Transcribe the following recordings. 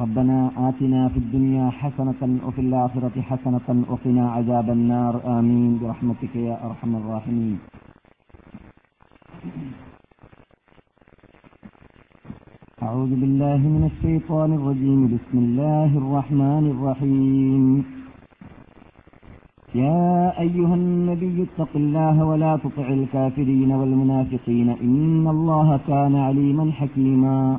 ربنا آتنا في الدنيا حسنة وفي الآخرة حسنة وقنا عذاب النار. آمين. برحمتك يا أرحم الراحمين. أعوذ بالله من الشيطان الرجيم. بسم الله الرحمن الرحيم. يا أيها النبي اتق الله ولا تطع الكافرين والمنافقين. إن الله كان عليما حكيما.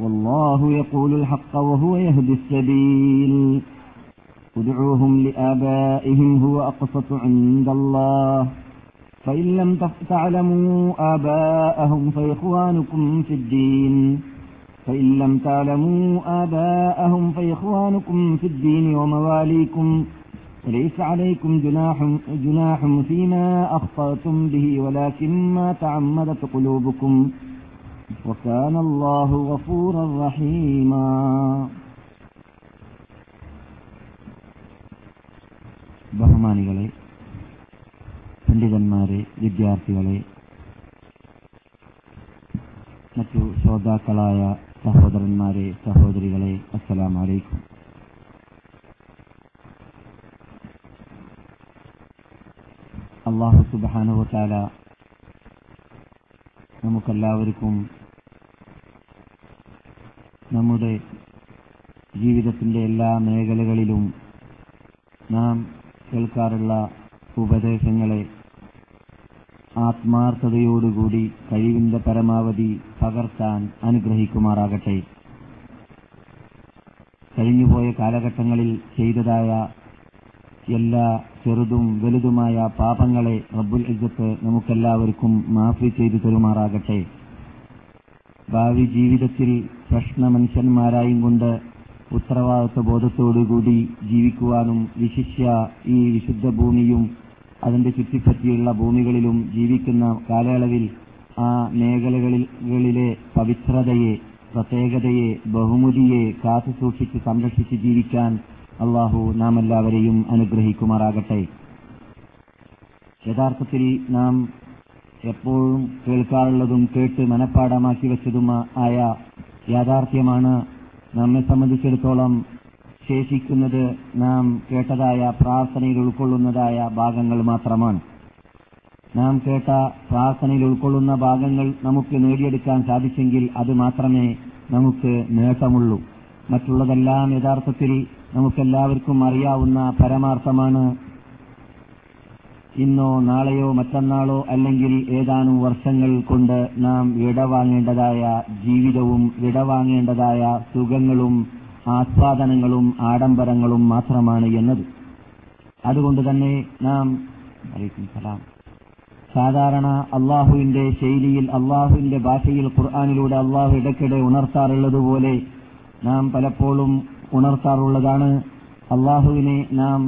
والله يقول الحق وهو يهدي السبيل. ادعوهم لآبائهم هو أقسط عند الله. فإن لم تعلموا آباءهم فإخوانكم في الدين. فإن لم تعلموا آباءهم فإخوانكم في الدين ومواليكم. وليس عليكم جناح, جناح فيما أخطأتم به ولكن ما تعمدت قلوبكم. وكان الله غفورا رحيما ബഹുമാനികളെ പണ്ഡിതന്മാരെ വിദ്യാർത്ഥികളെ മറ്റു ശ്രോതാക്കളായ സഹോദരന്മാരെ സഹോദരികളെ അസ്സലാം വലൈക്കും അള്ളാഹു സുബാനുവത്താല നമുക്കെല്ലാവർക്കും നമ്മുടെ ജീവിതത്തിന്റെ എല്ലാ മേഖലകളിലും നാം കേൾക്കാറുള്ള ഉപദേശങ്ങളെ ആത്മാർത്ഥതയോടുകൂടി കഴിവിന്റെ പരമാവധി പകർത്താൻ അനുഗ്രഹിക്കുമാറാകട്ടെ. കഴിഞ്ഞുപോയ കാലഘട്ടങ്ങളിൽ ചെയ്തതായ എല്ലാ ചെറുതും വലുതുമായ പാപങ്ങളെ റബ്ബുൽ ഇജ്ജത്ത് നമുക്കെല്ലാവർക്കും മാഫി ചെയ്തു തരുമാറാകട്ടെ. ഭാവി ജീവിതത്തിൽ പ്രശ്ന മനുഷ്യന്മാരായും കൊണ്ട് ഉത്തരവാദിത്വ ബോധത്തോടുകൂടി ജീവിക്കുവാനും വിശിഷ്യ ഈ വിശുദ്ധ ഭൂമിയും അതിന്റെ ചുറ്റിപ്പറ്റിയുള്ള ഭൂമികളിലും ജീവിക്കുന്ന കാലയളവിൽ ആ മേഖലകളിലെ പവിത്രതയെ പ്രത്യേകതയെ ബഹുമതിയെ കാത്തുസൂക്ഷിച്ച് സംരക്ഷിച്ച് ജീവിക്കാൻ അള്ളാഹു നാം എല്ലാവരെയും അനുഗ്രഹിക്കുമാറാകട്ടെ. യഥാർത്ഥത്തിൽ നാം എപ്പോഴും കേൾക്കാറുള്ളതും കേട്ട് മനഃപ്പാടമാക്കി വെച്ചതും ആയ യാഥാർത്ഥ്യമാണ് നമ്മെ സംബന്ധിച്ചിടത്തോളം ശേഷിക്കുന്നത് നാം കേട്ടതായ പ്രാർത്ഥനയിൽ ഉൾക്കൊള്ളുന്നതായ ഭാഗങ്ങൾ മാത്രമാണ്. നാം കേട്ട പ്രാർത്ഥനയിൽ ഉൾക്കൊള്ളുന്ന ഭാഗങ്ങൾ നമുക്ക് നേടിയെടുക്കാൻ സാധിച്ചെങ്കിൽ അത് മാത്രമേ നമുക്ക് നേട്ടമുള്ളൂ. മറ്റുള്ളതെല്ലാം യഥാർത്ഥത്തിൽ നമുക്കെല്ലാവർക്കും അറിയാവുന്ന പരമാർത്ഥമാണ്. ഇന്നോ നാളെയോ മറ്റന്നാളോ അല്ലെങ്കിൽ ഏതാനും വർഷങ്ങൾ കൊണ്ട് നാം വിടവാങ്ങേണ്ടതായ ജീവിതവും വിടവാങ്ങേണ്ടതായ സുഖങ്ങളും ആസ്വാദനങ്ങളും ആഡംബരങ്ങളും മാത്രമാണ് എന്നത്. അതുകൊണ്ട് തന്നെ നാം സാധാരണ അള്ളാഹുവിന്റെ ശൈലിയിൽ അള്ളാഹുവിന്റെ ഭാഷയിൽ ഖുർആാനിലൂടെ അള്ളാഹു ഇടയ്ക്കിടെ ഉണർത്താറുള്ളതുപോലെ നാം പലപ്പോഴും ഉണർത്താറുള്ളതാണ്. അള്ളാഹുവിനെ നാം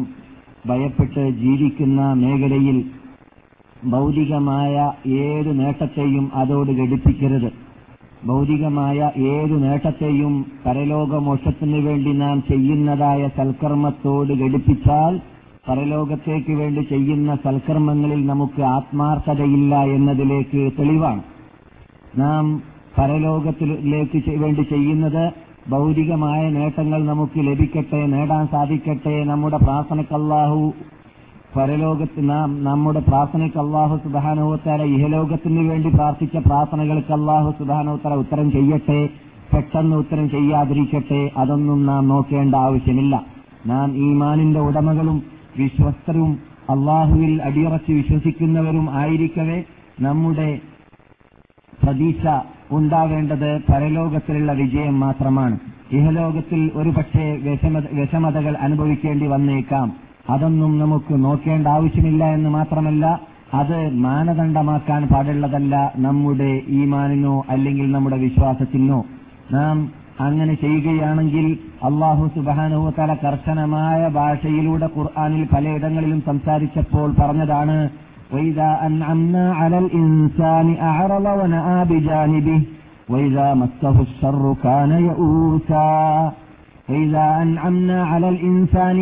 ഭയപ്പെട്ട് ജീവിക്കുന്ന മേഖലയിൽ ഭൗതികമായ ഏത് നേട്ടത്തെയും അതോട് ഘടിപ്പിക്കരുത്. ഭൗതികമായ ഏതു നേട്ടത്തെയും പരലോകമോക്ഷത്തിനു വേണ്ടി നാം ചെയ്യുന്നതായ സൽക്കർമ്മത്തോട് ഘടിപ്പിച്ചാൽ പരലോകത്തേക്ക് വേണ്ടി ചെയ്യുന്ന സൽക്കർമ്മങ്ങളിൽ നമുക്ക് ആത്മാർത്ഥതയില്ല എന്നതിലേക്ക് തെളിവാണ്. നാം പരലോകത്തിലേക്ക് വേണ്ടി ചെയ്യുന്നത് ഭൗതികമായ നേട്ടങ്ങൾ നമുക്ക് ലഭിക്കട്ടെ നേടാൻ സാധിക്കട്ടെ. നമ്മുടെ പ്രാർത്ഥനക്കല്ലാഹു പരലോകത്ത് നാം നമ്മുടെ പ്രാർത്ഥനയ്ക്ക് അള്ളാഹു സുബാനോത്തര ഇഹലോകത്തിന് വേണ്ടി പ്രാർത്ഥിച്ച പ്രാർത്ഥനകൾക്ക് അള്ളാഹു സുബാനോത്തര ഉത്തരം ചെയ്യട്ടെ. പെട്ടെന്ന് ഉത്തരം ചെയ്യാതിരിക്കട്ടെ. അതൊന്നും നാം നോക്കേണ്ട ആവശ്യമില്ല. നാം ഈമാനിന്റെ ഉടമകളും വിശ്വസ്തരും അള്ളാഹുവിൽ അടിയുറച്ച് വിശ്വസിക്കുന്നവരും ആയിരിക്കവേ. നമ്മുടെ പ്രതീക്ഷ ഉണ്ടാവേണ്ടത് പരലോകത്തിലുള്ള വിജയം മാത്രമാണ്. ഇഹലോകത്തിൽ ഒരുപക്ഷെ വിഷമത വിഷമതകൾ അനുഭവിക്കേണ്ടി വന്നേക്കാം. അതൊന്നും നമുക്ക് നോക്കേണ്ട ആവശ്യമില്ല എന്ന് മാത്രമല്ല അത് മാനദണ്ഡമാക്കാൻ പാടുള്ളതല്ല നമ്മുടെ ഈമാനിനോ അല്ലെങ്കിൽ നമ്മുടെ വിശ്വാസത്തിനോ. നാം അങ്ങനെ ചെയ്യുകയാണെങ്കിൽ അള്ളാഹു സുബാനുവത്തല കർശനമായ ഭാഷയിലൂടെ ഖുർആാനിൽ പലയിടങ്ങളിലും സംസാരിച്ചപ്പോൾ പറഞ്ഞതാണ് وإذا أنعمنا على الإنسان أعرض ونأى بجانبه وإذا مسه الشر كان يئوسا وإذا أنعمنا على الإنسان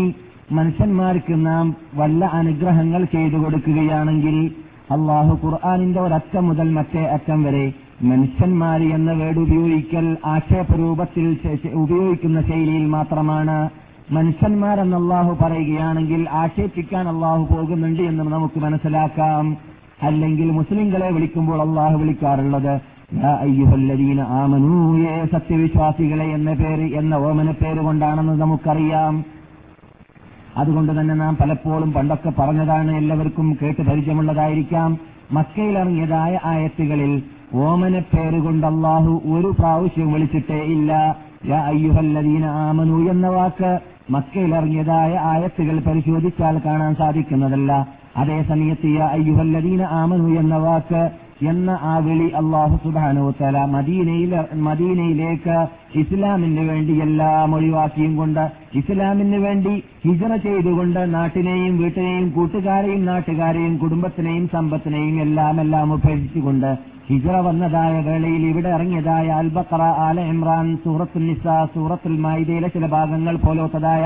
മനുഷ്യന്മാർക്ക് നാം വല്ല അനുഗ്രഹങ്ങൾ ചെയ്തു കൊടുക്കുകയാണെങ്കിൽ അള്ളാഹു ഖുർആാനിന്റെ ഒരറ്റം മുതൽ മറ്റേ അറ്റം വരെ മനുഷ്യന്മാർ എന്ന വേർഡ് ഉപയോഗിക്കൽ ആക്ഷേപരൂപത്തിൽ ഉപയോഗിക്കുന്ന ശൈലിയിൽ മാത്രമാണ് മനുഷ്യന്മാരെന്ന് അള്ളാഹു പറയുകയാണെങ്കിൽ ആക്ഷേപിക്കാൻ അള്ളാഹു പോകുന്നുണ്ട് എന്ന് നമുക്ക് മനസ്സിലാക്കാം. അല്ലെങ്കിൽ മുസ്ലിങ്ങളെ വിളിക്കുമ്പോൾ അള്ളാഹു വിളിക്കാറുള്ളത് ആമനൂയെ സത്യവിശ്വാസികളെ എന്ന പേര് എന്ന ഓമന പേര് കൊണ്ടാണെന്ന് നമുക്കറിയാം. അതുകൊണ്ട് തന്നെ നാം പലപ്പോഴും പണ്ടൊക്കെ പറഞ്ഞതാണ് എല്ലാവർക്കും കേട്ട് പരിചയമുള്ളതായിരിക്കാം. മക്കയിലിറങ്ങിയതായ ആയത്തുകളിൽ ഓമന പേര് കൊണ്ട് അള്ളാഹു ഒരു പ്രാവശ്യം വിളിച്ചിട്ടേ ഇല്ല. യാ അയ്യുഹല്ലദീന ആമനു എന്ന വാക്ക് മക്കയിലിറങ്ങിയതായ ആയത്തുകൾ പരിശോധിച്ചാൽ കാണാൻ സാധിക്കുന്നതല്ല. അതേസമയത്ത് അയ്യുഹല്ലദീന ആമനു എന്ന വാക്ക് എന്ന ആ വിളി അള്ളാഹു സുബാനോത്തല മദീനയിൽ മദീനയിലേക്ക് ഇസ്ലാമിന് വേണ്ടി എല്ലാം ഒഴിവാക്കിയും കൊണ്ട് ഇസ്ലാമിന് വേണ്ടി ഹിജറ ചെയ്തുകൊണ്ട് നാട്ടിനെയും വീട്ടിനെയും കൂട്ടുകാരെയും നാട്ടുകാരെയും കുടുംബത്തിനെയും സമ്പത്തിനെയും എല്ലാം എല്ലാം ഉപേക്ഷിച്ചുകൊണ്ട് ഹിജറ വന്നതായ വേളയിൽ ഇവിടെ ഇറങ്ങിയതായ അൽബക്കറ ആല ഇമ്രാൻ സൂറത്തുൽ നിസ സൂറത്തുൽ മായിദയിലെ ചില ഭാഗങ്ങൾ പോലത്തതായ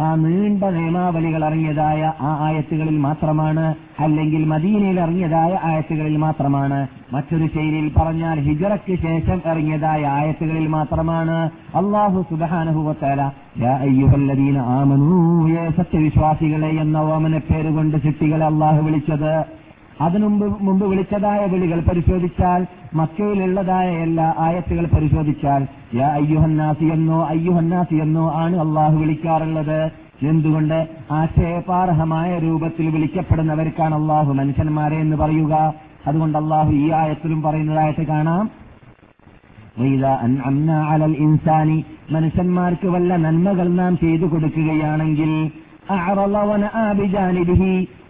ആ നീണ്ട നിയമാവലികൾ ഇറങ്ങിയതായ ആ ആയത്തുകളിൽ മാത്രമാണ് അല്ലെങ്കിൽ മദീനയിൽ ഇറങ്ങിയതായ ആയത്തുകളിൽ മാത്രമാണ്. മറ്റൊരു ശൈലിയിൽ പറഞ്ഞാൽ ഹിജറയ്ക്ക് ശേഷം ഇറങ്ങിയതായ ആയത്തുകളിൽ മാത്രമാണ്. അള്ളാഹു സുബാനുഭവത്തല സത്യവിശ്വാസികളെ എന്ന ഓമന പേരുകൊണ്ട് ചിട്ടികളെ അള്ളാഹു വിളിച്ചത്. അതിനു മുമ്പ് വിളിച്ചതായ വിളികൾ പരിശോധിച്ചാൽ മക്കയിലുള്ളതായ എല്ലാ ആയത്തുകൾ പരിശോധിച്ചാൽ യാ അയ്യുഹന്നാസി എന്നോ അയ്യുഹന്നാസി എന്നോ ആണ് അള്ളാഹു വിളിക്കാറുള്ളത്. എന്തുകൊണ്ട്? ആശയപാർഹമായ രൂപത്തിൽ വിളിക്കപ്പെടുന്നവർക്കാണ് അള്ളാഹു മനുഷ്യന്മാരെ എന്ന് പറയുക. അതുകൊണ്ട് അള്ളാഹു ഈ ആയത്തിലും പറയുന്നതായിട്ട് കാണാം. മനുഷ്യന്മാർക്ക് വല്ല നന്മകൾ നാം ചെയ്തു കൊടുക്കുകയാണെങ്കിൽ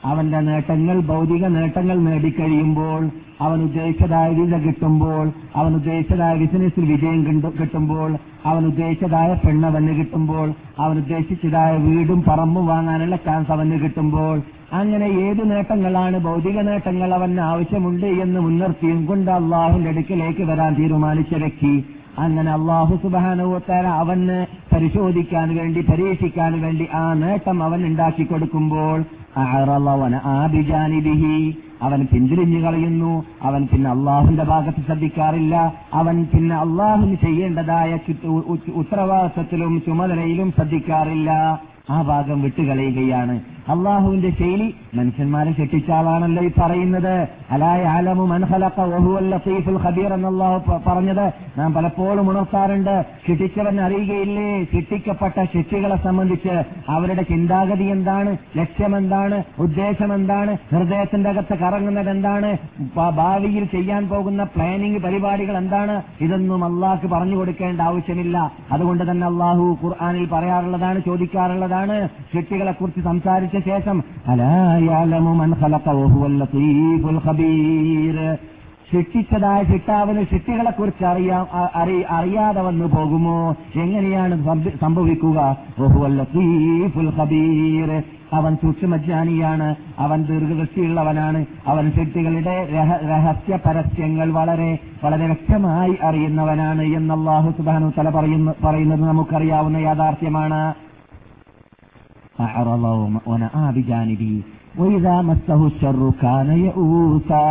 അവന്റെ നേട്ടങ്ങൾ ഭൗതിക നേട്ടങ്ങൾ നേടിക്കഴിയുമ്പോൾ അവൻ ഉദ്ദേശിച്ചതായ വിസ കിട്ടുമ്പോൾ അവൻ ഉദ്ദേശിച്ചതായ ബിസിനസ്സിൽ വിജയം കിട്ടുമ്പോൾ അവൻ ഉദ്ദേശിച്ചതായ പെണ്ണവന് കിട്ടുമ്പോൾ അവൻ ഉദ്ദേശിച്ചതായ വീടും പറമ്പും വാങ്ങാനുള്ള ചാൻസ് അവന് കിട്ടുമ്പോൾ അങ്ങനെ ഏത് നേട്ടങ്ങളാണ് ഭൗതിക നേട്ടങ്ങൾ അവന് ആവശ്യമുണ്ട് എന്ന് മുൻനിർത്തിയും കൊണ്ട് അള്ളാഹുന്റെ അടുക്കിലേക്ക് വരാൻ തീരുമാനിച്ച വ്യക്തി അങ്ങനെ അള്ളാഹു സുബാനുവത്താര അവന് പരിശോധിക്കാൻ വേണ്ടി പരീക്ഷിക്കാൻ വേണ്ടി ആ നേട്ടം അവൻ ഉണ്ടാക്കി കൊടുക്കുമ്പോൾ ആബിജാനിബിഹി അവൻ പിന്തിരിഞ്ഞു കളയുന്നു. അവൻ പിന്നെ അള്ളാഹുന്റെ ഭാഗത്ത് ശ്രദ്ധിക്കാറില്ല. അവൻ പിന്നെ അള്ളാഹുന് ചെയ്യേണ്ടതായ ഉത്തരവാദിത്വത്തിലും ചുമതലയിലും ശ്രദ്ധിക്കാറില്ല. ആ ഭാഗം വിട്ടുകളയുകയാണ്. അള്ളാഹുവിന്റെ ശൈലി മനുഷ്യന്മാരെ ശിക്ഷിച്ച ആളാണല്ലോ ഈ പറയുന്നത്. അലായ ആലമു ലത്തീഫുൽ ഖബീർ എന്നല്ലാഹു പറഞ്ഞത്. നാം പലപ്പോഴും ഉണർത്താറുണ്ട്. ശിക്ഷിച്ചവൻ അറിയുകയില്ലേ? ശിക്ഷിക്കപ്പെട്ട ശിക്ഷികളെ സംബന്ധിച്ച് അവരുടെ ചിന്താഗതി എന്താണ്? ലക്ഷ്യമെന്താണ്? ഉദ്ദേശം എന്താണ് ഹൃദയത്തിന്റെ അകത്ത് കറങ്ങുന്നത് എന്താണ്? ഭാവിയിൽ ചെയ്യാൻ പോകുന്ന പ്ലാനിംഗ് പരിപാടികൾ എന്താണ്? ഇതൊന്നും അള്ളാഹ്ക്ക് പറഞ്ഞു കൊടുക്കേണ്ട ആവശ്യമില്ല. അതുകൊണ്ട് തന്നെ അള്ളാഹു ഖുർആാനിൽ പറയാറുള്ളതാണ് ചോദിക്കാറുള്ളതാണ്. ശിക്ഷികളെ കുറിച്ച് സംസാരിച്ച ശേഷം ശിക്ഷിച്ചതായ ശിക്ഷാവിന് ശിക്ഷികളെ കുറിച്ച് അറിയാം അറിയാതെ വന്നു പോകുമോ? എങ്ങനെയാണ് സംഭവിക്കുക? അവൻ സൂക്ഷ്മജ്ഞാനിയാണ് അവൻ ദീർഘദൃഷ്ടിയുള്ളവനാണ് അവൻ ശക്തികളുടെ രഹസ്യ പരസ്യങ്ങൾ വളരെ വളരെ വ്യക്തമായി അറിയുന്നവനാണ് എന്നല്ലാഹു സുബാനു തല പറയുന്നത് നമുക്കറിയാവുന്ന യാഥാർത്ഥ്യമാണ്. أعرض ونأى بجانبه وإذا مسه الشر كان يئوسا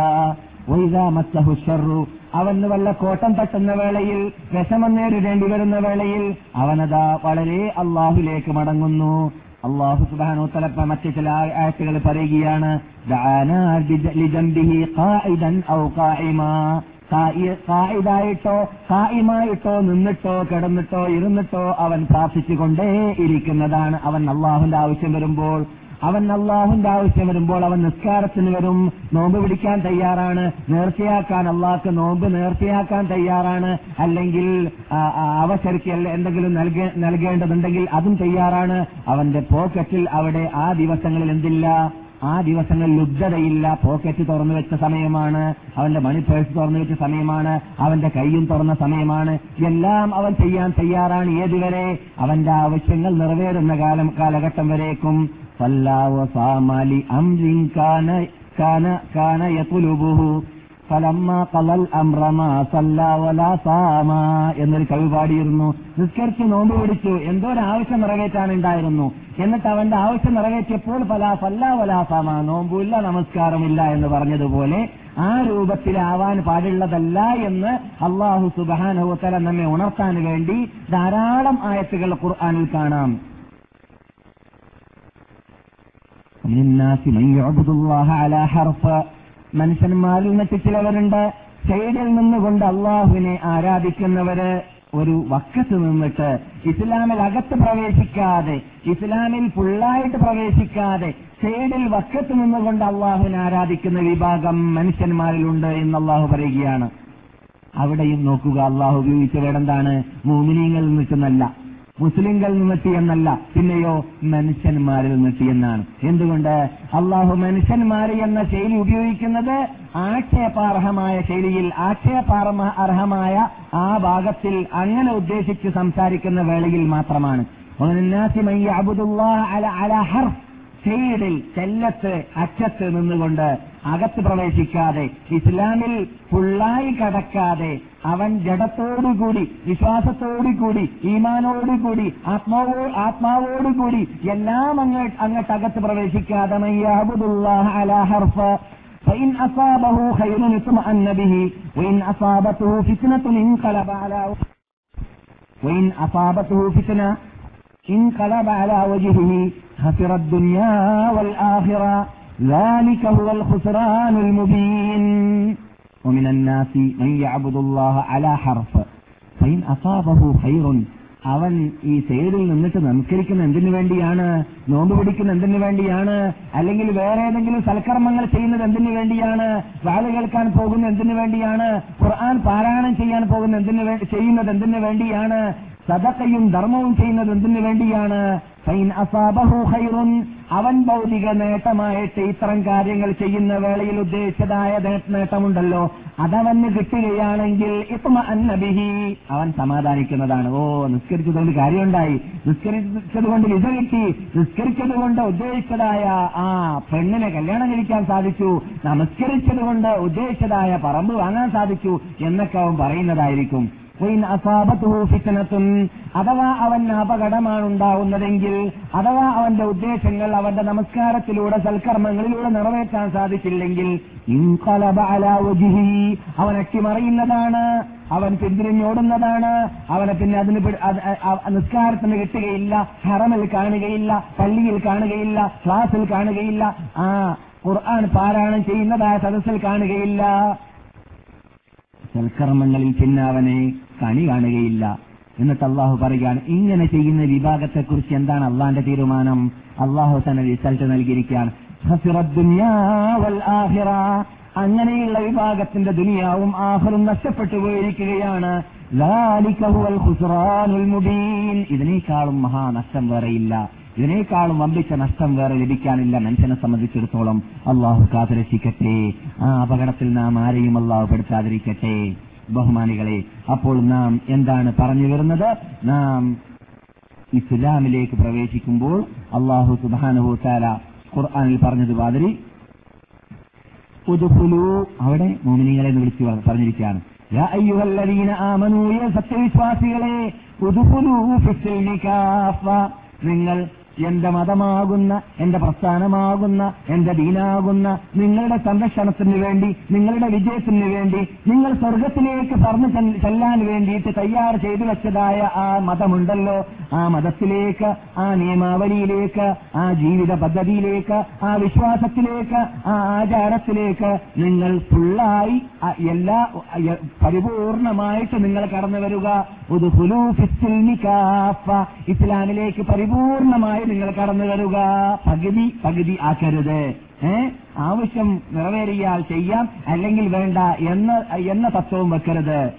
وإذا مسه الشر അവന് വല്ല കോട്ടം തട്ടുന്ന വേളയിൽ വിഷമം നേരിടേണ്ടി വരുന്ന വേളയിൽ അവനതാ വളരെ അള്ളാഹുലേക്ക് മടങ്ങുന്നു അള്ളാഹു സുബാനോ തലപ്പ മറ്റു ചില ആഴ്ചകൾ പറയുകയാണ് കായിതായിട്ടോ കായിമായിട്ടോ നിന്നിട്ടോ കിടന്നിട്ടോ ഇരുന്നിട്ടോ അവൻ പ്രാർത്ഥിച്ചുകൊണ്ടേ ഇരിക്കുന്നതാണ്. അവൻ അള്ളാഹുന്റെ ആവശ്യം വരുമ്പോൾ അവൻ അള്ളാഹുന്റെ ആവശ്യം വരുമ്പോൾ അവൻ നിസ്കാരത്തിന് വരും. നോമ്പ് പിടിക്കാൻ തയ്യാറാണ്. നേർച്ചയാക്കാൻ അള്ളാഹ്ക്ക് നോമ്പ് നേർച്ചയാക്കാൻ തയ്യാറാണ്. അല്ലെങ്കിൽ അവസരക്ക് എന്തെങ്കിലും നൽകേണ്ടതുണ്ടെങ്കിൽ അതും തയ്യാറാണ്. അവന്റെ പോക്കറ്റിൽ അവിടെ ആ ദിവസങ്ങളിൽ എന്തില്ല? ആ ദിവസങ്ങളിൽ ലുബ്ധതയില്ല. പോക്കറ്റ് തുറന്നു വെച്ച സമയമാണ്. അവന്റെ മണി പേഴ്സ് തുറന്നു വെച്ച സമയമാണ്. അവന്റെ കൈയും തുറന്ന സമയമാണ്. എല്ലാം അവൻ ചെയ്യാൻ തയ്യാറാണ്. ഏതുവരെ അവന്റെ ആവശ്യങ്ങൾ നിറവേറുന്ന കാലം കാലഘട്ടം വരേക്കും. സല്ലാവ സാമാലി അംറിൻ കാന കാന കാന ഫലമ്മ കളൽ അമ്രമാ സല്ലാ വലാ സാമാ എന്നൊരു കവി പാടിയിരുന്നു നിസ്കരിച്ച് നോമ്പ് പിടിച്ചു എന്തോ ഒരു ആവശ്യം നിറവേറ്റാൻ ഉണ്ടായിരുന്നു എന്നിട്ട് അവന്റെ ആവശ്യം നിറവേറ്റിയപ്പോൾ ഫലാ ഫല്ലാ വലാ സാമാ നോമ്പുമില്ല നമസ്കാരമില്ല എന്ന് പറഞ്ഞതുപോലെ ആ രൂപത്തിലാവാൻ പാടുള്ളതല്ല എന്ന് അള്ളാഹു സുബാനുത്തല നമ്മെ ഉണർത്താൻ വേണ്ടി ധാരാളം ആയത്തുകൾ ഖുർആാനിൽ കാണാം من الناس من يعبد الله على حرف മനുഷ്യന്മാരിൽ നിന്നിട്ട് ചിലവരുണ്ട്. സൈഡിൽ നിന്നുകൊണ്ട് അള്ളാഹുവിനെ ആരാധിക്കുന്നവര് ഒരു വക്കത്ത് നിന്നിട്ട് ഇസ്ലാമിൽ അകത്ത് പ്രവേശിക്കാതെ ഇസ്ലാമിൽ ഫുള്ളായിട്ട് പ്രവേശിക്കാതെ സൈഡിൽ വക്കത്ത് നിന്നുകൊണ്ട് അള്ളാഹുവിനെ ആരാധിക്കുന്ന വിഭാഗം മനുഷ്യന്മാരിലുണ്ട് എന്ന് അള്ളാഹു പറയുകയാണ്. അവിടെയും നോക്കുക അള്ളാഹു ഉപയോഗിച്ച വേടെന്താണ് മോമിനിയങ്ങളിൽ നിന്നിട്ടെന്നല്ല മുസ്ലിങ്ങളിൽ നിന്നെത്തി എന്നല്ല പിന്നെയോ മനുഷ്യന്മാരിൽ നിന്നെത്തി എന്നാണ് എന്തുകൊണ്ട്? അള്ളാഹു മനുഷ്യന്മാര് എന്ന ശൈലി ഉപയോഗിക്കുന്നത് ആക്ഷേപാർഹമായ ശൈലിയിൽ ആക്ഷേപാർഹ അർഹമായ ആ ഭാഗത്തിൽ അങ്ങനെ ഉദ്ദേശിച്ച് സംസാരിക്കുന്ന വേളയിൽ മാത്രമാണ്. സൈഡിൽ ചെല്ലത്ത് അച്ചത്ത് നിന്നുകൊണ്ട് അകത്ത് പ്രവേശിക്കാതെ ഇസ്ലാമിൽ ഫുള്ളായി കടക്കാതെ അവൻ ജഡത്തോടുകൂടി വിശ്വാസത്തോടുകൂടി ഈമാനോടുകൂടി ആത്മാവോ ആത്മാവോടുകൂടി എല്ലാം അങ്ങോട്ട് അങ്ങോട്ട് അകത്ത് പ്രവേശിക്കാതെ فإن أصابه خير اطمأن به وإن أصابته فتنة انقلب على وإن أصابته فتنة انقلب على وجهه خسر الدنيا والآخرة ذلك هو الخسران المبين ومن الناس من يعبد الله على حرف فإن أصابه خير അവൻ ഈ സൈഡിൽ നിന്നിട്ട് നമസ്കരിക്കുന്ന എന്തിനു വേണ്ടിയാണ് നോമ്പ് പിടിക്കുന്ന എന്തിനു വേണ്ടിയാണ് അല്ലെങ്കിൽ വേറെ ഏതെങ്കിലും സൽക്കർമ്മങ്ങൾ ചെയ്യുന്നത് എന്തിനു വേണ്ടിയാണ് വാഴ കേൾക്കാൻ പോകുന്ന എന്തിനു വേണ്ടിയാണ് ഖുർആൻ പാരായണം ചെയ്യാൻ പോകുന്ന എന്തിനു വേണ്ടി ചെയ്യുന്നത് എന്തിനു വേണ്ടിയാണ് സദക്കയും ധർമ്മവും ചെയ്യുന്നത് എന്തിനു വേണ്ടിയാണ് അവൻ ഭൗതിക നേട്ടമായിട്ട് ഇത്തരം കാര്യങ്ങൾ ചെയ്യുന്ന വേളയിൽ ഉദ്ദേശിച്ചതായ നേട്ടമുണ്ടല്ലോ. അതവന് കിട്ടുകയാണെങ്കിൽ അന്നബിഹി. അവൻ സമാധാനിക്കുന്നതാണ്. ഓ നിസ്കരിച്ചതുകൊണ്ട് കാര്യമുണ്ടായി. നിസ്കരിച്ചതുകൊണ്ട് വിസ കിട്ടി. നിസ്കരിച്ചതുകൊണ്ട് ഉദ്ദേശിച്ചതായ ആ പെണ്ണിനെ കല്യാണം കഴിക്കാൻ സാധിച്ചു. നമസ്കരിച്ചതുകൊണ്ട് ഉദ്ദേശിച്ചതായ പറമ്പ് വാങ്ങാൻ സാധിച്ചു. എന്നൊക്കെ അവൻ പറയുന്നതായിരിക്കും. അഥവാ അവൻ അപകടമാണ് ഉണ്ടാവുന്നതെങ്കിൽ അഥവാ അവന്റെ ഉദ്ദേശങ്ങൾ അവന്റെ നമസ്കാരത്തിലൂടെ സൽക്കർമ്മങ്ങളിലൂടെ നിറവേറ്റാൻ സാധിച്ചില്ലെങ്കിൽ അവൻ അട്ടിമറിയുന്നതാണ് അവൻ പിന്തിരിഞ്ഞോടുന്നതാണ് അവനെ പിന്നെ അതിന് നിസ്കാരത്തിന് കിട്ടുകയില്ല ഹറമിൽ കാണുകയില്ല പള്ളിയിൽ കാണുകയില്ല ക്ലാസ്സിൽ കാണുകയില്ല. ആ ഖുർആൻ പാരായണം ചെയ്യുന്നതായ സദസ്സിൽ കാണുകയില്ല. സൽക്കർമ്മങ്ങളിൽ പിന്നെ അവനെ കണി കാണുകയില്ല. എന്നിട്ട് അള്ളാഹു പറയുകയാണ് ഇങ്ങനെ ചെയ്യുന്ന വിഭാഗത്തെക്കുറിച്ച് എന്താണ് അള്ളാന്റെ തീരുമാനം? അള്ളാഹു തന്നെ റിസൾട്ട് നൽകിയിരിക്കുകയാണ്. അങ്ങനെയുള്ള വിഭാഗത്തിന്റെ ദുനിയാവും ആഹറും നഷ്ടപ്പെട്ടു പോയിരിക്കുകയാണ്. ഇതിനേക്കാളും മഹാനഷ്ടം വേറെയില്ല. ഇതിനേക്കാളും വമ്പിച്ച നഷ്ടം വേറെ ലഭിക്കാനില്ല. മനുഷ്യനെ സംബന്ധിച്ചിടത്തോളം അള്ളാഹു കാത്തുരക്ഷിക്കട്ടെ. ആ അപകടത്തിൽ നാം ആരെയും അള്ളാഹു പെടുത്താതിരിക്കട്ടെ. ബഹുമാനികളെ അപ്പോൾ നാം എന്താണ് പറഞ്ഞു വരുന്നത്? നാം ഇസ്ലാമിലേക്ക് പ്രവേശിക്കുമ്പോൾ അള്ളാഹു സുബാനുഹു താല ഖുർആാനിൽ പറഞ്ഞത് മാതിരി പുതുപുലു അവിടെ മോമിനികളെ എന്ന് വിളിച്ചു പറഞ്ഞിരിക്കുകയാണ്. സത്യവിശ്വാസികളെ നിങ്ങൾ എന്റെ മതമാകുന്ന എന്റെ പ്രസ്ഥാനമാകുന്ന എന്റെ ദീനാകുന്ന നിങ്ങളുടെ സംരക്ഷണത്തിന് വേണ്ടി നിങ്ങളുടെ വിജയത്തിന് വേണ്ടി നിങ്ങൾ സ്വർഗത്തിലേക്ക് പറഞ്ഞു ചെല്ലാൻ വേണ്ടിയിട്ട് തയ്യാർ ചെയ്തു വെച്ചതായ ആ മതമുണ്ടല്ലോ. ആ മതത്തിലേക്ക് ആ നിയമാവലിയിലേക്ക് ആ ജീവിത പദ്ധതിയിലേക്ക് ആ വിശ്വാസത്തിലേക്ക് ആ ആചാരത്തിലേക്ക് നിങ്ങൾ ഫുള്ളായി എല്ലാ പരിപൂർണമായിട്ട് നിങ്ങൾ കടന്നു വരിക. ഇസ്ലാമിലേക്ക് പരിപൂർണമായി നിങ്ങൾ കടന്നു വരിക. പകുതി പകുതി ആക്കരുത്. ഏഹ് ആവശ്യം നിറവേറിയാൽ ചെയ്യാം. അല്ലെങ്കിൽ വേണ്ട എന്ന എന്ന തത്വവും വെക്കരുത്.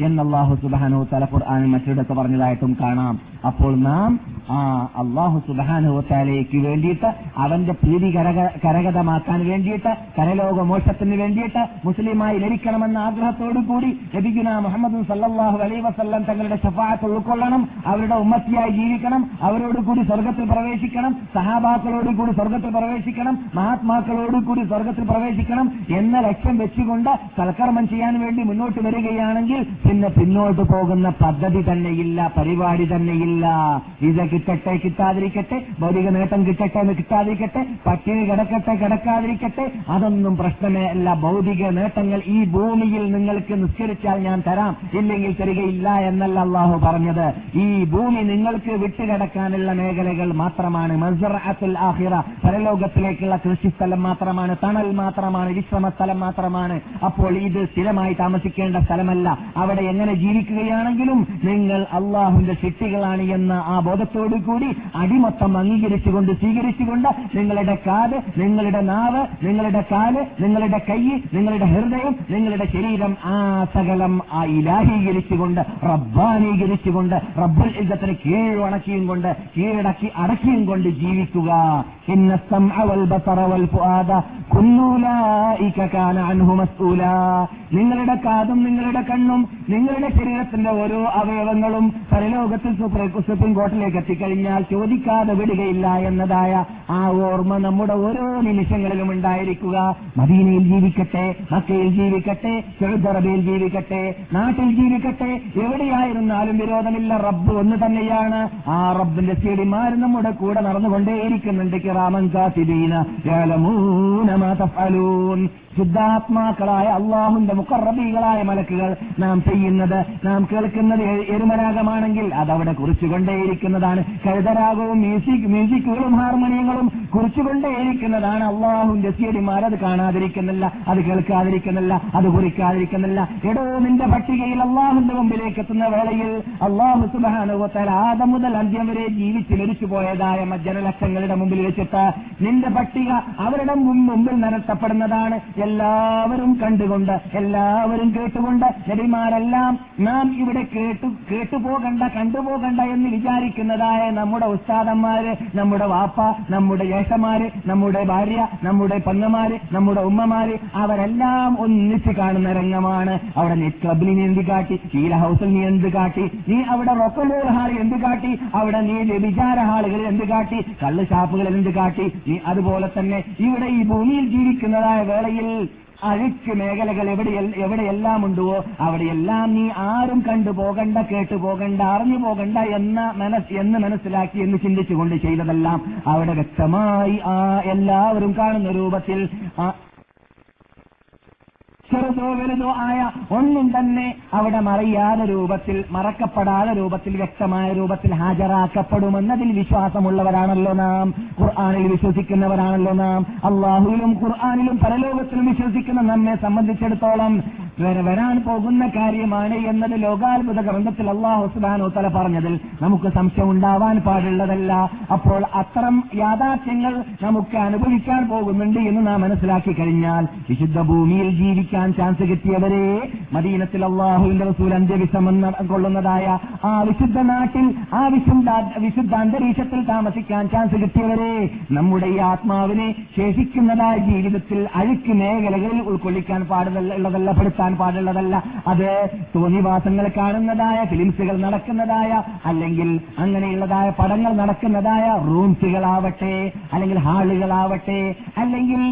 എന്നല്ലാഹു സുബാനു തലപ്പുർ ആണ് മറ്റൊരിടത്ത് പറഞ്ഞതായിട്ടും കാണാം. അപ്പോൾ നാം ആ അള്ളാഹു സുബാനുഹത്താലേക്ക് വേണ്ടിയിട്ട് അവന്റെ പ്രീതി കരകതമാക്കാൻ വേണ്ടിയിട്ട് കരലോക മോക്ഷത്തിന് വേണ്ടിയിട്ട് മുസ്ലിമായി ലഭിക്കണമെന്ന ആഗ്രഹത്തോടു കൂടി ലഭിക്കുന്ന മുഹമ്മദ് സല്ലാഹു അലൈ വസ്ല്ലാം തങ്ങളുടെ ഷഫാത്ത് ഉൾക്കൊള്ളണം അവരുടെ ഉമ്മത്തിയായി ജീവിക്കണം അവരോട് കൂടി സ്വർഗത്തിൽ പ്രവേശിക്കണം സഹാബാക്കളോട് കൂടി സ്വർഗത്തിൽ പ്രവേശിക്കണം മഹാത്മാക്കളോട് കൂടി സ്വർഗത്തിൽ പ്രവേശിക്കണം എന്ന ലക്ഷ്യം വെച്ചുകൊണ്ട് സൽക്കർമ്മം ചെയ്യാൻ വേണ്ടി മുന്നോട്ട് വരികയാണെങ്കിൽ പിന്നെ പിന്നോട്ട് പോകുന്ന പദ്ധതി തന്നെയില്ല പരിപാടി തന്നെയില്ല. ഇത് കിട്ടട്ടെ കിട്ടാതിരിക്കട്ടെ. ഭൗതിക നേട്ടം കിട്ടട്ടെ എന്ന് കിട്ടാതിരിക്കട്ടെ. പട്ടിണി കിടക്കട്ടെ കിടക്കാതിരിക്കട്ടെ. അതൊന്നും പ്രശ്നമേ അല്ല. ഭൗതിക നേട്ടങ്ങൾ ഈ ഭൂമിയിൽ നിങ്ങൾക്ക് നിസ്കരിച്ചാൽ ഞാൻ തരാം. ഇല്ലെങ്കിൽ തരികയില്ല എന്നല്ല അള്ളാഹു പറഞ്ഞത്. ഈ ഭൂമി നിങ്ങൾക്ക് വിട്ടുകിടക്കാനുള്ള മേഖലകൾ മാത്രമാണ്. മസറത്തുൽ ആഹിറ പരലോകത്തിലേക്കുള്ള കൃഷിസ്ഥലം മാത്രമാണ്. തണൽ മാത്രമാണ്. വിശ്രമ സ്ഥലം മാത്രമാണ്. അപ്പോൾ ഇത് സ്ഥിരമായി താമസിക്കേണ്ട സ്ഥലമല്ല. അവിടെ എങ്ങനെ ജീവിക്കുകയാണെങ്കിലും നിങ്ങൾ അള്ളാഹുവിന്റെ മുതലാളി എന്ന ആ ബോധത്തോടുകൂടി അടിമത്തം അംഗീകരിച്ചുകൊണ്ട് സ്വീകരിച്ചുകൊണ്ട് നിങ്ങളുടെ കാത് നിങ്ങളുടെ നാവ് നിങ്ങളുടെ കാൽ നിങ്ങളുടെ കൈ നിങ്ങളുടെ ഹൃദയം നിങ്ങളുടെ ശരീരം ആ സകലം ആ ഇലാഹീകരിച്ചുകൊണ്ട് റബ്ബാനീകരിച്ചുകൊണ്ട് റബ്ബുൽ ഇല്ലത്തിന് കീഴുണക്കിയും കൊണ്ട് കീഴടക്കി അടക്കിയും കൊണ്ട് ജീവിക്കുക. നിങ്ങളുടെ കാതും നിങ്ങളുടെ കണ്ണും നിങ്ങളുടെ ശരീരത്തിന്റെ ഓരോ അവയവങ്ങളും പരലോകത്തിൽ സുപ്രീം കോട്ടിലേക്ക് എത്തിക്കഴിഞ്ഞാൽ ചോദിക്കാതെ വിടുകയില്ല എന്നതായ ആ ഓർമ്മ നമ്മുടെ ഓരോ നിമിഷങ്ങളിലും ഉണ്ടായിരിക്കുക. മദീനയിൽ ജീവിക്കട്ടെ മക്കയിൽ ജീവിക്കട്ടെ ചെറുതറബിയിൽ ജീവിക്കട്ടെ നാട്ടിൽ ജീവിക്കട്ടെ എവിടെയായിരുന്നാലും വിരോധമില്ല. റബ്ബ് ഒന്ന് തന്നെയാണ്. ആ റബ്ബിന്റെ സീഡിമാർ നമ്മുടെ കൂടെ നടന്നുകൊണ്ടേയിരിക്കുന്നുണ്ട്. കിറാമൻ കാത്തിബീന ശുദ്ധാത്മാക്കളായ അള്ളാഹുന്റെ മുക്കറബികളായ മലക്കുകൾ നാം ചെയ്യുന്നത് നാം കേൾക്കുന്നത് എരുമരാഗമാണെങ്കിൽ അതവിടെ കുറിച്ചുകൊണ്ടേയിരിക്കുന്നതാണ്. കഴുതരാഗവും മ്യൂസിക് മ്യൂസിക്കുകളും ഹാർമോണിയങ്ങളും കുറിച്ചുകൊണ്ടേയിരിക്കുന്നതാണ് അള്ളാഹുന്റെ സീഡിമാർ അത് കാണാതിരിക്കുന്നില്ല അത് കേൾക്കാതിരിക്കുന്നില്ല അത് കുറിക്കാതിരിക്കുന്നില്ല. എടോ നിന്റെ പട്ടികയിൽ അള്ളാഹുന്റെ മുമ്പിലേക്ക് എത്തുന്ന വേളയിൽ അള്ളാഹു സുബാനുഭവത്താൽ ആദം മുതൽ അന്ത്യം വരെ ജീവിച്ച് മരിച്ചു പോയതായ ജനലക്ഷങ്ങളുടെ മുമ്പിൽ വെച്ചിട്ട് നിന്റെ പട്ടിക അവരുടെ മുമ്പിൽ നിരത്തപ്പെടുന്നതാണ് എല്ലാവരും കണ്ടുകൊണ്ട് എല്ലാവരും കേട്ടുകൊണ്ട് ചെടിമാരെല്ലാം നാം ഇവിടെ കേട്ടു കേട്ടുപോകണ്ട കണ്ടുപോകണ്ട എന്ന് വിചാരിക്കുന്നതായ നമ്മുടെ ഉസ്താദന്മാര് നമ്മുടെ വാപ്പ നമ്മുടെ ഏഷമാര് നമ്മുടെ ഭാര്യ നമ്മുടെ പങ്ങമാര് നമ്മുടെ ഉമ്മമാര് അവരെല്ലാം ഒന്നിച്ച് കാണുന്ന രംഗമാണ്. അവിടെ നെറ്റ് ക്ലബിൽ നീ എന്ത് കാട്ടി? ശീല ഹൗസിൽ നീ എന്ത് കാട്ടി? നീ അവിടെ റൊക്കലൂർ ഹാളിൽ എന്ത് കാട്ടി? അവിടെ നീ വ്യഭിചാര ഹാളുകളിൽ എന്ത് കാട്ടി? കള്ള് ഷാപ്പുകളിൽ എന്ത് കാട്ടി? നീ അതുപോലെ തന്നെ ഇവിടെ ഈ ഭൂമിയിൽ ജീവിക്കുന്നതായ വേളയിൽ അഴുക്ക് മേഖലകൾ എവിടെ എവിടെയെല്ലാം ഉണ്ടോ അവിടെയെല്ലാം നീ ആരും കണ്ടു പോകണ്ട കേട്ടു പോകണ്ട അറിഞ്ഞു പോകണ്ട എന്ന മനസ് എന്ന് മനസ്സിലാക്കി എന്ന് ചിന്തിച്ചുകൊണ്ട് ചെയ്തതെല്ലാം അവിടെ വ്യക്തമായി ആ എല്ലാവരും കാണുന്ന രൂപത്തിൽ ചെറുതോ വലുതോ ആയ ഒന്നും തന്നെ അവിടെ മറിയാതെ രൂപത്തിൽ മറക്കപ്പെടാതെ രൂപത്തിൽ വ്യക്തമായ രൂപത്തിൽ ഹാജരാക്കപ്പെടുമെന്നതിൽ വിശ്വാസമുള്ളവരാണല്ലോ നാം. ഖുർആാനിൽ വിശ്വസിക്കുന്നവരാണല്ലോ നാം. അള്ളാഹുവിലും ഖുർആാനിലും പരലോകത്തിലും വിശ്വസിക്കുന്ന നമ്മെ സംബന്ധിച്ചിടത്തോളം വരാൻ പോകുന്ന കാര്യമാണ് എന്നത് ലോകാത്ഭുത ഗ്രന്ഥത്തിൽ അള്ളാഹു സുബാനോ തല പറഞ്ഞതിൽ നമുക്ക് സംശയം ഉണ്ടാവാൻ പാടുള്ളതല്ല. അപ്പോൾ അത്തരം യാഥാർത്ഥ്യങ്ങൾ നമുക്ക് അനുഭവിക്കാൻ പോകുന്നുണ്ട് എന്ന് നാം മനസ്സിലാക്കി കഴിഞ്ഞാൽ വിശുദ്ധ ഭൂമിയിൽ ജീവിക്കാൻ ചാൻസ് കിട്ടിയവരെ മദീനത്തിൽ അള്ളാഹുവിന്റെ റസൂൽ അന്ത്യവിശ്രമം കൊള്ളുന്നതായ ആ വിശുദ്ധ നാട്ടിൽ ആ വിശുദ്ധ വിശുദ്ധ അന്തരീക്ഷത്തിൽ താമസിക്കാൻ ചാൻസ് കിട്ടിയവരെ നമ്മുടെ ഈ ആത്മാവിനെ ശേഷിക്കുന്നതായ ജീവിതത്തിൽ അഴുക്ക് മേഖലകളിൽ ഉൾക്കൊള്ളിക്കാൻ പാടുള്ളതല്ല പെടുത്താൻ പാടുള്ളതല്ല. അത് തോന്നിവാസങ്ങൾ കാണുന്നതായ ഫിലിംസുകൾ നടക്കുന്നതായ അല്ലെങ്കിൽ അങ്ങനെയുള്ളതായ പടങ്ങൾ നടക്കുന്നതായ റൂംസുകളാവട്ടെ അല്ലെങ്കിൽ ഹാളുകളാവട്ടെ അല്ലെങ്കിൽ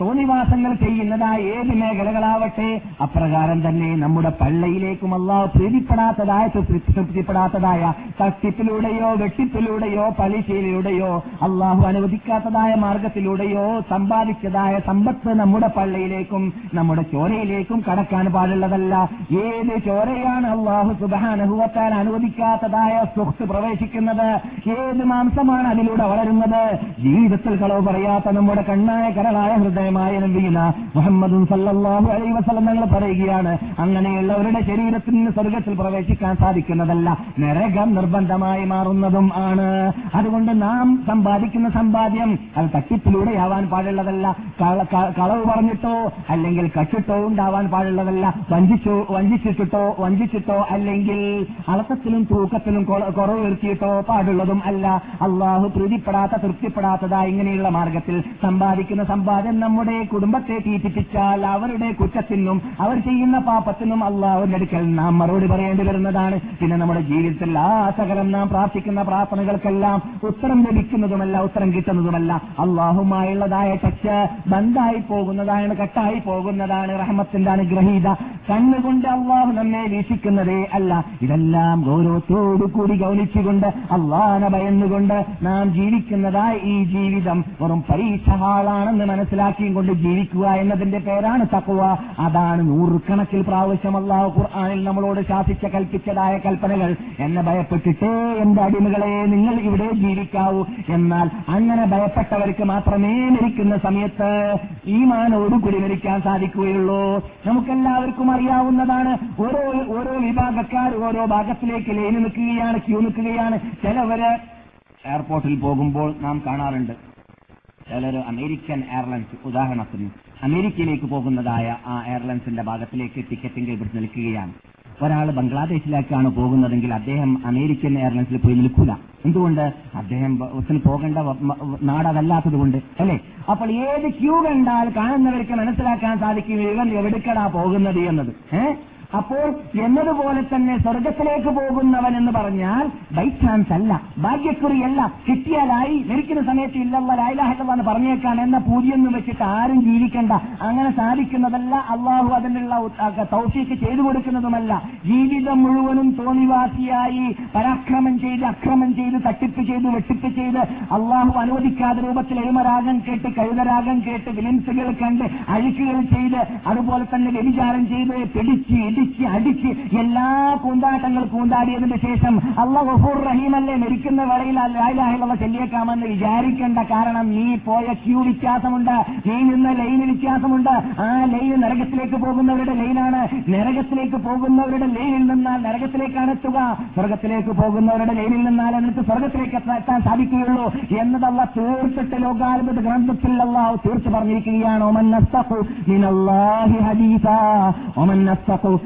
തോന്നിവാസങ്ങൾ ചെയ്യുന്നതായ ഏത് മേഖലകളാവട്ടെ അപ്രകാരം തന്നെ നമ്മുടെ പള്ളിയിലേക്കും അള്ളാഹ് പ്രീതിപ്പെടാത്തതായ തൃപ്തി- തൃപ്തിപ്പെടാത്തതായ തട്ടിപ്പിലൂടെയോ വെട്ടിപ്പിലൂടെയോ പലിശയിലൂടെയോ അള്ളാഹു അനുവദിക്കാത്തതായ മാർഗത്തിലൂടെയോ സമ്പാദിച്ചതായ സമ്പത്ത് നമ്മുടെ പള്ളിയിലേക്കും നമ്മുടെ ചോരയിലേക്കും കടക്കാൻ പാടുള്ളതല്ല. ഏത് ചോരയാണ് അള്ളാഹു സുബാനഹുവത്താൻ അനുവദിക്കാത്തതായ സുഹൃത്ത് പ്രവേശിക്കുന്നത്? ഏത് മാംസമാണ് അതിലൂടെ വളരുന്നത്? ജീവിതത്തിൽ കളവ് പറയാത്ത നമ്മുടെ കണ്ണായ കരളായ ഹൃദയമായ നബീന മുഹമ്മദും സല്ലാഹു അലൈ വസല്ലം ഞങ്ങൾ പറയുകയാണ് അങ്ങനെയുള്ളവരുടെ ശരീരത്തിന് സ്വർഗത്തിൽ പ്രവേശിക്കാൻ സാധിക്കുന്നതല്ല. നരകം നിർബന്ധമായി മാറുന്നതും ആണ്. അതുകൊണ്ട് നാം സമ്പാദിക്കുന്ന സമ്പാദ്യം അത് തട്ടിപ്പിലൂടെയാവാൻ പാടുള്ളതല്ല. കള- കളവ് പറഞ്ഞിട്ടോ അല്ലെങ്കിൽ കച്ചിട്ടോ ഉണ്ടാവാൻ പാടുള്ളതല്ല. എന്നുള്ളതല്ല വഞ്ചിച്ചു വഞ്ചിച്ചിട്ടോ വഞ്ചിച്ചിട്ടോ അല്ലെങ്കിൽ അളത്തത്തിലും തൂക്കത്തിലും കുറവ് വരുത്തിയിട്ടോ പാടുള്ളതും അല്ല. അള്ളാഹു പ്രീതിപ്പെടാത്ത തൃപ്തിപ്പെടാത്തതാ ഇങ്ങനെയുള്ള മാർഗത്തിൽ സമ്പാദിക്കുന്ന സമ്പാദ്യം നമ്മുടെ കുടുംബത്തെ തീറ്റിപ്പിച്ചാൽ അവരുടെ കുറ്റത്തിനും അവർ ചെയ്യുന്ന പാപത്തിനും അള്ളാഹുവിന്റെ അടുക്കൽ നാം മറുപടി പറയേണ്ടി വരുന്നതാണ്. പിന്നെ നമ്മുടെ ജീവിതത്തിൽ ആ സകലം നാം പ്രാർത്ഥിക്കുന്ന പ്രാർത്ഥനകൾക്കെല്ലാം ഉത്തരം ലഭിക്കുന്നതുമല്ല ഉത്തരം കിട്ടുന്നതുമല്ല. അള്ളാഹുമായുള്ളതായ ടച്ച് ബന്ധായി പോകുന്നതാണ് കട്ടായി പോകുന്നതാണ്. റഹ്മത്തിന്റെ അനുഗ്രഹീത കണ്ണുകൊണ്ട് അള്ളാഹു നമ്മെ വീക്ഷിക്കുന്നതേ അല്ല. ഇതെല്ലാം കൂടി ഗൗനിച്ചുകൊണ്ട് അള്ളാഹന ഭയന്നുകൊണ്ട് നാം ജീവിക്കുന്നതായ ഈ ജീവിതം വെറും പരീക്ഷ ഹാളാണെന്ന് മനസ്സിലാക്കിയും കൊണ്ട് ജീവിക്കുക എന്നതിന്റെ പേരാണ് തക്കുവ അതാണ് നൂറുകണക്കിൽ പ്രാവശ്യം അള്ളാഹു ഖുർആാനിൽ നമ്മളോട് ശാസിച്ച കൽപ്പിച്ചതായ കൽപ്പനകൾ. എന്നെ ഭയപ്പെട്ടിട്ടേ എന്റെ അടിമകളെ നിങ്ങൾ ഇവിടെ ജീവിക്കാവൂ. എന്നാൽ അങ്ങനെ ഭയപ്പെട്ടവർക്ക് മാത്രമേ മരിക്കുന്ന സമയത്ത് ഈ മാനോടുകൂടി മരിക്കാൻ സാധിക്കുകയുള്ളൂ. നമുക്കെല്ലാവർക്കും അറിയാവുന്നതാണ്. ഓരോ ഓരോ വിഭാഗക്കാർ ഓരോ ഭാഗത്തിലേക്ക് ലൈന് നിൽക്കുകയാണ് ക്യൂ നിൽക്കുകയാണ്. ചിലവര് എയർപോർട്ടിൽ പോകുമ്പോൾ നാം കാണാറുണ്ട്. ചിലർ അമേരിക്കൻ എയർലൈൻസ് ഉദാഹരണത്തിന് അമേരിക്കയിലേക്ക് പോകുന്നതായ ആ എയർലൈൻസിന്റെ ഭാഗത്തിലേക്ക് ടിക്കറ്റിംഗ് ഇവിടെ നിൽക്കുകയാണ്. ഒരാൾ ബംഗ്ലാദേശിലേക്കാണ് പോകുന്നതെങ്കിൽ അദ്ദേഹം അമേരിക്കൻ എയർലൈൻസിൽ പോയി നിൽക്കൂല. എന്തുകൊണ്ട്? അദ്ദേഹം ബസ്സിന് പോകേണ്ട വ- മ- നാടതല്ലാത്തത് കൊണ്ട് അല്ലേ? അപ്പോൾ ഏത് ക്യൂ കണ്ടാൽ കാണുന്നവർക്ക് മനസ്സിലാക്കാൻ സാധിക്കും ഇവൻ എവിടുക്കടാ പോകുന്നത് എന്നത്. ഏഹ് അപ്പോൾ എന്നതുപോലെ തന്നെ സ്വർഗത്തിലേക്ക് പോകുന്നവൻ എന്ന് പറഞ്ഞാൽ ബൈ ചാൻസ് അല്ല. ഭാഗ്യക്കുറിയല്ല കിട്ടിയാലായി. മരിക്കുന്ന സമയത്ത് ഇല്ലല്ല ലായിലാഹല്ലെന്ന് പറഞ്ഞേക്കാൻ എന്ന പൂജ്യൊന്നും വെച്ചിട്ട് ആരും ജീവിക്കണ്ട. അങ്ങനെ സാധിക്കുന്നതല്ല അള്ളാഹു അതിനുള്ള തൗഫീക്ക് ചെയ്തു കൊടുക്കുന്നതുമല്ല. ജീവിതം മുഴുവനും തോന്നിവാസിയായി പരാക്രമം ചെയ്ത് അക്രമം ചെയ്ത് തട്ടിപ്പ് ചെയ്ത് വെട്ടിപ്പ് ചെയ്ത് അള്ളാഹു അനുവദിക്കാത്ത രൂപത്തിൽ എഴുമരാഗം കേട്ട് കഴുതരാഗം കേട്ട് വിലൻസുകൾ കണ്ട് അഴുക്കുകൾ ചെയ്ത് അതുപോലെ തന്നെ വ്യഭിചാരം ചെയ്ത് പിടിച്ച് ഇടിച്ച് അടിച്ച് എല്ലാ കൂന്താട്ടങ്ങൾ കൂന്താടിയതിന് ശേഷം അള്ള ഗഫൂർ റഹീമല്ലേ മരിക്കുന്ന വേളയിൽ ലായിലാഹിലുള്ള ചെല്ലിയേക്കാമെന്ന് വിചാരിക്കേണ്ട കാരണം നീ പോയ ക്യൂ വ്യത്യാസമുണ്ട് നീ നിന്ന ലൈന് വ്യത്യാസമുണ്ട്. ആ ലൈൻ നരകത്തിലേക്ക് പോകുന്നവരുടെ ലൈനാണ്. നരകത്തിലേക്ക് പോകുന്നവരുടെ ലൈനിൽ നിന്നാൽ നരകത്തിലേക്കാണ് എത്തുക. സ്വർഗത്തിലേക്ക് പോകുന്നവരുടെ ലൈനിൽ നിന്നാൽ എന്നിട്ട് സ്വർഗത്തിലേക്ക് എത്താൻ- സാധിക്കുകയുള്ളൂ എന്നതല്ല തീർത്തിട്ട് ലോകാത്ഭുത ഗ്രന്ഥത്തിൽ അള്ളാഹു തീർത്തു പറഞ്ഞിരിക്കുകയാണ്. ഒമൻ നസ്തഖു മിനല്ലാഹി ഹദീസാ ഒമൻ നസ്തഖു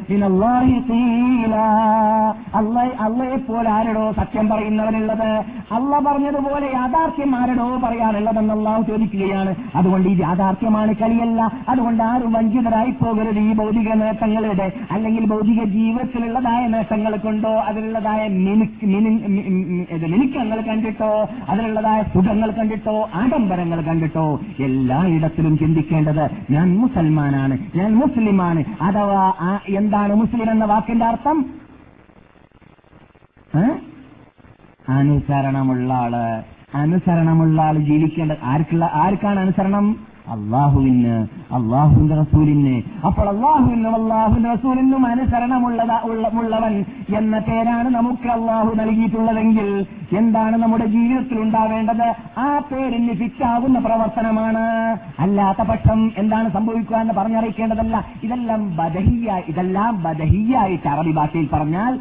അള്ളയെ പോലെ ആരടോ സത്യം പറയുന്നവനുള്ളത്? അള്ള പറഞ്ഞതുപോലെ യാഥാർത്ഥ്യം ആരടോ പറയാനുള്ളതെന്ന് അള്ളാഹു ചോദിക്കുകയാണ്. അതുകൊണ്ട് ഈ യാഥാർത്ഥ്യമാണ് കളിയല്ല. അതുകൊണ്ട് ആരും വഞ്ചിതരായി പോകരുത് ഈ ഭൗതിക നേട്ടങ്ങളുടെ അല്ലെങ്കിൽ ഭൗതിക ജീവിതത്തിലുള്ളതായ നേട്ടങ്ങൾ കൊണ്ടോ അതിലുള്ളതായ മിനുക്കങ്ങൾ കണ്ടിട്ടോ അതിലുള്ളതായ സുഖങ്ങൾ കണ്ടിട്ടോ ആഡംബരങ്ങൾ കണ്ടിട്ടോ എല്ലായിടത്തിലും ചിന്തിക്കേണ്ടത് ഞാൻ മുസൽമാനാണ് ഞാൻ മുസ്ലിമാണ് അഥവാ ആ എന്താണ് മുസ്ലിം എന്ന വാക്കിന്റെ അർത്ഥം? അനുസരണമുള്ള ആൾ. അനുസരണമുള്ള ആൾ ജീവിക്കേണ്ട ആർക്കുള്ള ആർക്കാണ് അനുസരണം? അള്ളാഹുവിന് അള്ളാഹുവിന്റെ റസൂലിന്. അപ്പോൾ അള്ളാഹുവിനും അള്ളാഹുവിന്റെ റസൂലിനും ഉള്ളവൻ എന്ന പേരാണ് നമുക്ക് അള്ളാഹു നൽകിയിട്ടുള്ളതെങ്കിൽ എന്താണ് നമ്മുടെ ജീവിതത്തിൽ ഉണ്ടാവേണ്ടത്? ആ പേരിന് ഫിറ്റാവുന്ന പ്രവർത്തനമാണ്. അല്ലാത്ത പക്ഷം എന്താണ് സംഭവിക്കുക എന്ന് പറഞ്ഞറിയിക്കേണ്ടതല്ല. ഇതെല്ലാം ബദഹിയ ഇതെല്ലാം ബദഹിയായിട്ട് അറബി ഭാഷയിൽ പറഞ്ഞാൽ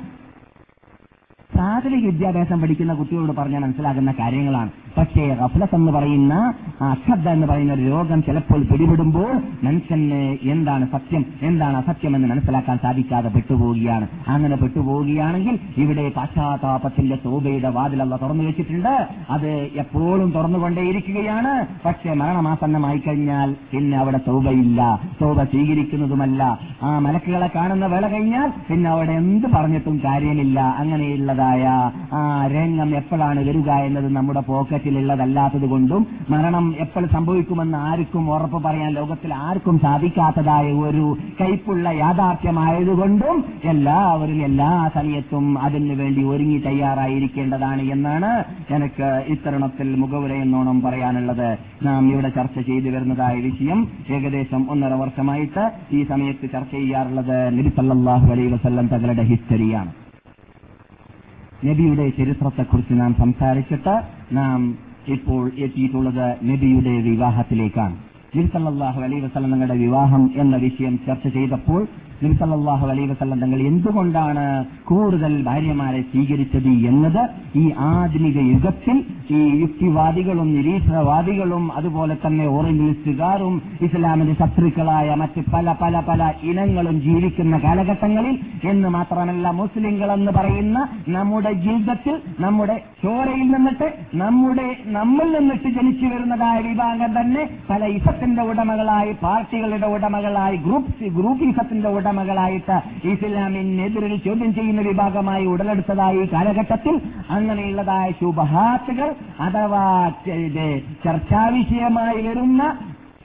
പ്രാഥമിക വിദ്യാഭ്യാസം പഠിക്കുന്ന കുട്ടികളോട് പറഞ്ഞാൽ മനസ്സിലാകുന്ന കാര്യങ്ങളാണ്. പക്ഷേ റഫ്ലസ് എന്ന് പറയുന്ന അശ്രദ്ധ എന്ന് പറയുന്ന ഒരു രോഗം ചിലപ്പോൾ പിടിപെടുമ്പോൾ മനുഷ്യന് എന്താണ് സത്യം? എന്താണ് അസത്യം എന്ന് മനസ്സിലാക്കാൻ സാധിക്കാതെ പെട്ടുപോവുകയാണ്. അങ്ങനെ പെട്ടുപോവുകയാണെങ്കിൽ ഇവിടെ പശ്ചാത്താപത്തിന്റെ തോബയുടെ വാതിലല്ല തുറന്നു വെച്ചിട്ടുണ്ട്. അത് എപ്പോഴും തുറന്നുകൊണ്ടേയിരിക്കുകയാണ്. പക്ഷേ മരണമാസന്നമായി കഴിഞ്ഞാൽ പിന്നെ അവിടെ തോബയില്ല തോബ സ്വീകരിക്കുന്നതുമല്ല. ആ മലക്കുകളെ കാണുന്ന വേള കഴിഞ്ഞാൽ പിന്നെ അവിടെ എന്ത് പറഞ്ഞിട്ടും കാര്യമില്ല. അങ്ങനെയുള്ളതായ ആ രംഗം എപ്പോഴാണ് വരിക എന്നത് നമ്മുടെ പോക്കറ്റിലുള്ളതല്ലാത്തത് കൊണ്ടും മരണം എപ്പോൾ സംഭവിക്കുമെന്ന് ആർക്കും ഉറപ്പ് പറയാൻ ലോകത്തിൽ ആർക്കും സാധിക്കാത്തതായ ഒരു കൈപ്പുള്ള യാഥാർത്ഥ്യമായതുകൊണ്ടും എല്ലാവരും എല്ലാ സമയത്തും അതിനു വേണ്ടി ഒരുങ്ങി തയ്യാറായിരിക്കേണ്ടതാണ് എന്നാണ് എനിക്ക് ഇത്തരണത്തിൽ മുഖവുരയെന്നോണം പറയാനുള്ളത്. നാം ഇവിടെ ചർച്ച ചെയ്തു വരുന്നതായ വിഷയം ഏകദേശം ഒന്നര വർഷമായിട്ട് ഈ സമയത്ത് ചർച്ച ചെയ്യാറുള്ളത് നബി അലൈ വസല്ലം തങ്ങളുടെ ഹിസ്റ്ററിയാണ്. നബിയുടെ ചരിത്രത്തെക്കുറിച്ച് നാം സംസാരിച്ചിട്ട് നാം ഇപ്പോൾ എത്തിയിട്ടുള്ളത് നബിയുടെ വിവാഹത്തിലേക്കാണ്. നബി അലൈ വസല്ലം തങ്ങളുടെ വിവാഹം എന്ന വിഷയം ചർച്ച ചെയ്തപ്പോൾ നബി അലൈ വസല്ലം തങ്ങൾ എന്തുകൊണ്ടാണ് കൂടുതൽ ഭാര്യമാരെ സ്വീകരിച്ചത് എന്നത് ഈ ആധുനിക യുഗത്തിൽ ഈ യുക്തിവാദികളും നിരീക്ഷണവാദികളും അതുപോലെ തന്നെ ഓറിയന്റലിസ്റ്റുകാരും ഇസ്ലാമിന്റെ ശത്രുക്കളായ മറ്റ് പല പല പല ഇനങ്ങളും ജീവിക്കുന്ന കാലഘട്ടങ്ങളിൽ എന്ന് മാത്രമല്ല മുസ്ലിങ്ങൾ എന്ന് പറയുന്ന നമ്മുടെ ജീവിതത്തിൽ നമ്മുടെ ചോരയിൽ നിന്നിട്ട് നമ്മുടെ നമ്മിൽ നിന്നിട്ട് ജനിച്ചു വരുന്നതായ വിഭാഗം തന്നെ പല ഇസത്തിന്റെ ഉടമകളായി പാർട്ടികളുടെ ഉടമകളായി ഗ്രൂപ്പ് ഗ്രൂപ്പ് ഇസത്തിന്റെ ഉടമകളായിട്ട് ഇസ്ലാമിനെതിരെ ചോദ്യം ചെയ്യുന്ന വിഭാഗമായി ഉടലെടുത്തതായി കാലഘട്ടത്തിൽ അങ്ങനെയുള്ളതായ ശുഭഹാത്തുകൾ അഥവാ ചർച്ചാവിഷയമായി ചർച്ചാ വിഷയമായി വരുന്ന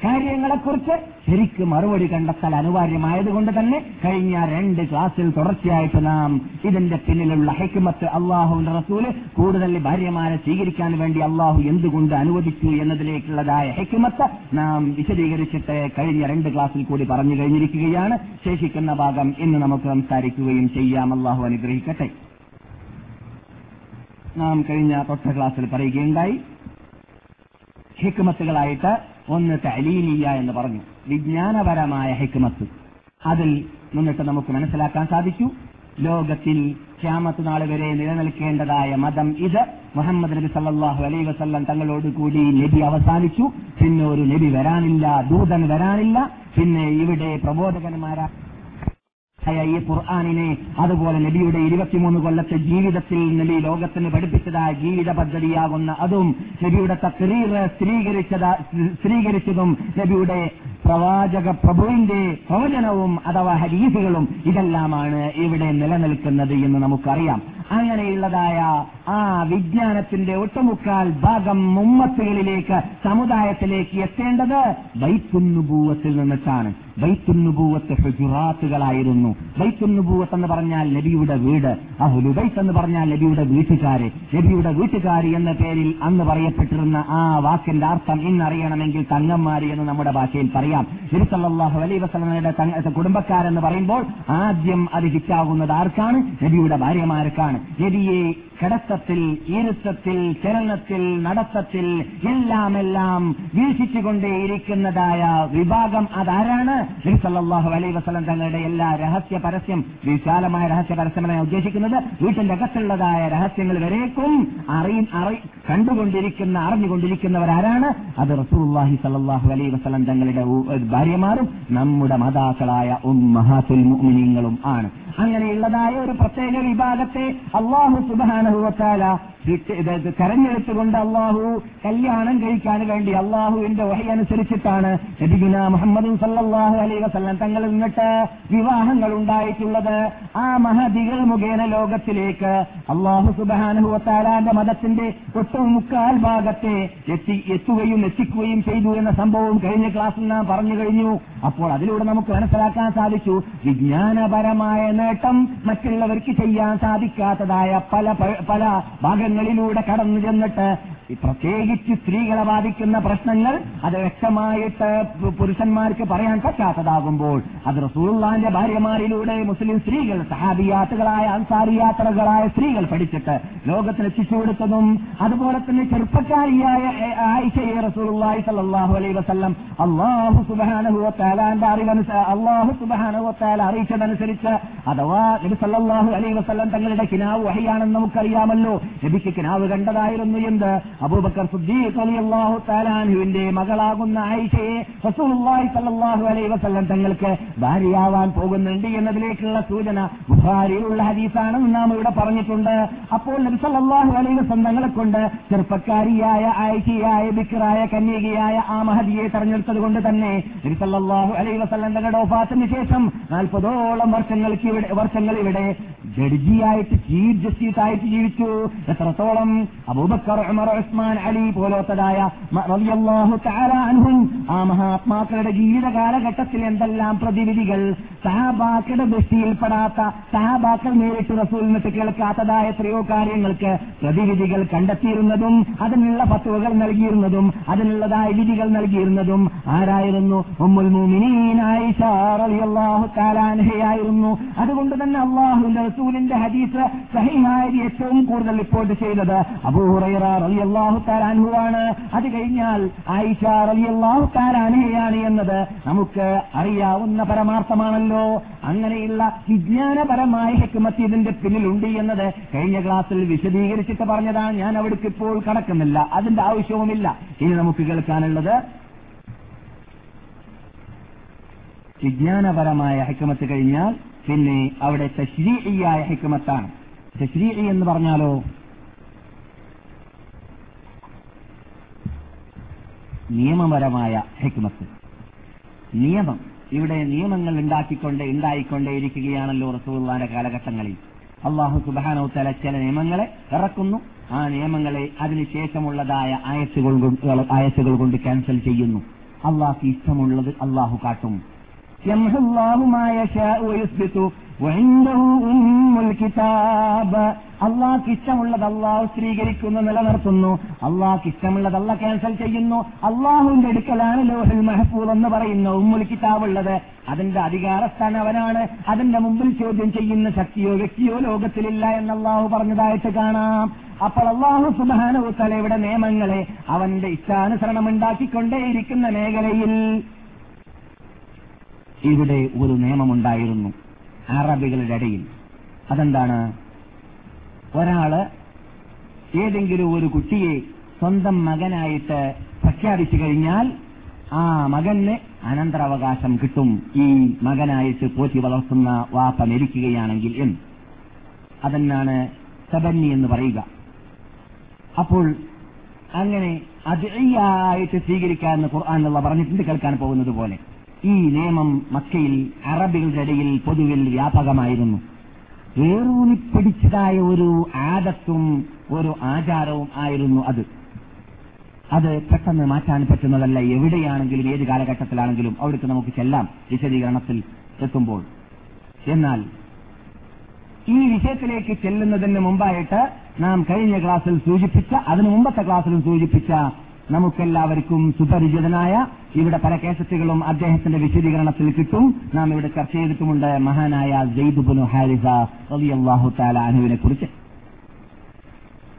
കാര്യങ്ങളെക്കുറിച്ച് ശരിക്ക് മറുപടി കണ്ടെത്തൽ അനിവാര്യമായതുകൊണ്ട് തന്നെ കഴിഞ്ഞ രണ്ട് ക്ലാസ്സിൽ തുടർച്ചയായിട്ട് നാം ഇതിന്റെ പിന്നിലുള്ള ഹെക്കുമത്ത് അള്ളാഹുവിന്റെ റസൂൽ കൂടുതൽ ഭാര്യമാരെ സ്വീകരിക്കാൻ വേണ്ടി അള്ളാഹു എന്തുകൊണ്ട് അനുവദിച്ചു എന്നതിലേക്കുള്ളതായ ഹെക്കുമത്ത് നാം വിശദീകരിച്ചിട്ട് കഴിഞ്ഞ രണ്ട് ക്ലാസ്സിൽ കൂടി പറഞ്ഞു കഴിഞ്ഞിരിക്കുകയാണ്. ശേഷിക്കുന്ന ഭാഗം ഇന്ന് നമുക്ക് സംസാരിക്കുകയും ചെയ്യാം. അള്ളാഹു അനുഗ്രഹിക്കട്ടെ. നാം കഴിഞ്ഞ തൊട്ട ക്ലാസ്സിൽ പറയുകയുണ്ടായി. ഹിക്മത്തുകളായിട്ട് ഒന്ന് തലീലിയ എന്ന് പറഞ്ഞു. വിജ്ഞാനപരമായ ഹിക്മത്ത്. അതിൽ നിന്നിട്ട് നമുക്ക് മനസ്സിലാക്കാൻ സാധിച്ചു. ലോകത്തിൽ ക്യാമത്ത് നാൾ വരെ നിലനിൽക്കേണ്ടതായ മതം ഇത്. മുഹമ്മദ് നബി സല്ലാഹു അലൈ വസല്ലം തങ്ങളോട് കൂടി നബി അവസാനിച്ചു. പിന്നെ ഒരു നബി വരാനില്ല ദൂതൻ വരാനില്ല. പിന്നെ ഇവിടെ പ്രബോധകന്മാരാ ഈ ഖുർആാനിനെ അതുപോലെ നബിയുടെ ഇരുപത്തിമൂന്ന് കൊല്ലത്തെ ജീവിതത്തിൽ നബി ലോകത്തിന് പഠിപ്പിച്ചതായ ജീവിത പദ്ധതിയാകുന്ന അതും നബിയുടെ തക്രീർ സ്ത്രീകരിച്ചത് സ്ത്രീകരിച്ചതും നബിയുടെ പ്രവാചക പ്രഭുവിന്റെ പ്രവചനവും അഥവാ ഹരീഫുകളും ഇതെല്ലാമാണ് ഇവിടെ നിലനിൽക്കുന്നത് എന്ന് നമുക്കറിയാം. അങ്ങനെയുള്ളതായ ആ വിജ്ഞാനത്തിന്റെ ഒട്ടുമുക്കാൽ ഭാഗം മുമ്മത്തുകളിലേക്ക് സമുദായത്തിലേക്ക് എത്തേണ്ടത് ബൈത്തുന്നുഭൂവത്തിൽ നിന്നിട്ടാണ്. ബൈത്തുന്നുഭൂവത്ത് ഹുജുറാത്തുകളായിരുന്നു. ബൈത്തുന്നുഭൂവത്ത് എന്ന് പറഞ്ഞാൽ നബിയുടെ വീട്. അഹുലു ബൈത്ത് എന്ന് പറഞ്ഞാൽ നബിയുടെ വീട്ടുകാര്. നബിയുടെ വീട്ടുകാർ എന്ന പേരിൽ അന്ന് പറയപ്പെട്ടിരുന്ന ആ വാക്കിന്റെ അർത്ഥം ഇന്നറിയണമെങ്കിൽ തങ്ങന്മാര് എന്ന് നമ്മുടെ ഭാഷയിൽ പറയാം. നബിസല്ലാഹു അലൈ വസ്ലമയുടെ കുടുംബക്കാരെന്ന് പറയുമ്പോൾ ആദ്യം അത് ഹിറ്റാകുന്നത് ആർക്കാണ്? നബിയുടെ ഭാര്യമാർക്കാണ്. നബിയെ കിടത്തത്തിൽ ഈരുത്തത്തിൽ ചലനത്തിൽ നടത്തത്തിൽ എല്ലാം എല്ലാം വീക്ഷിച്ചുകൊണ്ടേയിരിക്കുന്നതായ വിഭാഗം അതാരാണ്? നബിസല്ലാഹു അലൈ വസ്ലം തങ്ങളുടെ എല്ലാ രഹസ്യ പരസ്യം വിശാലമായ രഹസ്യ പരസ്യമെന്ന് ഉദ്ദേശിക്കുന്നത്. വീട്ടിന്റെ അകത്തുള്ളതായ രഹസ്യങ്ങൾ വരേക്കും അറി അറി കണ്ടുകൊണ്ടിരിക്കുന്ന അറിഞ്ഞുകൊണ്ടിരിക്കുന്നവരാരാണ്? അത് റസൂല്ലാഹി സല്ലാഹു അലൈ വസ്ലം തങ്ങളുടെ ഭാര്യമാരും നമ്മുടെ മാതാക്കളായ ഉമ്മഹാത്തുൽ മുഅ്മിനീങ്ങളും ആണ്. അങ്ങനെയുള്ളതായ ഒരു പ്രത്യേക വിഭാഗത്തെ അള്ളാഹു സുബാനഹുവത്താല തെരഞ്ഞെടുത്തുകൊണ്ട് അള്ളാഹു കല്യാണം കഴിക്കാൻ വേണ്ടി അള്ളാഹുവിന്റെ വഹി അനുസരിച്ചിട്ടാണ് നബിഗുന മുഹമ്മദ് സല്ലാഹു അലൈ വസ്ലം തങ്ങൾ നിന്നിട്ട് വിവാഹങ്ങൾ ഉണ്ടായിട്ടുള്ളത്. ആ മഹതികൾ മുഖേന ലോകത്തിലേക്ക് അള്ളാഹു സുബഹാനുഭവത്താലാന്റെ മതത്തിന്റെ ഒട്ടുമുക്കാൽ ഭാഗത്തെ എത്തി എത്തുകയും എത്തിക്കുകയും ചെയ്തു എന്ന സംഭവം കഴിഞ്ഞ ക്ലാസ്സിൽ നാം പറഞ്ഞു കഴിഞ്ഞു. അപ്പോൾ അതിലൂടെ നമുക്ക് മനസ്സിലാക്കാൻ സാധിച്ചു വിജ്ഞാനപരമായ നേട്ടം മറ്റുള്ളവർക്ക് ചെയ്യാൻ സാധിക്കാത്തതായ പല പല ഭാഗങ്ങളിലൂടെ കടന്നു ചെന്നിട്ട് പ്രത്യേകിച്ച് സ്ത്രീകളെ ബാധിക്കുന്ന പ്രശ്നങ്ങൾ അത് വ്യക്തമായിട്ട് പുരുഷന്മാർക്ക് പറയാൻ പറ്റാത്തതാകുമ്പോൾ അത് റസൂള്ളാന്റെ ഭാര്യമാരിലൂടെ മുസ്ലിം സ്ത്രീകൾ സഹാബിയാത്തുകളായ അൻസാരിയാത്രകളായ സ്ത്രീകൾ പഠിച്ചിട്ട് ലോകത്തിന് എത്തിച്ചു കൊടുത്തതും അതുപോലെ തന്നെ ചെറുപ്പക്കാരിയായ ആയിഷയെ റസൂള്ളി സല്ലാഹു അലൈ വസ്ലം അള്ളാഹു സുബാനുഭവത്താലാന്റെ അറിവനുസ അള്ളാഹു സുബാനുഭവത്താൽ അറിയിച്ചതനുസരിച്ച് അഥവാ നബി സല്ലാഹു അലൈ വസ്ലം തങ്ങളുടെ കിനാവ് വഹിയാണെന്ന് നമുക്കറിയാമല്ലോ. നബിക്ക് കിനാവ് കണ്ടതായിരുന്നു എന്ത്? അബൂബക്കർ സുദ്ദീഖ് അലിയല്ലാഹു താലാൻഹുവിന്റെ മകളാകുന്ന ആയിഷയെ റസൂലുള്ളാഹി സല്ലല്ലാഹു അലൈഹി വസല്ലം തങ്ങൾക്ക് ഭാര്യയാവാൻ പോകുന്നുണ്ട് എന്നതിലേക്കുള്ള സൂചന ബുഖാരിയിലുള്ള ഹദീസാണെന്ന് നാം ഇവിടെ പറഞ്ഞിട്ടുണ്ട്. അപ്പോൾ നബി സല്ലല്ലാഹു അലൈഹി തങ്ങളെ കൊണ്ട് ചെറുപ്പക്കാരിയായ ആയിഷയായ ബിക്റായ കന്യകയായ ആ മഹദിയെ തെരഞ്ഞെടുത്തത് കൊണ്ട് തന്നെ നബി സല്ലല്ലാഹു അലൈഹി വസല്ലം തങ്ങളുടെ ഒഫാത്തിന് ശേഷം നാൽപ്പതോളം വർഷങ്ങൾക്ക് ഇവിടെ വർഷങ്ങൾ ഇവിടെ ജഡ്ജിയായിട്ട് ചീഫ് ജസ്റ്റിസ് ആയിട്ട് ജീവിച്ചു. എത്രത്തോളം അബൂബക്കർ ഉമർ ഉസ്മാൻ അലി പോലത്തതായ ആ മഹാത്മാക്കളുടെ ജീവിത കാലഘട്ടത്തിൽ എന്തെല്ലാം പ്രതിവിധികൾ സഹാബാക്കളുടെ ദൃഷ്ടിയിൽപ്പെടാത്ത സഹാബാക്കൾ നേരിട്ട് റസൂലിനിട്ട് കേൾക്കാത്തതായ എത്രയോ കാര്യങ്ങൾക്ക് പ്രതിവിധികൾ കണ്ടെത്തിയിരുന്നതും അതിനുള്ള ഫത്തുവകൾ നൽകിയിരുന്നതും അതിനുള്ളതായ വിധികൾ നൽകിയിരുന്നതും ആരായിരുന്നു? ഉമ്മുൽ അൻഹയായിരുന്നു. അതുകൊണ്ട് തന്നെ അള്ളാഹുവിന്റെ റസൂലിന്റെ ഹദീസ് സഹിഹാരി ഏറ്റവും കൂടുതൽ റിപ്പോർട്ട് ചെയ്തത് അബൂഹുറൈറ റളിയല്ലാഹു താലാൻഹുവാണ് അത് കഴിഞ്ഞാൽ ആയിഷ റളിയല്ലാഹു താലാൻഹയാണ് എന്നത് നമുക്ക് അറിയാവുന്ന പരമാർത്ഥമാണല്ലോ. അങ്ങനെയുള്ള വിജ്ഞാനപരമായ ഹിക്മത്ത് ഇതിന്റെ പിന്നിലുണ്ട് എന്നത് കഴിഞ്ഞ ക്ലാസ്സിൽ വിശദീകരിച്ചിട്ട് പറഞ്ഞതാണ്. ഞാൻ അവിടേക്ക് ഇപ്പോൾ കടക്കുന്നില്ല. അതിന്റെ ആവശ്യവുമില്ല. ഇനി നമുക്ക് കേൾക്കാനുള്ളത് വിജ്ഞാനപരമായ ഹിക്മത്ത് കഴിഞ്ഞാൽ പിന്നെ അവിടെ തശ്രീയായ ഹിക്മത്താണ്. തശ്രീ എന്ന് പറഞ്ഞാലോ? നിയമപരമായ ഹെക്മത്ത്. നിയമം ഇവിടെ നിയമങ്ങൾ ഉണ്ടാക്കിക്കൊണ്ട് ഇരിക്കുകയാണല്ലോ റസൂള്ളാന്റെ കാലഘട്ടങ്ങളിൽ. അള്ളാഹു സുബാനോ തല ചില നിയമങ്ങളെ ഇറക്കുന്നു. ആ നിയമങ്ങളെ അതിനുശേഷമുള്ളതായ ആയത്തുകൾ ആയത്തുകൾ കൊണ്ട് ക്യാൻസൽ ചെയ്യുന്നു. അള്ളാഹ് ഇഷ്ടമുള്ളത് അള്ളാഹു കാട്ടും. അള്ളാഹ്ക്ക് ഇഷ്ടമുള്ളത് അള്ളാഹു സ്ത്രീകരിക്കുന്നു നിലനിർത്തുന്നു. അള്ളാഹ്ക്ക് ഇഷ്ടമുള്ളത് അള്ള ക്യാൻസൽ ചെയ്യുന്നു. അള്ളാഹുവിന്റെ അടുക്കലാണ് ലോഹൽ മെഹഫൂദ് എന്ന് പറയുന്ന ഉമ്മുൽ കിതാബ് ഉള്ളത്. അതിന്റെ അധികാരസ്ഥാനം അവനാണ്. അതിന്റെ മുമ്പിൽ ചോദ്യം ചെയ്യുന്ന ശക്തിയോ വ്യക്തിയോ ലോകത്തിലില്ല എന്ന് അള്ളാഹു പറഞ്ഞതായിട്ട് കാണാം. അപ്പോൾ അള്ളാഹു സുബാനുത്തല ഇവിടെ നിയമങ്ങളെ അവന്റെ ഇഷ്ടാനുസരണം ഉണ്ടാക്കിക്കൊണ്ടേയിരിക്കുന്ന മേഖലയിൽ ഇവിടെ ഒരു നിയമമുണ്ടായിരുന്നു. അറബികളുടെ ഇടയിൽ അതെന്താണ്? ഒരാൾ ഏതെങ്കിലും ഒരു കുട്ടിയെ സ്വന്തം മകനായിട്ട് പ്രഖ്യാപിച്ചു കഴിഞ്ഞാൽ ആ മകന് അനന്തരാവകാശം കിട്ടും. ഈ മകനായിട്ട് പോറ്റി വളർത്തുന്ന വാപ്പ മരിക്കുകയാണെങ്കിൽ എന്ന്. അതെന്നാണ് സബന്നി എന്ന് പറയുക. അപ്പോൾ അങ്ങനെ അതിയായിട്ട് സ്വീകരിക്കാമെന്ന് ഖുർആൻ എന്നുള്ള പറഞ്ഞിട്ടുണ്ട് കേൾക്കാൻ പോകുന്നത് പോലെ. ഈ നിയമം മക്കയിൽ അറബികളുടെ ഇടയിൽ പൊതുവിൽ വ്യാപകമായിരുന്നു. വേറൂന്നിപ്പിടിച്ചതായ ഒരു ആദത്തും ഒരു ആചാരവും ആയിരുന്നു അത്. അത് പെട്ടെന്ന് മാറ്റാൻ പറ്റുന്നതല്ല. എവിടെയാണെങ്കിലും ഏത് കാലഘട്ടത്തിലാണെങ്കിലും അവിടേക്ക് നമുക്ക് ചെല്ലാം വിശദീകരണത്തിൽ എത്തുമ്പോൾ. എന്നാൽ ഈ വിഷയത്തിലേക്ക് ചെല്ലുന്നതിന് മുമ്പായിട്ട് നാം കഴിഞ്ഞ ക്ലാസ്സിൽ സൂചിപ്പിച്ച അതിനു മുമ്പത്തെ ക്ലാസ്സിലും സൂചിപ്പിച്ച നമുക്കെല്ലാവർക്കും സുപരിചിതനായ ഇവിടെ പല കേസറ്റുകളും അദ്ദേഹത്തിന്റെ വിശദീകരണത്തിൽ കിട്ടും. നാം ഇവിടെ ചർച്ച ചെയ്തിട്ടുമുണ്ട് മഹാനായ ജയ്ദുബുനു ഹാരിസ റളിയല്ലാഹു തആല അനുവിനെ കുറിച്ച്.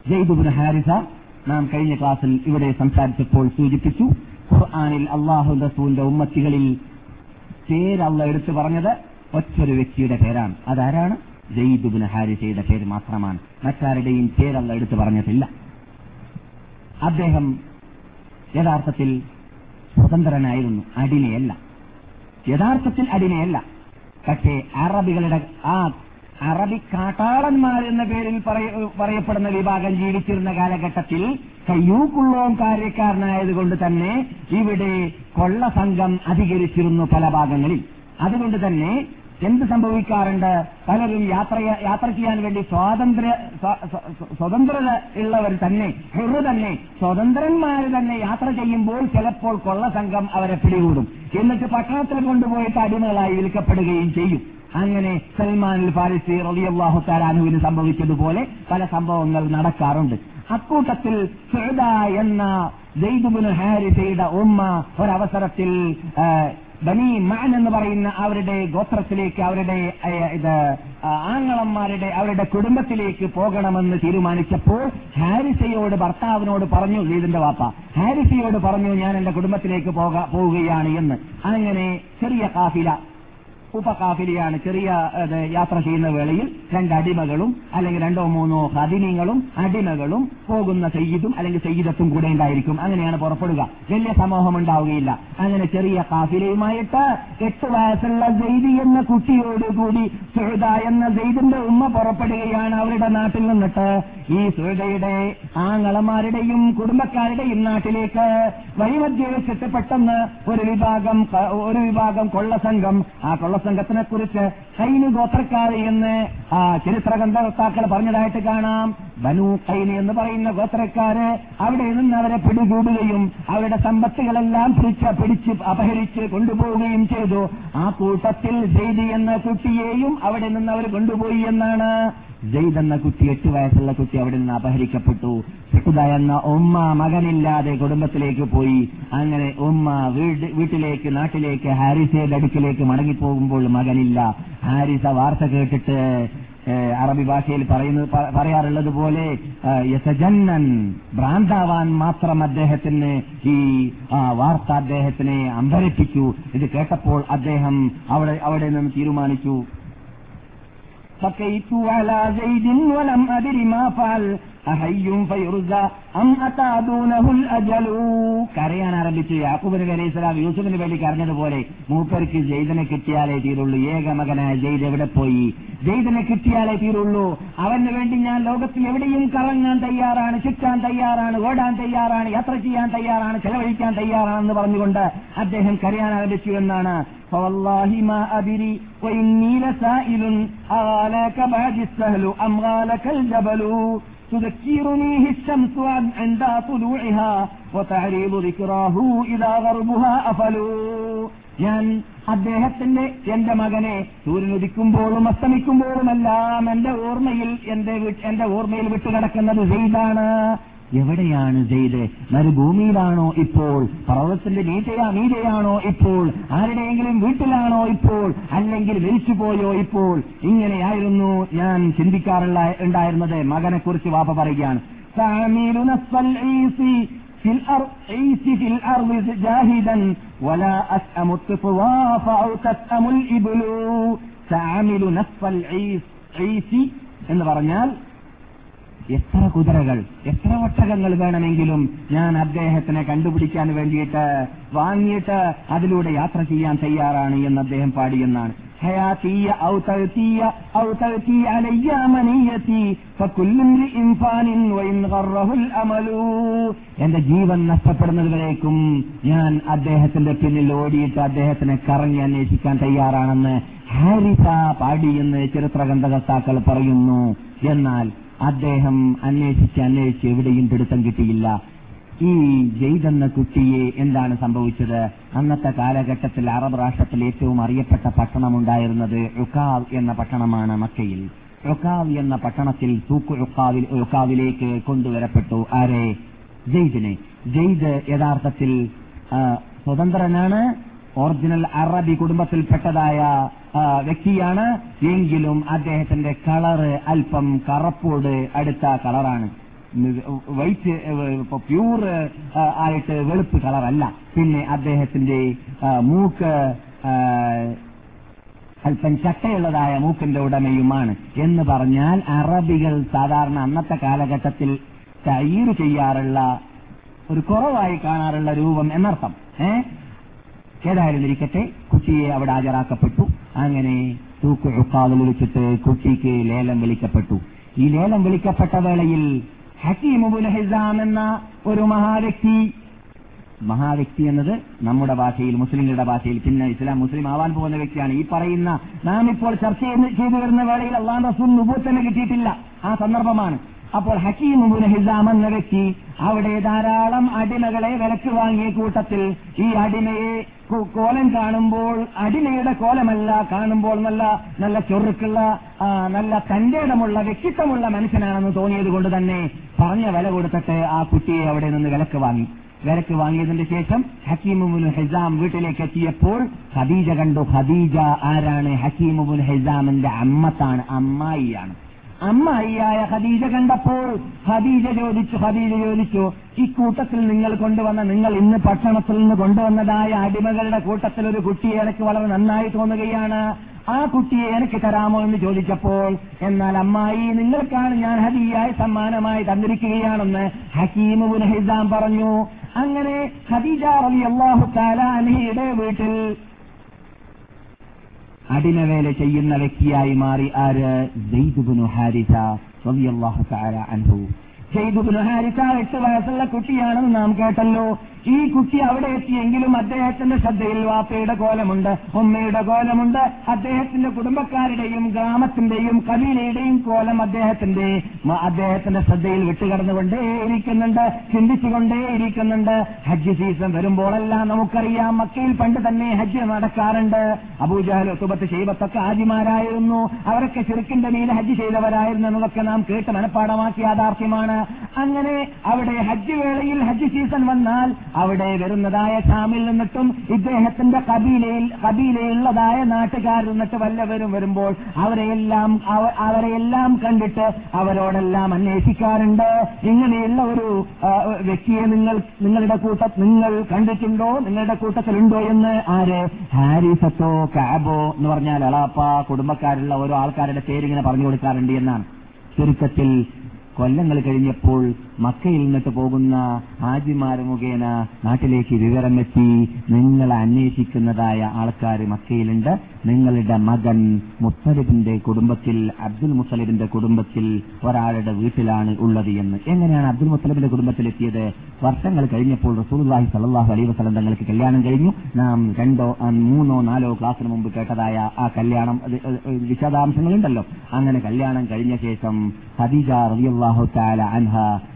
ജയ്ദുബുനു ഹാരിസ നാം കഴിഞ്ഞ ക്ലാസ്സിൽ ഇവിടെ സംസാരിച്ചപ്പോൾ സൂചിപ്പിച്ചു ഖുർആാനിൽ അള്ളാഹു റസൂലിന്റെ ഉമ്മത്തികളിൽ പേരല്ല എടുത്തു പറഞ്ഞത് ഒറ്റൊരു വ്യക്തിയുടെ പേരാണ്. അതാരാണ്? ജയ്ദുബിന് ഹാരിസയുടെ പേര് മാത്രമാണ്. മറ്റാരുടെയും പേരല്ല എടുത്തു പറഞ്ഞിട്ടില്ല. അദ്ദേഹം യഥാർത്ഥത്തിൽ സ്വതന്ത്രനായിരുന്നു. അടിമയല്ല. യഥാർത്ഥത്തിൽ അടിമയല്ല. പക്ഷേ അറബികളുടെ ആ അറബി കാട്ടാളന്മാർ എന്ന പേരിൽ പറയപ്പെടുന്ന വിഭാഗം ജീവിച്ചിരുന്ന കാലഘട്ടത്തിൽ കയ്യൂക്കുള്ളവും കാര്യക്കാരനായതുകൊണ്ട് തന്നെ ഇവിടെ കൊള്ള സംഘം അധികരിച്ചിരുന്നു പല ഭാഗങ്ങളിൽ. അതുകൊണ്ട് തന്നെ എന്ത് സംഭവിക്കാറുണ്ട്? പലരും യാത്ര യാത്ര ചെയ്യാൻ വേണ്ടി സ്വാതന്ത്ര്യ സ്വ- സ്വ- സ്വതന്ത്രത ഉള്ളവർ തന്നെ ഹെറു തന്നെ സ്വതന്ത്രന്മാർ തന്നെ യാത്ര ചെയ്യുമ്പോൾ ചിലപ്പോൾ കൊള്ള സംഘം അവരെ പിടികൂടും. എന്നിട്ട് പട്ടണത്തിൽ കൊണ്ടുപോയിട്ട് അടിമകളായി വിൽക്കപ്പെടുകയും ചെയ്യും. അങ്ങനെ സൽമാനിൽ ഫാരിസി റളിയല്ലാഹു താലാനുവിന് സംഭവിച്ചതുപോലെ പല സംഭവങ്ങൾ നടക്കാറുണ്ട്. അക്കൂട്ടത്തിൽ എന്ന ജയ്ദുബിന് ഹാരിസയുടെ ഉമ്മ ഒരവസരത്തിൽ ബനി മാൻ എന്ന് പറയുന്ന അവരുടെ ഗോത്രത്തിലേക്ക് അവരുടെ ഇത് ആങ്ങളന്മാരുടെ അവരുടെ കുടുംബത്തിലേക്ക് പോകണമെന്ന് തീരുമാനിച്ചപ്പോൾ ഹാരിസയോട് ഭർത്താവിനോട് പറഞ്ഞു ലീദിന്റെ വാപ്പ ഹാരിസയോട് പറഞ്ഞു ഞാൻ എന്റെ കുടുംബത്തിലേക്ക് പോകുകയാണ് എന്ന്. അങ്ങനെ ചെറിയ കാഫില ഉപകാഫിലിയാണ് ചെറിയ യാത്ര ചെയ്യുന്ന വേളയിൽ രണ്ട് അടിമകളും അല്ലെങ്കിൽ രണ്ടോ മൂന്നോ ഹദിനീങ്ങളും അടിമകളും പോകുന്ന സയ്യിദും അല്ലെങ്കിൽ സയ്യിദത്തും കൂടെ ഉണ്ടായിരിക്കും. അങ്ങനെയാണ് പുറപ്പെടുക. വലിയ സമൂഹം ഉണ്ടാവുകയില്ല അങ്ങനെ ചെറിയ കാഫിലയുമായിട്ട് എട്ട് വയസ്സുള്ള സെയ്ദി എന്ന കുട്ടിയോടുകൂടി സുഹൃദ എന്ന സെയ്ദിന്റെ ഉമ്മ പുറപ്പെടുകയാണ് അവരുടെ നാട്ടിൽ നിന്നിട്ട്. ഈ സുഹൃദയുടെ ആങ്ങളമാരുടെയും കുടുംബക്കാരുടെയും നാട്ടിലേക്ക് വഴിമധ്യ വെച്ചിട്ട് പെട്ടെന്ന് ഒരു വിഭാഗം ഒരു വിഭാഗം കൊള്ളസംഘം ആ കൊള്ളസംഘത്തിനെ കുറിച്ച് കൈന് ഗോത്രക്കാർ എന്ന് ആ ചരിത്ര ഗ്രന്ഥകർത്താക്കൾ പറഞ്ഞതായിട്ട് കാണാം. ബനു കൈന് എന്ന് പറയുന്ന ഗോത്രക്കാര് അവിടെ നിന്ന് അവരെ പിടികൂടുകയും അവരുടെ സമ്പത്തുകളെല്ലാം പിടിച്ച് പിടിച്ച് അപഹരിച്ച് കൊണ്ടുപോവുകയും ചെയ്തു. ആ കൂട്ടത്തിൽ ജെയ്ദി എന്ന കുട്ടിയെയും അവിടെ നിന്ന് അവർ കൊണ്ടുപോയി എന്നാണ്. ജെയ്ദ് എന്ന കുട്ടി എട്ട് വയസ്സുള്ള കുട്ടി അവിടെ നിന്ന് അപഹരിക്കപ്പെട്ടു. ഫിഖുദ എന്ന ഉമ്മ മകനില്ലാതെ കുടുംബത്തിലേക്ക് പോയി. അങ്ങനെ ഉമ്മ വീട് വീട്ടിലേക്ക് നാട്ടിലേക്ക് ഹാരിസയുടെ അടുക്കിലേക്ക് മടങ്ങിപ്പോകുമ്പോൾ മകനില്ല. ഹാരിസ വാർത്ത കേട്ടിട്ട് അറബി ഭാഷയിൽ പറയുന്നത് പറയാറുള്ളത് പോലെ യസജന്നൻ ഭ്രാന്താവാൻ മാത്രം അദ്ദേഹത്തിന് ഈ വാർത്ത അദ്ദേഹത്തിനെ അമ്പരപ്പിച്ചു ഇത് കേട്ടപ്പോൾ അദ്ദേഹം അവിടെ അവിടെ നിന്ന് തീരുമാനിച്ചു. بكيت على زيد ولم أدر ما فعل أحي فيرزى أم أتى دونه الأجل കരയാൻ ആരംഭിച്ചു യാക്കൂബ് നബി അലൈഹി സ്വലാം യൂസുഫിന് വേണ്ടി കരഞ്ഞതുപോലെ മൂപ്പർക്ക് ജെയ്ദനെ കിട്ടിയാലേ തീരുള്ളൂ ഏക മകനായ ജെയ്ദ് എവിടെ പോയി ജെയ്ദനെ കിട്ടിയാലേ തീരുള്ളൂ അവന് വേണ്ടി ഞാൻ ലോകത്തിൽ എവിടെയും കറങ്ങാൻ തയ്യാറാണ് ചുറ്റാൻ തയ്യാറാണ് ഓടാൻ തയ്യാറാണ് യാത്ര ചെയ്യാൻ തയ്യാറാണ് ചെലവഴിക്കാൻ തയ്യാറാണെന്ന് പറഞ്ഞുകൊണ്ട് അദ്ദേഹം കരയാൻ ആരംഭിച്ചു എന്നാണ് فوالله ما أدري وإني لسائل أغالك بعد السهل أم غالك الجبل تذكرنيه الشمس عن- عند طلوعها وتعريض ذكراه إذا غربها أفلوا ഞാൻ അദ്ദേഹത്തിന്റെ എന്റെ മകനെ സൂര്യൻ ഉദിക്കുമ്പോഴും അസ്തമിക്കുമ്പോഴുമെല്ലാം എന്റെ ഓർമ്മയിൽ എന്റെ വി- എന്റെ ഓർമ്മയിൽ വിട്ടുകിടക്കുന്നത് സെയ്താണ് എവിടെയാണ് ജയിൽ? മരുഭൂമിയിലാണോ ഇപ്പോൾ? പർവതത്തിന്റെ നീതയാ നീതയാണോ ഇപ്പോൾ? ആരുടെയെങ്കിലും വീട്ടിലാണോ ഇപ്പോൾ? അല്ലെങ്കിൽ മരിച്ചുപോയോ ഇപ്പോൾ? ഇങ്ങനെയായിരുന്നു ഞാൻ ചിന്തിക്കാറുള്ള ഉണ്ടായിരുന്നത്. മകനെ കുറിച്ച് വാപ്പ പറയുകയാണ്. എന്ന് പറഞ്ഞാൽ എത്ര കുതിരകൾ എത്ര ഒട്ടകങ്ങൾ വേണമെങ്കിലും ഞാൻ അദ്ദേഹത്തിനെ കണ്ടുപിടിക്കാൻ വേണ്ടിയിട്ട് വാങ്ങിയിട്ട് അതിലൂടെ യാത്ര ചെയ്യാൻ തയ്യാറാണ് എന്ന് അദ്ദേഹം പാടിയെന്നാണ് حياتي أو تأتي أو تأتي علي منيتي فكل امرئ فان وإن غره الأمل എന്റെ ജീവൻ നഷ്ടപ്പെടുന്നതുവരേക്കും ഞാൻ അദ്ദേഹത്തിന്റെ പിന്നിൽ ഓടിയിട്ട് അദ്ദേഹത്തിനെ കറങ്ങി അന്വേഷിക്കാൻ തയ്യാറാണെന്ന് ഹാരിസ പാടിയെന്ന് ചരിത്രഗ്രന്ഥകർത്താക്കൾ പറയുന്നു എന്നാൽ അദ്ദേഹം അന്വേഷിച്ച് അന്വേഷിച്ച് എവിടെയും പിടുത്തം കിട്ടിയില്ല. ഈ ജയ്തെന്ന കുട്ടിയെ എന്താണ് സംഭവിച്ചത്? അന്നത്തെ കാലഘട്ടത്തിൽ അറബ് രാഷ്ട്രത്തിൽ ഏറ്റവും അറിയപ്പെട്ട പട്ടണമുണ്ടായിരുന്നത് റുക്കാവ് എന്ന പട്ടണമാണ് മക്കയിൽ. റുക്കാവ് എന്ന പട്ടണത്തിൽ തൂക്കു റുക്കാവിൽ റുക്കാവിലേക്ക് കൊണ്ടുവരപ്പെട്ടു. ആരെ? ജെയ്ദിനെ. ജെയ്ദ് യഥാർത്ഥത്തിൽ സ്വതന്ത്രനാണ്. ഒറിജിനൽ അറബി കുടുംബത്തിൽപ്പെട്ടതായ വ്യക്തിയാണ്. എങ്കിലും അദ്ദേഹത്തിന്റെ കളറ് അല്പം കറപ്പോട് അടുത്ത കളറാണ് വൈറ്റ് പ്യൂർ ആയിട്ട് വെളുപ്പ് കളറല്ല പിന്നെ അദ്ദേഹത്തിന്റെ മൂക്ക് അല്പം ചട്ടയുള്ളതായ മൂക്കിന്റെ ഉടമയുമാണ്. എന്ന് പറഞ്ഞാൽ അറബികൾ സാധാരണ അന്നത്തെ കാലഘട്ടത്തിൽ തയ്യീർ ചെയ്യാറുള്ള ഒരു കുറവായി കാണാറുള്ള രൂപം എന്നർത്ഥം. ഏ? ഏതായാലും ഇരിക്കട്ടെ. കുട്ടിയെ അവിടെ ഹാജരാക്കപ്പെട്ടു. അങ്ങനെ തൂക്ക് ഉക്കാവിൽ വിളിച്ചിട്ട് കുട്ടിക്ക് ലേലം വിളിക്കപ്പെട്ടു. ഈ ലേലം വിളിക്കപ്പെട്ട വേളയിൽ ഹക്കീമുബുൽ ഹിസാം എന്ന ഒരു മഹാവ്യക്തി മഹാവ്യക്തി എന്നത് നമ്മുടെ ഭാഷയിൽ മുസ്ലിങ്ങളുടെ ഭാഷയിൽ പിന്നെ ഇസ്ലാം മുസ്ലിം ആവാൻ പോകുന്ന വ്യക്തിയാണ്. ഈ പറയുന്ന നാം ഇപ്പോൾ ചർച്ച ചെയ്തു വരുന്ന വേളയിൽ അള്ളാഹ് റസൂൽ നുബൂത്തന്നെ കിട്ടിയിട്ടില്ല. ആ സന്ദർഭമാണ്. അപ്പോൾ ഹക്കീം മുബുൽ ഹിസാം എന്ന വ്യക്തി അവിടെ ധാരാളം അടിമകളെ വിലക്ക് വാങ്ങിയ കൂട്ടത്തിൽ ഈ അടിമയെ കോലം കാണുമ്പോൾ അടിമയുടെ കോലമല്ല കാണുമ്പോൾ നല്ല നല്ല ചൊറുക്കുള്ള നല്ല തന്റെ ഇടമുള്ള വ്യക്തിത്വമുള്ള മനുഷ്യനാണെന്ന് തോന്നിയത് കൊണ്ട് തന്നെ പറഞ്ഞ വില കൊടുത്തിട്ട് ആ കുട്ടിയെ അവിടെ നിന്ന് വിലക്ക് വാങ്ങി. വിലക്ക് വാങ്ങിയതിന് ശേഷം ഹക്കീമുബുൽ ഹെസാം വീട്ടിലേക്ക് എത്തിയപ്പോൾ ഖദീജ കണ്ടു. ഖദീജ ആരാണ്? ഹക്കീമുബുൽ ഹെസാമിന്റെ അമ്മത്താണ് അമ്മായിയാണ്. അമ്മായിയായ ഹദീജ കണ്ടപ്പോൾ ഹദീജ ചോദിച്ചു ഹദീജ ചോദിച്ചു ഈ കൂട്ടത്തിൽ നിങ്ങൾ കൊണ്ടുവന്ന നിങ്ങൾ ഇന്ന് പട്ടണത്തിൽ നിന്ന് കൊണ്ടുവന്നതായ അടിമകളുടെ കൂട്ടത്തിൽ ഒരു കുട്ടിയെ എനിക്ക് വളരെ നന്നായി തോന്നുകയാണ്. ആ കുട്ടിയെ എനിക്ക് തരാമോ എന്ന് ചോദിച്ചപ്പോൾ എന്നാൽ അമ്മായി നിങ്ങൾക്കാണ് ഞാൻ ഹദിയായി സമ്മാനമായി തന്നിരിക്കുകയാണെന്ന് ഹക്കീമുബുൽ ഹിസാം പറഞ്ഞു. അങ്ങനെ ഖദീജ റബി അള്ളാഹു താലാനയുടെ വീട്ടിൽ അടിമവേല ചെയ്യുന്ന വ്യക്തിയായി മാറി ആര്? ജെയ്ദുബുനു ഹാരിസ റളിയല്ലാഹു തആല അൻഹു. ഹാരിസ എട്ട് വയസ്സുള്ള കുട്ടിയാണെന്ന് നാം കേട്ടല്ലോ. ഈ കുട്ടി അവിടെ എത്തിയെങ്കിലും അദ്ദേഹത്തിന്റെ ശ്രദ്ധയിൽ വാപ്പയുടെ കോലമുണ്ട് ഉമ്മയുടെ കോലമുണ്ട്. അദ്ദേഹത്തിന്റെ കുടുംബക്കാരുടെയും ഗ്രാമത്തിന്റെയും കബീലയുടെയും കോലം അദ്ദേഹത്തിന്റെ. അദ്ദേഹത്തിന്റെ ശ്രദ്ധയിൽ വിട്ടുകടന്നുകൊണ്ടേ ഇരിക്കുന്നുണ്ട് ചിന്തിച്ചുകൊണ്ടേ ഇരിക്കുന്നുണ്ട്. ഹജ്ജ് സീസൺ വരുമ്പോഴെല്ലാം നമുക്കറിയാം മക്കയിൽ പണ്ട് തന്നെ ഹജ്ജ് നടക്കാറുണ്ട്. അബൂജാൽ സുബത്ത് ഷെയ്ബത്തൊക്കെ ആജിമാരായിരുന്നു അവരൊക്കെ ചെറുക്കിന്റെ മീൻ ഹജ്ജ് ചെയ്തവരായിരുന്നു എന്നതൊക്കെ നാം കേട്ട് മനഃപ്പാടമാക്കിയ യാഥാർത്ഥ്യമാണ്. അങ്ങനെ അവിടെ ഹജ്ജ് വേളയിൽ ഹജ്ജ് സീസൺ വന്നാൽ അവിടെ വരുന്നതായ ഷാമിൽ നിന്നിട്ടും ഇദ്ദേഹത്തിന്റെ കബീലയിൽ കബീലയുള്ളതായ നാട്ടുകാരിൽ നിന്നിട്ട് വല്ലവരും വരുമ്പോൾ അവരെയെല്ലാം അവ- അവരെയെല്ലാം കണ്ടിട്ട് അവരോടെല്ലാം അന്വേഷിക്കാറുണ്ട്. ഇങ്ങനെയുള്ള ഒരു വ്യക്തിയെ നിങ്ങൾ നിങ്ങളുടെ കൂട്ട നിങ്ങൾ കണ്ടിട്ടുണ്ടോ? നിങ്ങളുടെ കൂട്ടത്തിലുണ്ടോ എന്ന്? ആര്? ഹാരിസത്തോ കാബോ എന്ന് പറഞ്ഞാൽ എളാപ്പ കുടുംബക്കാരുള്ള ഓരോ ആൾക്കാരുടെ പേരിങ്ങനെ പറഞ്ഞു കൊടുക്കാറുണ്ട് എന്നാണ്. ചുരുക്കത്തിൽ കൊല്ലങ്ങൾ കഴിഞ്ഞപ്പോൾ മക്കയിൽ നിന്നിട്ട് പോകുന്ന ഹാജിമാർ മുഖേന നാട്ടിലേക്ക് വിവരമെത്തി നിങ്ങളെ അന്വേഷിക്കുന്നതായ ആൾക്കാർ മക്കയിലുണ്ട്. നിങ്ങളുടെ മകൻ മുത്തലിബിന്റെ കുടുംബത്തിൽ അബ്ദുൽ മുത്തലിബിന്റെ കുടുംബത്തിൽ ഒരാളുടെ വീട്ടിലാണ് ഉള്ളത് എന്ന്. എങ്ങനെയാണ് അബ്ദുൽ മുത്തലിബിന്റെ കുടുംബത്തിലെത്തിയത്? വർഷങ്ങൾ കഴിഞ്ഞപ്പോൾ റസൂലുള്ളാഹി സലാഹു അലൈഹി വസ്ലം തങ്ങൾക്ക് കല്യാണം കഴിഞ്ഞു. നാം രണ്ടോ മൂന്നോ നാലോ ക്ലാസ്സിന് മുമ്പ് കേട്ടതായ ആ കല്യാണം വിശദാംശങ്ങളുണ്ടല്ലോ. അങ്ങനെ കല്യാണം കഴിഞ്ഞ ശേഷം ഖദീജ റളിയല്ലാഹു തആല അൻഹ.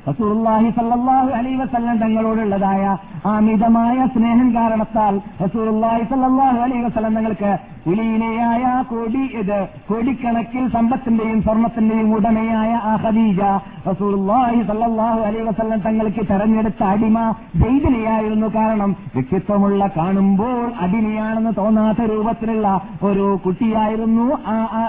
റസൂലുള്ളാഹി സ്വല്ലല്ലാഹു അലൈഹി വസല്ലം തങ്ങളോടുള്ളതായ അമിതമായ സ്നേഹം കാരണത്താൽ റസൂലുള്ളാഹി സ്വല്ലല്ലാഹു അലൈഹി വസല്ലം തങ്ങൾക്ക് കുലീനയായ കോടി ഇത് കോടിക്കണക്കിൽ സമ്പത്തിന്റെയും സ്വർണത്തിന്റെയും ഉടമയായ ആ ഖദീജ റസൂലുള്ളാഹി സല്ലല്ലാഹു അലൈഹി വസല്ലം തങ്ങൾക്ക് തെരഞ്ഞെടുത്ത അടിമ ജെയ്ദിനെയായിരുന്നു കാരണം വ്യക്തിത്വമുള്ള കാണുമ്പോൾ അടിമയാണെന്ന് തോന്നാത്ത രൂപത്തിലുള്ള ഒരു കുട്ടിയായിരുന്നു ആ ആ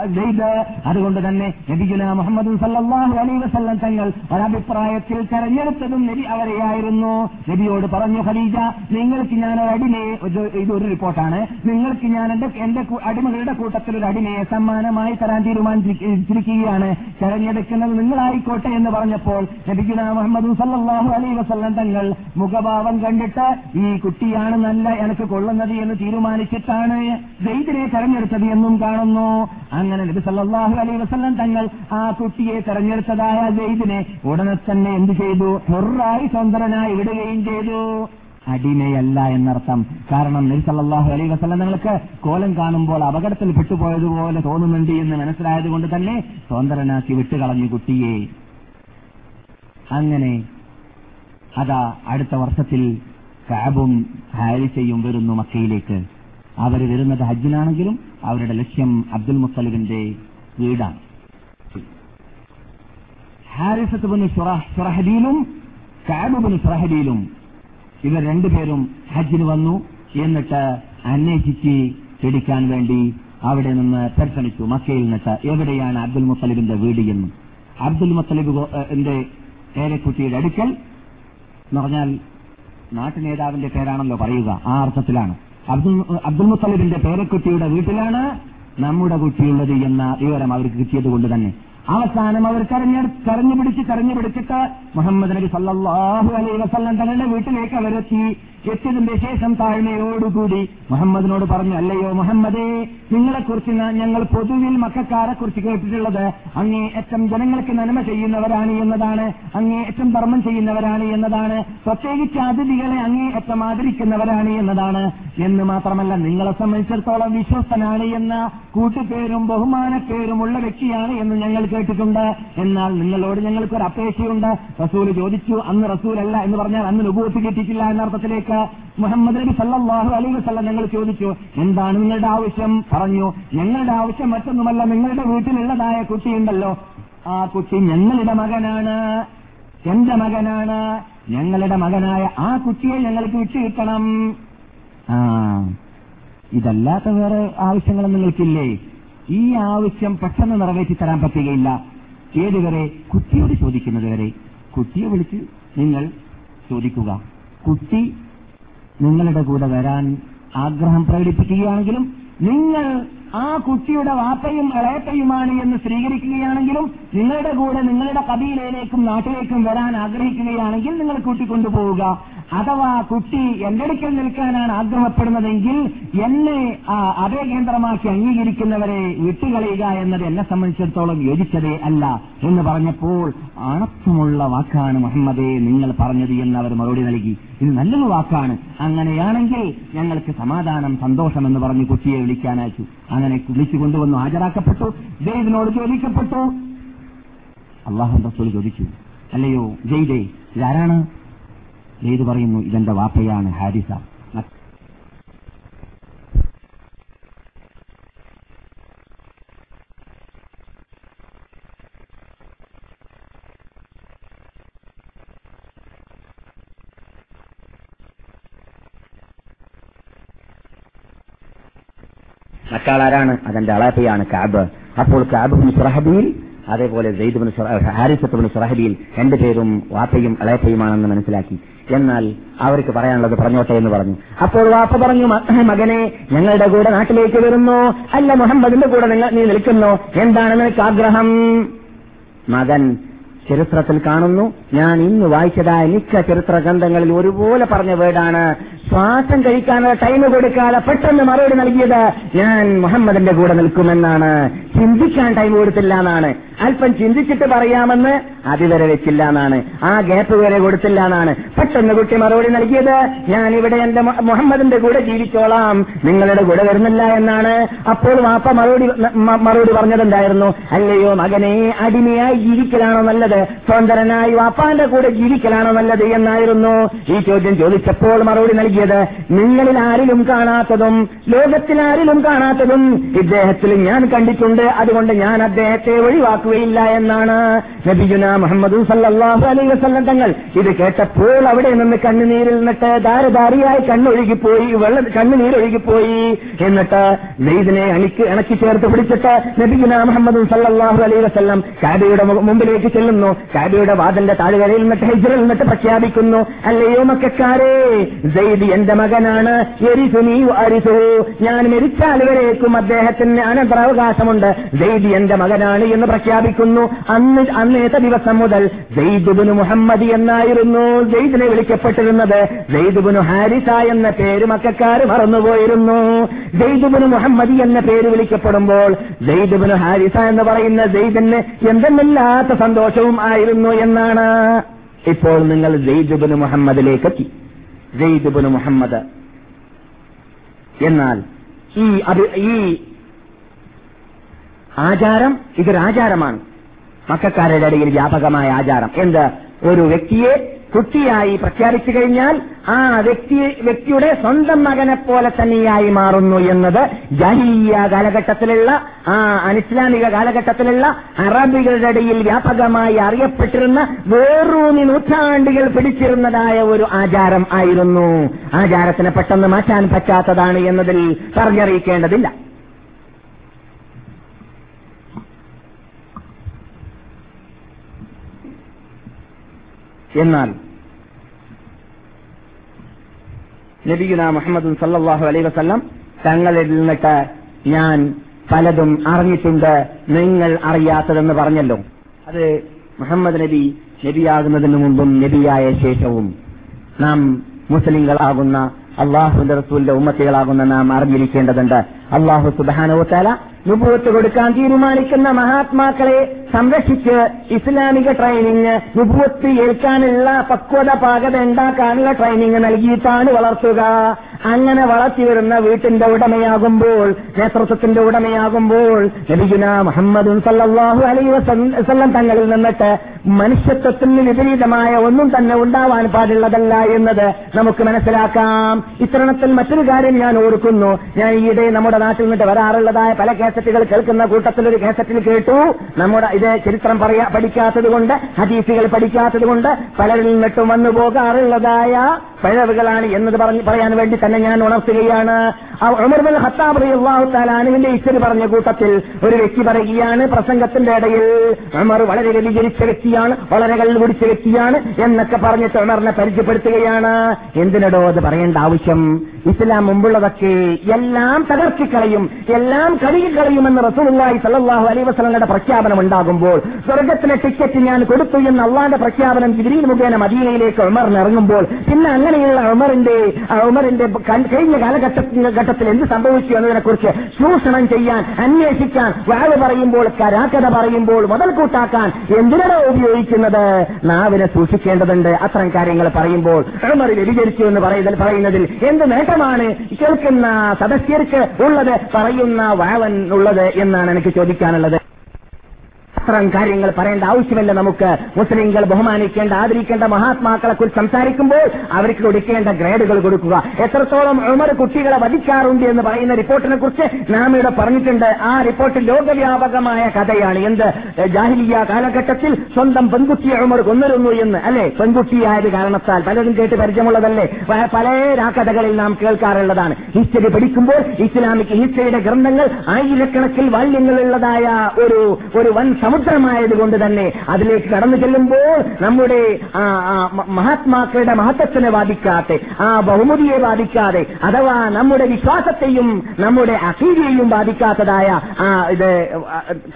അതുകൊണ്ട് തന്നെ നബിഗുന മുഹമ്മദ് സല്ലല്ലാഹു അലൈഹി വസല്ലം തങ്ങൾ ഒരഭിപ്രായത്തിൽ തെരഞ്ഞെടുത്തതും നബി അവരെയായിരുന്നു. നബിയോട് പറഞ്ഞു ഖദീജ നിങ്ങൾക്ക് ഞാൻ ഒരു അടിമയെ ഇത് ഇതൊരു റിപ്പോർട്ടാണ്. നിങ്ങൾക്ക് ഞാൻ എന്റെ എന്റെ അടിമകളുടെ കൂട്ടത്തിൽ ഒരു അടിമയെ സമ്മാനമായി തരാൻ തീരുമാനിച്ചിരിക്കുകയാണ് തെരഞ്ഞെടുക്കുന്നത് നിങ്ങളായിക്കോട്ടെ എന്ന് പറഞ്ഞപ്പോൾ നബിഗുന മുഹമ്മദ് സല്ലാഹു അലൈ വസല്ലം തങ്ങൾ മുഖഭാവം കണ്ടിട്ട് ഈ കുട്ടിയാണ് നല്ല എനിക്ക് കൊള്ളുന്നത് എന്ന് തീരുമാനിച്ചിട്ടാണ് ജെയ്ദിനെ തെരഞ്ഞെടുത്തത് എന്നും കാണുന്നു. അങ്ങനെ നബി സല്ലാഹു അലൈ വസല്ലം തങ്ങൾ ആ കുട്ടിയെ തെരഞ്ഞെടുത്തതായ ജെയ്ദിനെ ഉടനെ തന്നെ എന്ത് ചെയ്തു? ഹൊറായി സ്വന്തനായി വിടുകയും ചെയ്തു. അടിമയല്ല എന്നർത്ഥം. കാരണം നബി അലൈ അലൈഹി നിങ്ങൾക്ക് കോലം കാണുമ്പോൾ അപകടത്തിൽ വിട്ടുപോയതുപോലെ തോന്നുന്നുണ്ട് എന്ന് മനസ്സിലായതുകൊണ്ട് തന്നെ സ്വതന്ത്രനാക്കി വിട്ടുകളഞ്ഞു കുട്ടിയെ. അങ്ങനെ അതാ അടുത്ത വർഷത്തിൽ കാബും ഹാരിസയും വരുന്നു മക്കയിലേക്ക്. അവർ വരുന്നത് ഹജ്ജിനാണെങ്കിലും അവരുടെ ലക്ഷ്യം അബ്ദുൽ മുത്തലിബിന്റെ വീടാണ്. ഹാരിസത്തുബിന് സുറഹദീലും കാബുബിന് സുറഹദീലും ഇവർ രണ്ടുപേരും ഹജ്ജിന് വന്നു. എന്നിട്ട് അന്വേഷിച്ച് പിടിക്കാൻ വേണ്ടി അവിടെ നിന്ന് പരിശ്രമിച്ചു. മക്കയിൽ നിന്നിട്ട് എവിടെയാണ് അബ്ദുൽ മുത്തലിബിന്റെ വീട് എന്നും. അബ്ദുൽ മുത്തലിബിന്റെ പേരക്കുട്ടിയുടെ അടുക്കൽ എന്ന് പറഞ്ഞാൽ നാട്ടു നേതാവിന്റെ പേരാണല്ലോ പറയുക. ആ അർത്ഥത്തിലാണ്. അബ്ദുൽ അബ്ദുൽ മുത്തലിബിന്റെ പേരക്കുട്ടിയുടെ വീട്ടിലാണ് നമ്മുടെ കുട്ടിയുള്ളത് എന്ന വിവരം അവർക്ക് കിട്ടിയത് കൊണ്ട് തന്നെ. അവസാനം അവർ കരഞ്ഞ തെരഞ്ഞു പിടിച്ച് തെരഞ്ഞു പിടിച്ചിട്ട് മുഹമ്മദ് നബി സല്ലാഹു അലൈ വസല്ലം തങ്ങളുടെ വീട്ടിലേക്ക് അവരെത്തി. എത്തിയതിന്റെ ശേഷം താഴ്മയോടുകൂടി മുഹമ്മദിനോട് പറഞ്ഞു അല്ലയോ മുഹമ്മദേ നിങ്ങളെക്കുറിച്ച് ഞങ്ങൾ പൊതുവിൽ മക്കാരെ കുറിച്ച് കേട്ടിട്ടുള്ളത് അങ്ങേയറ്റം ജനങ്ങൾക്ക് നന്മ ചെയ്യുന്നവരാണ് എന്നതാണ് അങ്ങേയറ്റം ധർമ്മം ചെയ്യുന്നവരാണ് എന്നതാണ് പ്രത്യേകിച്ച് അതിഥികളെ അങ്ങേയറ്റം ആദരിക്കുന്നവരാണ് എന്നതാണ്. എന്ന് മാത്രമല്ല നിങ്ങളെ സംബന്ധിച്ചിടത്തോളം വിശ്വസ്തനാണ് എന്ന കൂട്ടുപേരും ബഹുമാനപ്പേരുമുള്ള വ്യക്തിയാണ് എന്ന് ഞങ്ങൾ കേട്ടിട്ടുണ്ട്. എന്നാൽ നിങ്ങളോട് ഞങ്ങൾക്കൊരു അപേക്ഷയുണ്ട്. റസൂൽ ചോദിച്ചു അന്ന് റസൂലല്ല എന്ന് പറഞ്ഞാൽ അന്ന് നുപൂത്തി കിട്ടിയിട്ടില്ല എന്ന മുഹമ്മദ് നബി സല്ലാഹു അലൈഹി വസ്ലം ഞങ്ങൾ ചോദിച്ചു എന്താണ് നിങ്ങളുടെ ആവശ്യം? പറഞ്ഞു ഞങ്ങളുടെ ആവശ്യം മറ്റൊന്നുമല്ല നിങ്ങളുടെ വീട്ടിലുള്ളതായ കുട്ടിയുണ്ടല്ലോ ആ കുട്ടി ഞങ്ങളുടെ മകനാണ്. എന്റെ മകനാണ്. ഞങ്ങളുടെ മകനായ ആ കുട്ടിയെ ഞങ്ങൾക്ക് വിട്ടു കിട്ടണം. ആ ഇതല്ലാത്ത വേറെ ആവശ്യങ്ങൾ നിങ്ങൾക്കില്ലേ? ഈ ആവശ്യം പെട്ടെന്ന് നിറവേറ്റി തരാൻ പറ്റുകയില്ല. ഏതുവരെ കുട്ടിയോട് ചോദിക്കുന്നത് വരെ. കുട്ടിയെ വിളിച്ച് നിങ്ങൾ ചോദിക്കുക. കുട്ടി നിങ്ങളുടെ കൂടെ വരാൻ ആഗ്രഹം പ്രകടിപ്പിക്കുകയാണെങ്കിലും നിങ്ങൾ ആ കുട്ടിയുടെ വാപ്പയും ഇളയപ്പയുമാണ് എന്ന് സ്വീകരിക്കുകയാണെങ്കിലും നിങ്ങളുടെ കൂടെ നിങ്ങളുടെ കബീലയിലേക്കും നാട്ടിലേക്കും വരാൻ ആഗ്രഹിക്കുകയാണെങ്കിൽ നിങ്ങൾ കൂട്ടിക്കൊണ്ടുപോവുക. അഥവാ കുട്ടി എന്റെ അടുക്കൽ നിൽക്കാനാണ് ആഗ്രഹപ്പെടുന്നതെങ്കിൽ എന്നെ ആ അഭയകേന്ദ്രമാക്കി അംഗീകരിക്കുന്നവരെ വിട്ടുകളയുക എന്നത് എന്നെ സംബന്ധിച്ചിടത്തോളം യോജിച്ചതേ അല്ല എന്ന് പറഞ്ഞപ്പോൾ ആണത്വമുള്ള വാക്കാണ് മുഹമ്മദേ നിങ്ങൾ പറഞ്ഞത് എന്ന് അവർ മറുപടി നൽകി. ഇത് നല്ലൊരു വാക്കാണ്. അങ്ങനെയാണെങ്കിൽ ഞങ്ങൾക്ക് സമാധാനം സന്തോഷം എന്ന് പറഞ്ഞ് കുട്ടിയെ വിളിക്കാൻ അയച്ചു അങ്ങനെ വിളിച്ചു കൊണ്ടുവന്നു ഹാജരാക്കപ്പെട്ടു. ജയ്ദിനോട് ചോദിക്കപ്പെട്ടു. അള്ളാഹു റസൂൽ ചോദിച്ചു. അല്ലയോ ജയ്ദേ ഇതാരാണ്? ഏത് പറയുന്നു? ഇതെന്റെ വാപ്പയാണ് ഹാരിസ. മറ്റാളാരാണ്? അതെന്റെ അളാപ്പയാണ് ക്യാബ് അപ്പോൾ കാബ് സുറഹബിയിൽ അതേപോലെ ജെയ്ദുബിൻ ഹാരിസത്തുബിൻ സുറഹബിയിൽ എന്റെ പേരും വാപ്പയും അളയപ്പയുമാണെന്ന് മനസ്സിലാക്കി. എന്നാൽ അവർക്ക് പറയാനുള്ളത് പറഞ്ഞോട്ടെ എന്ന് പറഞ്ഞു. അപ്പോൾ വാപ്പ പറഞ്ഞു "മ- മകനെ ഞങ്ങളുടെ കൂടെ നാട്ടിലേക്ക് വരുന്നു. അല്ല മുഹമ്മദിന്റെ കൂടെ നിങ്ങൾ നീ നിൽക്കുന്നു. എന്താണ് നിനക്ക് ആഗ്രഹം? മകൻ ചരിത്രത്തിൽ കാണുന്നു. ഞാൻ ഇന്ന് വായിച്ചതായ മിക്ക ചരിത്ര ഗ്രന്ഥങ്ങളിൽ ഒരുപോലെ പറഞ്ഞ വേർഡാണ് ശ്വാസം കഴിക്കാനുള്ള ടൈം കൊടുക്കാതെ പെട്ടെന്ന് മറുപടി നൽകിയത് ഞാൻ മുഹമ്മദിന്റെ കൂടെ നിൽക്കുമെന്നാണ്. ചിന്തിക്കാൻ ടൈം കൊടുത്തില്ല എന്നാണ്. അല്പം ചിന്തിച്ചിട്ട് പറയാമെന്ന് അതിവരെ വെച്ചില്ല എന്നാണ്. ആ ഗ്യാപ്പ് വരെ കൊടുത്തില്ല എന്നാണ്. പെട്ടെന്ന് കുട്ടി മറുപടി നൽകിയത് ഞാൻ ഇവിടെ എന്റെ മുഹമ്മദിന്റെ കൂടെ ജീവിച്ചോളാം. നിങ്ങളുടെ കൂടെ വരുന്നില്ല എന്നാണ്. അപ്പോൾ വാപ്പ മറുപടി മറുപടി പറഞ്ഞതെന്തായിരുന്നു? അല്ലയോ മകനെ അടിമയായി ജീവിക്കലാണോ നല്ലത്? സ്വന്തനായി വാപ്പാന്റെ കൂടെ ജീവിക്കലാണോ നല്ലത്? എന്നായിരുന്നു. ഈ ചോദ്യം ചോദിച്ചപ്പോൾ മറുപടി നൽകിയത് നിങ്ങളിൽ ആരിലും കാണാത്തതും ലോകത്തിൽ ആരിലും കാണാത്തതും ഇദ്ദേഹത്തിൽ ഞാൻ കണ്ടിട്ടുണ്ട്. അതുകൊണ്ട് ഞാൻ അദ്ദേഹത്തെ ഒഴിവാക്കുകയില്ല എന്നാണ് നബിജുന മുഹമ്മദ് സല്ലാഹു അലൈ വസല്ലം തങ്ങൾ ഇത് കേട്ടപ്പോൾ അവിടെ നിന്ന് കണ്ണുനീരിൽ നിന്നിട്ട് ധാരധാരിയായി കണ്ണൊഴുകിപ്പോയി വെള്ളം കണ്ണുനീരൊഴുകിപ്പോയി എന്നിട്ട് നെയ്തിനെ അണിക്ക് ഇണക്കി ചേർത്ത് പിടിച്ചിട്ട് നബിജുന മുഹമ്മദ് സല്ലാഹു അലൈ വസല്ലം കാബയുടെ മുമ്പിലേക്ക് ചെല്ലുന്നു. കാബയുടെ വാതിന്റെ താഴ്വരയിൽ നിന്നിട്ട് ഹെജറിൽ നിന്നിട്ട് പ്രഖ്യാപിക്കുന്നു. അല്ലയോ മക്കാരെ സെയ്ദ് എന്റെ മകനാണ്. എരിസുനീ അരിസു. ഞാൻ മരിച്ചാൽ വരേക്കും അദ്ദേഹത്തിന് അനന്തരാവകാശമുണ്ട്. സെയ്ദ് എന്റെ മകനാണ് എന്ന് പ്രഖ്യാപിക്കുന്നു. അന്ന് അന്നേത്തെ ദിവസം മുതൽ സെയ്ദുബിന് മുഹമ്മദി എന്നായിരുന്നു ജെയ്ദിനെ വിളിക്കപ്പെട്ടിരുന്നത്. സെയ്ദുബിന് ഹാരിസ എന്ന പേര് മക്കാര് മറന്നുപോയിരുന്നു. സെയ്ദുബിന് മുഹമ്മദി എന്ന പേര് വിളിക്കപ്പെടുമ്പോൾ സെയ്ദുബിന് ഹാരിസ എന്ന് പറയുന്ന ജെയ്ദിന് എന്തെന്നില്ലാത്ത സന്തോഷവും ആയിരുന്നു എന്നാണ്. ഇപ്പോൾ നിങ്ങൾ സെയ്ദുബിന് മുഹമ്മദിലേക്ക് എത്തി സെയ്ദുബിന് മുഹമ്മദ് എന്നാൽ ഈ ഈ ആചാരം ഇതൊരാചാരമാണ് മക്കാരുടെ ഇടയിൽ വ്യാപകമായ ആചാരം. എന്ത്? ഒരു വ്യക്തിയെ കുട്ടിയായി പ്രഖ്യാപിച്ചു കഴിഞ്ഞാൽ ആ വ്യക്തി വ്യക്തിയുടെ സ്വന്തം മകനെ പോലെ തന്നെയായി മാറുന്നു എന്നത് ജാഹിലിയ കാലഘട്ടത്തിലുള്ള ആ അനിസ്ലാമിക കാലഘട്ടത്തിലുള്ള അറബികളുടെ ഇടയിൽ വ്യാപകമായി അറിയപ്പെട്ടിരുന്ന വേറൂന്നി നൂറ്റാണ്ടുകൾ പിടിച്ചിരുന്നതായ ഒരു ആചാരം ആയിരുന്നു. ആചാരത്തിന് പെട്ടെന്ന് മാറ്റാൻ പറ്റാത്തതാണ് എന്നതിൽ പറഞ്ഞറിയിക്കേണ്ടതില്ല. എന്നാൽ നബിയുന മുഹമ്മദ് സല്ലാഹു അലൈ വസല്ലം തങ്ങളിൽ നിന്നിട്ട് ഞാൻ പലതും അറിഞ്ഞിട്ടുണ്ട് നിങ്ങൾ അറിയാത്തതെന്ന് പറഞ്ഞല്ലോ. അത് മുഹമ്മദ് നബി നബിയാകുന്നതിന് മുമ്പും നബിയായ ശേഷവും നാം മുസ്ലിങ്ങളാകുന്ന അള്ളാഹുന്റെ റസൂലിന്റെ ഉമ്മത്തികളാകുന്ന നാം അറിഞ്ഞിരിക്കേണ്ടതുണ്ട്. അള്ളാഹു സുബാനോത്താല നുപുവത്ത് കൊടുക്കാൻ തീരുമാനിക്കുന്ന മഹാത്മാക്കളെ സംരക്ഷിച്ച് ഇസ്ലാമിക ട്രെയിനിങ് വിഭവത്ത് ഏൽക്കാനുള്ള പക്വത പാകത ഉണ്ടാക്കാനുള്ള ട്രെയിനിങ് നൽകിയിട്ടാണ് വളർത്തുക. അങ്ങനെ വളർത്തി വരുന്ന വീട്ടിന്റെ ഉടമയാകുമ്പോൾ നേതൃത്വത്തിന്റെ ഉടമയാകുമ്പോൾ ലഭിക്കുന്ന മുഹമ്മദും സല്ലാഹു അലൈ വസ്ലം തങ്ങളിൽ നിന്നിട്ട് മനുഷ്യത്വത്തിന് വിപരീതമായ ഒന്നും തന്നെ ഉണ്ടാവാൻ പാടുള്ളതല്ല എന്നത് നമുക്ക് മനസ്സിലാക്കാം. ഇത്തരണത്തിൽ മറ്റൊരു കാര്യം ഞാൻ ഓർക്കുന്നു. ഞാൻ ഈയിടെ നമ്മുടെ നാട്ടിൽ നിന്നിട്ട് വരാറുള്ളതായ പല കേസറ്റുകൾ കേൾക്കുന്ന കൂട്ടത്തിൽ ഒരു കാസറ്റിൽ കേട്ടു. നമ്മുടെ ഇത് ചരിത്രം പറയാ പഠിക്കാത്തത് കൊണ്ട് ഹദീസുകൾ പഠിക്കാത്തത് കൊണ്ട് പലരിൽ നിന്നിട്ടും വന്നു പോകാറുള്ളതായ പിഴവുകളാണ് എന്നത് പറഞ്ഞ് പറയാൻ വേണ്ടി തന്നെ ഞാൻ ഉണർത്തുകയാണ്. ആ ഉമർ ബിൻ ഖത്താബ് റളിയല്ലാഹു തആല അൻഹുവിന്റെ ഇശ്വരി പറഞ്ഞ കൂട്ടത്തിൽ ഒരു വ്യക്തി പറയുകയാണ് പ്രസംഗത്തിന്റെ ഇടയിൽ ഉമർ വളരെ വ്യതിചരിച്ച വ്യക്തിയാണ് വളരെ കല്ല് പിടിച്ച വ്യക്തിയാണ് എന്നൊക്കെ പറഞ്ഞിട്ട് ഉമറിനെ പരിചയപ്പെടുത്തുകയാണ്. എന്തിനടോ അത് പറയേണ്ട ആവശ്യം? ഇസ്ലാം മുമ്പുള്ളതൊക്കെ എല്ലാം തകർത്തിക്കളയും എല്ലാം കഴുകിക്കളയുമെന്ന് റസൂലുള്ളാഹി സല്ലാഹു അലൈ വസ്ലങ്ങളുടെ പ്രഖ്യാപനം ഉണ്ടാകുമ്പോൾ സ്വർഗത്തിലെ ടിക്കറ്റ് ഞാൻ കൊടുത്തു എന്ന് അള്ളാന്റെ പ്രഖ്യാപനം ജിബ്രീൽ മുഖേന മദീനയിലേക്ക് ഉമറിന് പിന്നെ അങ്ങനെയുള്ള ഉമറിന്റെ ഉമറിന്റെ കഴിഞ്ഞ കാലഘട്ടത്തിൽ ഘട്ടത്തിൽ എന്ത് സംഭവിച്ചു എന്നതിനെക്കുറിച്ച് ചൂഷണം ചെയ്യാൻ അന്വേഷിക്കാൻ വാഴ് പറയുമ്പോൾ കരാക്കഥ പറയുമ്പോൾ മുതൽ കൂട്ടാക്കാൻ എന്തിനാണോ ഉപയോഗിക്കുന്നത്? നാവിനെ സൂക്ഷിക്കേണ്ടതുണ്ട്. അത്തരം കാര്യങ്ങൾ പറയുമ്പോൾ ഉമർ വ്യതിചരിച്ചു എന്ന് പറയുന്നതിൽ എന്ത് നേട്ടമാണ്? കേൾക്കുന്ന സദസ്യർക്ക് ഉള്ളത് പറയുന്ന വാവൻ ഉള്ളത് എന്നാണ് എനിക്ക് ചോദിക്കാനുള്ളത്. അത്തരം കാര്യങ്ങൾ പറയേണ്ട ആവശ്യമില്ല നമുക്ക്. മുസ്ലിങ്ങൾ ബഹുമാനിക്കേണ്ട ആദരിക്കേണ്ട മഹാത്മാക്കളെ കുറിച്ച് സംസാരിക്കുമ്പോൾ അവർക്ക് കൊടുക്കേണ്ട ഗ്രേഡുകൾ കൊടുക്കുക. എത്രത്തോളം ഉമർ കുട്ടികളെ വധിക്കാറുണ്ട് എന്ന് പറയുന്ന റിപ്പോർട്ടിനെ കുറിച്ച് നാം ഇവിടെ പറഞ്ഞിട്ടുണ്ട്. ആ റിപ്പോർട്ട് ലോകവ്യാപകമായ കഥയാണ്. എന്ത്? ജാഹിലിയ കാലഘട്ടത്തിൽ സ്വന്തം പെൺകുട്ടിയെ ഉമർ കൊന്നിരുന്നു എന്ന് അല്ലെ? പെൺകുട്ടിയായത് കാരണത്താൽ പലരും കേട്ട് പരിചയമുള്ളതല്ലേ? പല കഥകളിൽ നാം കേൾക്കാറുള്ളതാണ്. ഹിസ്റ്ററി പഠിക്കുമ്പോൾ ഇസ്ലാമിക് ഹിസ്റ്ററിയുടെ ഗ്രന്ഥങ്ങൾ ആയിരക്കണക്കിൽ വാല്യങ്ങളുള്ളതായ ഒരു ഒരു വൻ സമുദ്രമായതുകൊണ്ട് തന്നെ അതിലേക്ക് കടന്നു ചെല്ലുമ്പോൾ നമ്മുടെ മഹാത്മാക്കളുടെ മഹത്വത്തിനെ ബാധിക്കാതെ ആ ബഹുമതിയെ ബാധിക്കാതെ അഥവാ നമ്മുടെ വിശ്വാസത്തെയും നമ്മുടെ അസീതിയെയും ബാധിക്കാത്തതായ ആ ഇത്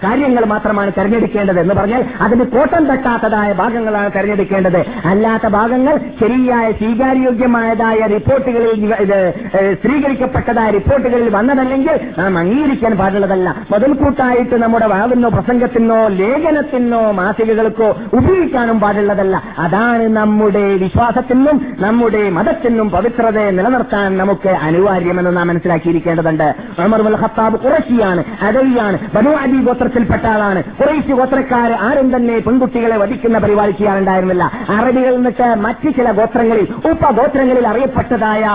കാര്യങ്ങൾ മാത്രമാണ് തെരഞ്ഞെടുക്കേണ്ടത് എന്ന് പറഞ്ഞാൽ അതിന് കോട്ടം തട്ടാത്തതായ ഭാഗങ്ങളാണ് തെരഞ്ഞെടുക്കേണ്ടത്. അല്ലാത്ത ഭാഗങ്ങൾ ശരിയായ സ്വീകാര്യോഗ്യമായതായ റിപ്പോർട്ടുകളിൽ ഇത് സ്ഥിരീകരിക്കപ്പെട്ടതായ റിപ്പോർട്ടുകളിൽ വന്നതല്ലെങ്കിൽ നാം അംഗീകരിക്കാൻ പാടുള്ളതല്ല. മുതൽക്കൂട്ടായിട്ട് നമ്മുടെ വാവിനോ പ്രസംഗത്തിനോ ലേഖനത്തിനോ മാസികകൾക്കോ ഉപയോഗിക്കാനും പാടുള്ളതല്ല. അതാണ് നമ്മുടെ വിശ്വാസത്തിനും നമ്മുടെ മതത്തിനും പവിത്രതയെ നിലനിർത്താൻ നമുക്ക് അനിവാര്യമെന്ന് നാം മനസ്സിലാക്കിയിരിക്കേണ്ടതുണ്ട്. ഉമർ ഉൽ ഖത്താബ് കുറശിയാണ് അടവിയാണ് ബനു അബി ഗോത്രത്തിൽപ്പെട്ട ആളാണ്. കുറേശ്ശി ഗോത്രക്കാർ ആരും തന്നെ പെൺകുട്ടികളെ വധിക്കുന്ന പരിപാടി ചെയ്യാറുണ്ടായിരുന്നില്ല അറബികൾ എന്നിട്ട് മറ്റ് ചില ഗോത്രങ്ങളിൽ ഉപഗോത്രങ്ങളിൽ അറിയപ്പെട്ടതായ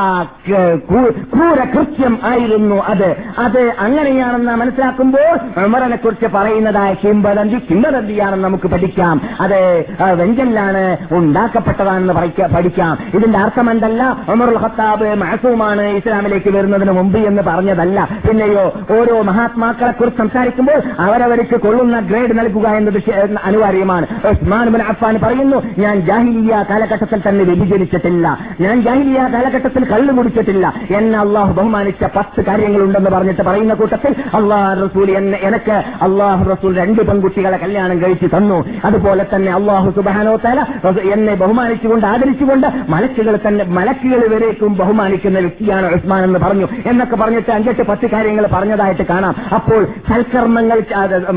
ക്രൂര കൃത്യം ആയിരുന്നു അത്. അത് അങ്ങനെയാണെന്ന് മനസ്സിലാക്കുമ്പോൾ ഉമറിനെ കുറിച്ച് പറയുന്നതായ കിംബദന്തി കിംബദന്തിയാണെന്ന് നമുക്ക് പഠിക്കാം. അത് വെഞ്ചലിലാണ് ഉണ്ടാക്കപ്പെട്ടതാണെന്ന് പഠിക്കാം ഇതിന്റെ അർത്ഥം എന്തല്ല ഉമറുൽ ഖത്താബ് മഹസൂമാണ് ഇസ്ലാമിലേക്ക് വരുന്നതിന് മുമ്പ് എന്ന് പറഞ്ഞതല്ല. പിന്നെയോ ഓരോ മഹാത്മാക്കളെ കുറിച്ച് സംസാരിക്കുമ്പോൾ അവരവർക്ക് കൊള്ളുന്ന ഗ്രേഡ് നൽകുക എന്നത് അനിവാര്യമാണ്. ഉസ്മാൻ ബിൻ അഫ്ഫാൻ പറയുന്നു ഞാൻ ജാഹിലിയ കാലഘട്ടത്തിൽ തന്നെ വ്യഭിചരിച്ചിട്ടില്ല. ഞാൻ ജാഹിലിയ കാലഘട്ടത്തിൽ കള്ളു കുടിച്ചിട്ടില്ല. എന്നെ അള്ളാഹു ബഹുമാനിച്ച പത്ത് കാര്യങ്ങളുണ്ടെന്ന് പറഞ്ഞിട്ട് പറയുന്ന കൂട്ടത്തിൽ അള്ളാഹ് റസൂൽ എന്നെ എനിക്ക് അള്ളാഹു റസൂൽ രണ്ട് പെൺകുട്ടികളെ കല്യാണം കഴിച്ചു തന്നു. അതുപോലെ തന്നെ അള്ളാഹു സുബാനോ തല എന്നെ ബഹുമാനിച്ചുകൊണ്ട് ആദരിച്ചുകൊണ്ട് മലക്കുകൾ തന്നെ മലക്കുകൾ വരേക്കും ബഹുമാനിക്കുന്ന വ്യക്തിയാണ് ഉസ്മാൻ എന്ന് പറഞ്ഞു. എന്നൊക്കെ പറഞ്ഞിട്ട് അഞ്ചെട്ട് പത്ത് കാര്യങ്ങൾ പറഞ്ഞതായിട്ട് കാണാം. അപ്പോൾ സൽക്കർമ്മങ്ങൾ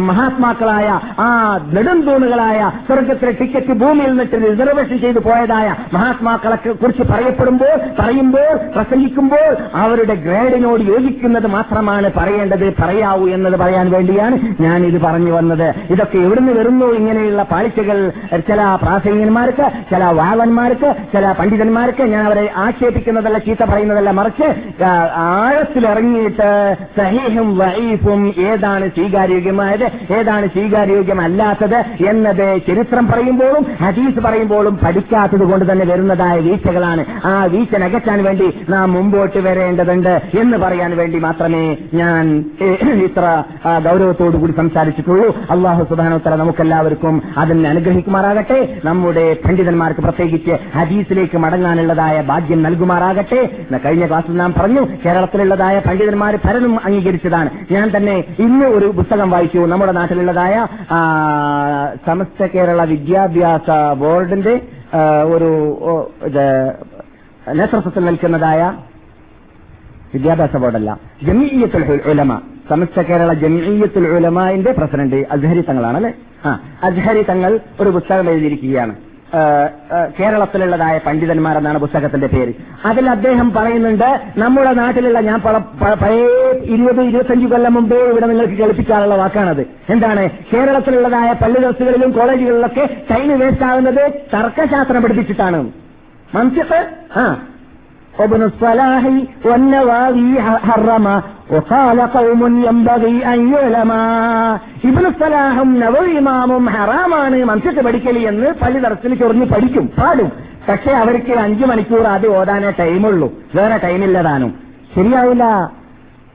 മഹാത്മാക്കളായ ആ നെടുംതൂണുകളായ സ്വർഗത്തിലെ ടിക്കറ്റ് ഭൂമിയിൽ നിന്നിട്ട് റിസർവേഷൻ ചെയ്തു പോയതായ മഹാത്മാക്കളെ കുറിച്ച് പറയപ്പെടുമ്പോൾ പറയുമ്പോൾ പ്രസംഗിക്കുമ്പോൾ അവരുടെ ഗ്രേഡിനോട് യോജിക്കുന്നത് മാത്രമാണ് പറയേണ്ടത് പറയാവൂ എന്നത് പറയാൻ വേണ്ടിയാണ് ഞാൻ ഇത് പറഞ്ഞു വന്നത്. ഇതൊക്കെ എവിടുന്ന് വരുന്നു? ഇങ്ങനെയുള്ള പാളിച്ചകൾ ചില പ്രാസംഗികന്മാർക്ക് ചില വാവന്മാർക്ക് ചില പണ്ഡിതന്മാർക്ക് ഞാൻ അവരെ ആക്ഷേപിക്കുന്നതല്ല ചീത്ത പറയുന്നതല്ല മറിച്ച് ആഴത്തിലിറങ്ങിയിട്ട് സഹീഹും വൈഫും ഏതാണ് സ്വീകാര്യോഗ്യമായത് ഏതാണ് സ്വീകാര്യോഗ്യമല്ലാത്തത് എന്നത് ചരിത്രം പറയുമ്പോഴും ഹദീസ് പറയുമ്പോഴും പഠിക്കാത്തത് കൊണ്ട് തന്നെ വരുന്നതായ വീഴ്ചകളാണ്. ആ വീഴ്ച നകറ്റാൻ വേണ്ടി നാം മുമ്പോട്ട് വരേണ്ടതുണ്ട് എന്ന് പറയാൻ വേണ്ടി മാത്രമേ ഞാൻ ഇത്ര ഗൗരവത്തോടു കൂടി സംസാരിച്ചിട്ടുള്ളൂ. അള്ളാഹു സുബാനോത്തര നമുക്കെല്ലാവർക്കും അതിനെ അനുഗ്രഹിക്കുമാറാകട്ടെ. നമ്മുടെ പണ്ഡിതന്മാർക്ക് പ്രത്യേകിച്ച് ഹദീസിലേക്ക് മടങ്ങാനുള്ളതായ ഭാഗ്യം നൽകുമാറാകട്ടെ. കഴിഞ്ഞ ക്ലാസ്സിൽ നാം പറഞ്ഞു കേരളത്തിലുള്ളതായ പണ്ഡിതന്മാർ പലരും അംഗീകരിച്ചതാണ്. ഞാൻ തന്നെ ഇന്ന് ഒരു പുസ്തകം വായിച്ചു. നമ്മുടെ നാട്ടിലുള്ളതായ സമസ്ത കേരള വിദ്യാഭ്യാസ ബോർഡിന്റെ ഒരു നേതൃത്വത്തിൽ നിൽക്കുന്നതായ വിദ്യാഭ്യാസ ബോർഡല്ല ജമീയത്തുൽ ഉലമ. സമസ്ത കേരള ജമീയത്തുൽ ഉലമാന്റെ പ്രസിഡന്റ് അസ്ഹരി തങ്ങളാണ് അല്ലെ ആ അസ്ഹരി തങ്ങൾ ഒരു പുസ്തകം എഴുതിയിരിക്കുകയാണ്. കേരളത്തിലുള്ളതായ പണ്ഡിതന്മാർ പണ്ഡിതന്മാരെന്നാണ് പുസ്തകത്തിന്റെ പേര്. അതിൽ അദ്ദേഹം പറയുന്നുണ്ട് നമ്മുടെ നാട്ടിലുള്ള ഞാൻ പഴയ ഇരുപത് ഇരുപത്തഞ്ച് കൊല്ലം മുമ്പേ ഇവിടെ നിങ്ങൾക്ക് കേൾപ്പിക്കാനുള്ള വാക്കാണത്. എന്താണ്? കേരളത്തിലുള്ളതായ പള്ളി ദിവസങ്ങളിലും കോളേജുകളിലൊക്കെ ടൈം വേസ്റ്റ് ആകുന്നത് തർക്കശാസ്ത്രം പഠിപ്പിച്ചിട്ടാണ്. മനസ്സിട്ട് ആ. وابن الصلاح والنواوي حرم وقال قوم ينبغي أن يعلما ഇബ്നു സലാഹും നവവി ഇമാമും ഹറാമാണ് മംസത്ത് പഠിക്കൽ എന്ന് പള്ളി തരത്തിൽ ചൊറിഞ്ഞ് പഠിക്കും പാടും പക്ഷെ അവർക്ക് അഞ്ചു മണിക്കൂർ ആദ്യം ഓതാനേ ടൈമുള്ളൂ വേറെ ടൈമില്ലതാനും ശരിയാവില്ല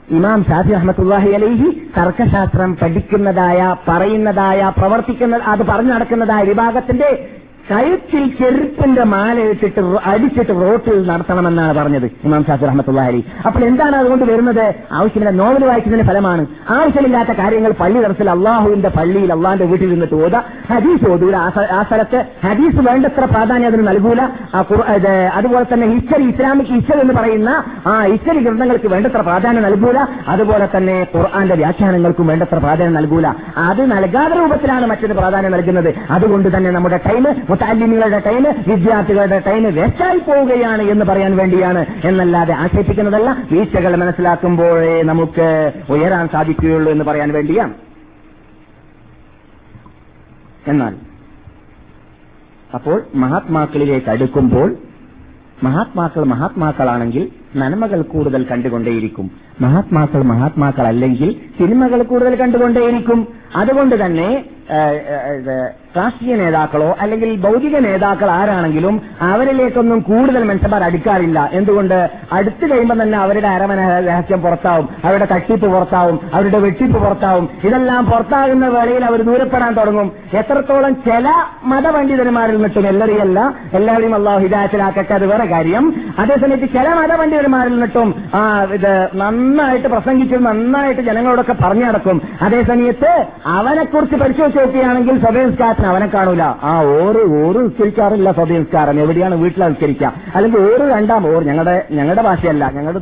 ഇമാം ഷാഫി അഹമ്മത്തുല്ലാഹി അലൈഹി തർക്കശാസ്ത്രം പഠിക്കുന്നതായ പറയുന്നതായ പ്രവർത്തിക്കുന്ന അത് പറഞ്ഞു നടക്കുന്നതായ വിഭാഗത്തിന്റെ കഴുത്തിൽ ചെരുപ്പിന്റെ മാല ഇട്ടിട്ട് അടിച്ചിട്ട് റോട്ടിൽ നടത്തണമെന്നാണ് പറഞ്ഞത് ഇമാം ഷാഫി റഹ്മത്തുള്ള അപ്പോൾ എന്താണ് അതുകൊണ്ട് വരുന്നത്? ആവശ്യമില്ല നോവൽ വായിക്കുന്നതിന് ഫലമാണ്. ആവശ്യമില്ലാത്ത കാര്യങ്ങൾ പള്ളി തടസ്സിൽ അള്ളാഹുവിന്റെ പള്ളിയിൽ അള്ളാഹിന്റെ വീട്ടിൽ നിന്നിട്ട് ഓത. ഹദീസ് ഓതൂല. ആ സ്ഥ- സ്ഥലത്ത് ഹദീസ് വേണ്ടത്ര പ്രാധാന്യം അതിന് നൽകൂല. അതുപോലെ തന്നെ ഹിസ്റ്ററി ഇസ്ലാമിക് ഹിസ്റ്ററി എന്ന് പറയുന്ന ആ ഹിസ്റ്ററി ഗ്രന്ഥങ്ങൾക്ക് വേണ്ടത്ര പ്രാധാന്യം നൽകൂല. അതുപോലെ തന്നെ ഖുർആന്റെ വ്യാഖ്യാനങ്ങൾക്കും വേണ്ടത്ര പ്രാധാന്യം നൽകൂല. അത് നൽകാതെ രൂപത്തിലാണ് മറ്റൊരു പ്രാധാന്യം നൽകുന്നത്. അതുകൊണ്ട് തന്നെ നമ്മുടെ ടൈം മുത്താലിമികളുടെ ടൈം വിദ്യാർത്ഥികളുടെ ടൈം വേസ്റ്റായി പോവുകയാണ് എന്ന് പറയാൻ വേണ്ടിയാണ് എന്നല്ലാതെ ആക്ഷേപിക്കുന്നതല്ല. വീഴ്ചകൾ മനസ്സിലാക്കുമ്പോഴേ നമുക്ക് ഉയരാൻ സാധിക്കുകയുള്ളൂ എന്ന് പറയാൻ വേണ്ടിയാണ്. എന്നാൽ അപ്പോൾ മഹാത്മാക്കളിലേക്ക് അടുക്കുമ്പോൾ മഹാത്മാക്കൾ മഹാത്മാക്കളാണെങ്കിൽ നന്മകൾ കൂടുതൽ കണ്ടുകൊണ്ടേയിരിക്കും. മഹാത്മാക്കൾ മഹാത്മാക്കൾ അല്ലെങ്കിൽ സിനിമകൾ കൂടുതൽ കണ്ടുകൊണ്ടേയിരിക്കും. അതുകൊണ്ട് തന്നെ രാഷ്ട്രീയ നേതാക്കളോ അല്ലെങ്കിൽ ഭൗതിക നേതാക്കൾ ആരാണെങ്കിലും അവരിലേക്കൊന്നും കൂടുതൽ മനുഷ്യന്മാർ അടുക്കാറില്ല. എന്തുകൊണ്ട്? അടുത്തു കഴിയുമ്പോൾ തന്നെ അവരുടെ അരമന രഹസ്യം പുറത്താവും. അവരുടെ തട്ടിപ്പ് പുറത്താവും. അവരുടെ വെട്ടിപ്പ് പുറത്താവും. ഇതെല്ലാം പുറത്താകുന്ന വേളയിൽ അവർ ദൂരപ്പെടാൻ തുടങ്ങും. എത്രത്തോളം ചില മതപണ്ഡിതന്മാരിൽ നിന്നിട്ടും എല്ലാവരെയല്ല എല്ലാവരെയും അള്ളാഹു ഹിദായത്തിലാക്കട്ടെ അത് വേറെ കാര്യം. അതേസമയത്ത് ചില മതപണ്ഡിതന്മാരിൽ നിന്നിട്ടും ആ ഇത് നന്നായിട്ട് പ്രസംഗിച്ച് നന്നായിട്ട് ജനങ്ങളോടൊക്കെ പറഞ്ഞു നടക്കും. അതേസമയത്ത് അവനെക്കുറിച്ച് പരിശോധിച്ച് നോക്കുകയാണെങ്കിൽ സഭയംസ്കാരത്തിന് അവനെ കാണൂല. ആ ഓറ് ഓറ് ഉസ്കരിക്കാറില്ല സഭയംസ്കാരം എവിടെയാണ് വീട്ടിൽ ഉസ്കരിക്കുക അല്ലെങ്കിൽ ഓറ് രണ്ടാം ഓർ ഞങ്ങളുടെ ഞങ്ങളുടെ ഭാഷയല്ല. ഞങ്ങളുടെ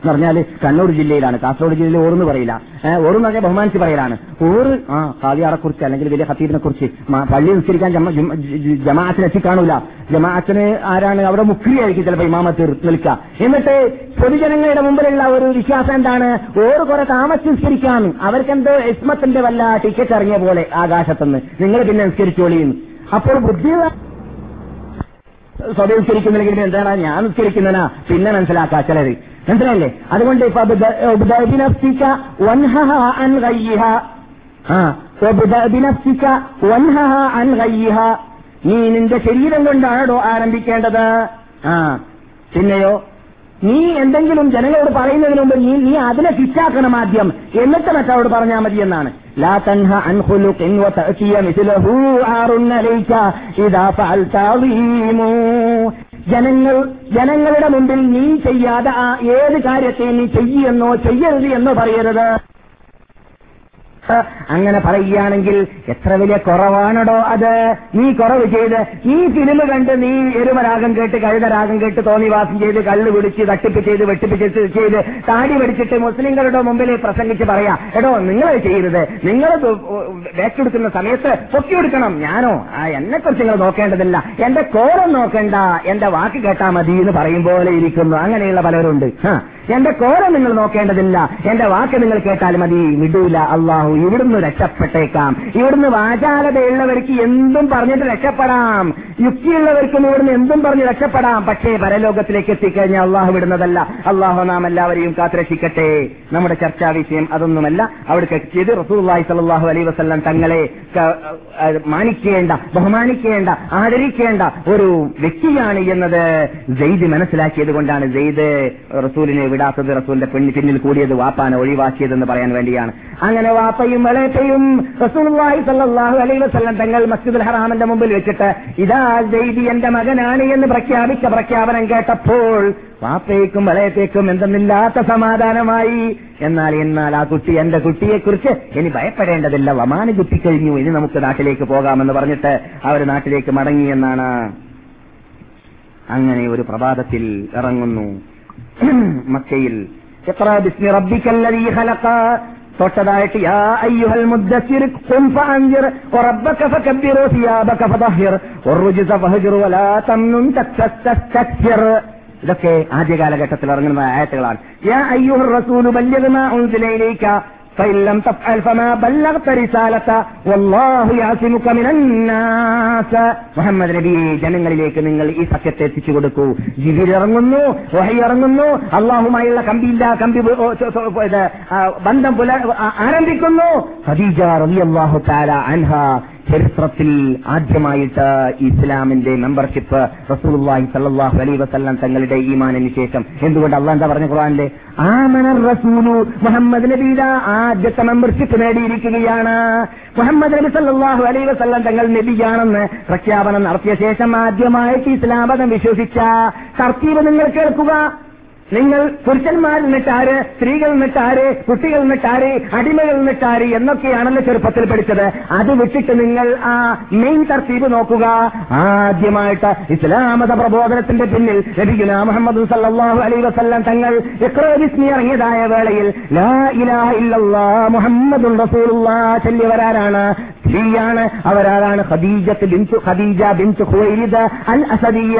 എന്ന് പറഞ്ഞാൽ കണ്ണൂർ ജില്ലയിലാണ്. കാസർഗോഡ് ജില്ലയിൽ ഓർന്ന് പറയില്ല. ഓർന്ന് പറഞ്ഞാൽ ബഹുമാനിച്ച് പറയലാണ്. ഓറ് ആ കാവ്യാറെ കുറിച്ച് അല്ലെങ്കിൽ വലിയ ഹത്തീബിനെ കുറിച്ച് പള്ളി നിസ്കരിക്കാൻ ജമാഅത്തിന് എത്തി കാണൂല ജമാഅത്തിന് ആരാണ് അവിടെ മുക്രിയായിരിക്കും ചിലപ്പോൾ ഇമാമത്ത് നിൽക്കുക. എന്നിട്ട് പൊതുജനങ്ങളുടെ മുമ്പിലുള്ള ഒരു വിശ്വാസം എന്താണ്? ഓറ് കുറെ താമസിച്ച് നിസ്കരിക്കാൻ അവർക്കെന്തോ ഇസ്മത്തിന്റെ വല്ല ടിക്കറ്റ് ഇറങ്ങിയ പോലെ ആകാശത്തുനിന്ന്. നിങ്ങൾ പിന്നെ നിസ്കരിച്ചോളിയും അപ്പോൾ ബുദ്ധി സ്വയം നിസ്കരിക്കുന്നില്ലെങ്കിൽ എന്താണ്? ഞാൻ നിസ്കരിക്കുന്നതിനാ പിന്നെ മനസ്സിലാക്കാ ചിലര്. മനസ്സിലായില്ലേ? അതുകൊണ്ട്. നീ നിന്റെ ശരീരം കൊണ്ടാണോ ആരംഭിക്കേണ്ടത്? ആ പിന്നെയോ? നീ എന്തെങ്കിലും ജനങ്ങളോട് പറയുന്നതിന് മുമ്പ് നീ നീ അതിനെ ശിക്ഷാക്കണം ആദ്യം. എന്നിട്ട് മറ്റവരോട് പറഞ്ഞാൽ മതി എന്നാണ്. ഫഅൽത അളീമു. ജനങ്ങൾ ജനങ്ങളുടെ മുമ്പിൽ നീ ചെയ്യാതെ ആ ഏത് കാര്യത്തെ നീ ചെയ്യെന്നോ ചെയ്യരുത് എന്നോ പറയരുത്. അങ്ങനെ പറയുകയാണെങ്കിൽ എത്ര വലിയ കുറവാണടോ അത്. നീ കുറവ് ചെയ്ത് ഈ ഫിലിം കണ്ട് നീ എരുമരാഗം കേട്ട് കഴുതരാഗം കേട്ട് തോന്നിവാസം ചെയ്ത് കള്ള് പിടിച്ച് തട്ടിപ്പ് ചെയ്ത് വെട്ടിപ്പിച്ച് ചെയ്ത് താടി പിടിച്ചിട്ട് മുസ്ലിങ്ങളുടെ മുമ്പിൽ പ്രസംഗിച്ച് പറയാ. എടോ നിങ്ങൾ ചെയ്യരുത്. നിങ്ങൾ വേറ്റെടുക്കുന്ന സമയത്ത് പൊക്കിയെടുക്കണം. ഞാനോ? ആ എന്നെ കുറിച്ച് നിങ്ങൾ നോക്കേണ്ടതില്ല. എന്റെ കോരം നോക്കണ്ട. എന്റെ വാക്ക് കേട്ടാ മതി എന്ന് പറയും പോലെ ഇരിക്കുന്നു. അങ്ങനെയുള്ള പലരുണ്ട്. എന്റെ കോരം നിങ്ങൾ നോക്കേണ്ടതില്ല. എന്റെ വാക്ക് നിങ്ങൾ കേട്ടാൽ മതി. വിടൂല. അള്ളാഹു ഇവിടുന്ന് രക്ഷപ്പെട്ടേക്കാം. ഇവിടുന്ന് വാചാലതയുള്ളവർക്ക് എന്തും പറഞ്ഞിട്ട് രക്ഷപ്പെടാം. യുക്തിയുള്ളവർക്കും ഇവിടുന്ന് എന്തും പറഞ്ഞ് രക്ഷപ്പെടാം. പക്ഷേ പരലോകത്തിലേക്ക് എത്തിക്കഴിഞ്ഞാൽ അള്ളാഹു വിടുന്നതല്ല. അള്ളാഹു നാം എല്ലാവരെയും കാത്തുരക്ഷിക്കട്ടെ. നമ്മുടെ ചർച്ചാ വിഷയം അതൊന്നുമല്ല. അവിടെ എത്തിയത് റസൂല്ലായി സലാഹു അലൈ വസ്ല്ലാം തങ്ങളെ മാനിക്കേണ്ട ബഹുമാനിക്കേണ്ട ആദരിക്കേണ്ട ഒരു വ്യക്തിയാണ് എന്നത് ജെയ്ദ് മനസ്സിലാക്കിയത് കൊണ്ടാണ്. ജെയ്ദ് റസൂലിനെ വിടാത്തത് റസൂലിന്റെ പിന്നിൽ കൂടിയത് വാപ്പാനെ ഒഴിവാക്കിയതെന്ന് പറയാൻ വേണ്ടിയാണ്. അങ്ങനെ ഹംസയും മലേച്ചയും റസൂൽവായി സല്ലാഹു അലൈ വസ്ലം തങ്ങൾ മസ്ജിദുൽ ഹറാമിന്റെ മുമ്പിൽ വെച്ചിട്ട് ഇതാ ജൈബി എന്റെ മകനാണ് എന്ന് പ്രഖ്യാപിച്ച പ്രഖ്യാപനം കേട്ടപ്പോൾ വാപ്പയ്ക്കും വളയത്തേക്കും എന്തെന്നില്ലാത്ത സമാധാനമായി. എന്നാൽ എന്നാൽ ആ കുട്ടി എന്റെ കുട്ടിയെക്കുറിച്ച് ഇനി ഭയപ്പെടേണ്ടതില്ല. വമാന കുത്തി കഴിഞ്ഞു ഇനി നമുക്ക് നാട്ടിലേക്ക് പോകാമെന്ന് പറഞ്ഞിട്ട് അവർ നാട്ടിലേക്ക് മടങ്ങി എന്നാണ്. അങ്ങനെ ഒരു പ്രഭാതത്തിൽ ഇറങ്ങുന്നു. മക്കയിൽ എത്ര ബിസ്മി റബ്ബിക്കല്ലീ ഹലക്ക തൊട്ടതായിട്ട് യാ അയ്യുഹൽ മുദ്ദസ്സിർ ഖും ഫഅൻദിർ വറബ്ബക ഫകബ്ബിർ വസിയാബക ഫദഹിർ വറുജ്സ ഫഹജുർ വലാ തംനുൻ തസ്തസ്തക്ബിർ ഇതൊക്കെ ആദ്യ കാലഘട്ടത്തിൽ ഇറങ്ങുന്ന ആയത്തുകളാണ് യാ അയ്യുഹർ റസൂലു ബല്ലിഗ് മാ ഉൻസില ഇലൈക فإن لم تفعل فما بلغت رسالة والله يعصمك من الناس മുഹമ്മദ് നബി ജനങ്ങളിലേക്ക് നിങ്ങൾ ഈ സത്യത്തെ എത്തിച്ചു കൊടുക്കൂ ജിബിൽ ഇറങ്ങുന്നു വഹി ഇറങ്ങുന്നു അള്ളാഹുമായുള്ള കമ്പിയില്ല കമ്പി ഓ, ചോ, ചോ, ഇത്, ആ, ബന്ധം പുല ആ, ആരംഭിക്കുന്നു ഖദീജ റളിയല്ലാഹു തആല അൻഹ ചരിത്രത്തിൽ ആദ്യമായിട്ട് ഇസ്ലാമിന്റെ മെമ്പർഷിപ്പ് റസൂലുള്ളാഹി സല്ലല്ലാഹു അലൈഹി വസല്ലം തങ്ങളുടെ ഈമാനിന് ശേഷം. എന്തുകൊണ്ട് അള്ളാഹ് എന്താ പറഞ്ഞ ഖുർആനിലെ? ആമന റസൂലു മുഹമ്മദ് നബിയുടെ ആദ്യത്തെ മെമ്പർഷിപ്പ് നേടിയിരിക്കുകയാണ്. മുഹമ്മദ് നബി സല്ലല്ലാഹു അലൈഹി വസല്ലം തങ്ങൾ നബിയാണെന്ന് പ്രഖ്യാപനം നടത്തിയ ശേഷം ആദ്യമായിട്ട് ഇസ്ലാമതം വിശ്വസിച്ച. തർത്തീബ് നിങ്ങൾ കേൾക്കുക. നിങ്ങൾ പുരുഷന്മാർ നിന്നിട്ടാര് സ്ത്രീകൾ നിന്നിട്ടാര് കുട്ടികൾ നിന്നിട്ടാര് അടിമകൾ നിന്നിട്ടാര് എന്നൊക്കെയാണല്ലോ ചെറുപ്പത്തിൽ പഠിച്ചത്. അത് വിട്ടിട്ട് നിങ്ങൾ ആ മെയിൻ തർത്തീബ് നോക്കുക. ആദ്യമായിട്ട് ഇസ്ലാമത പ്രബോധനത്തിന്റെ പിന്നിൽ ലഭിക്കുന്ന മുഹമ്മദ് സല്ലാഹു അലൈ വസല്ലം തങ്ങൾ ഇഖ്റോബിസ്മി ഇറങ്ങിയതായ വേളയിൽ ലാ ഇലാഹ ഇല്ലല്ലാ മുഹമ്മദ് റസൂലുള്ളാഹ് ചൊല്ലിയവരാരാണ് സ്ത്രീയാണ് അവരാരാണ്? ഖദീജത്ത് ബിൻതു ഖദീജ ബിൻതു ഖുവൈലിദ് അൽ അസദിയ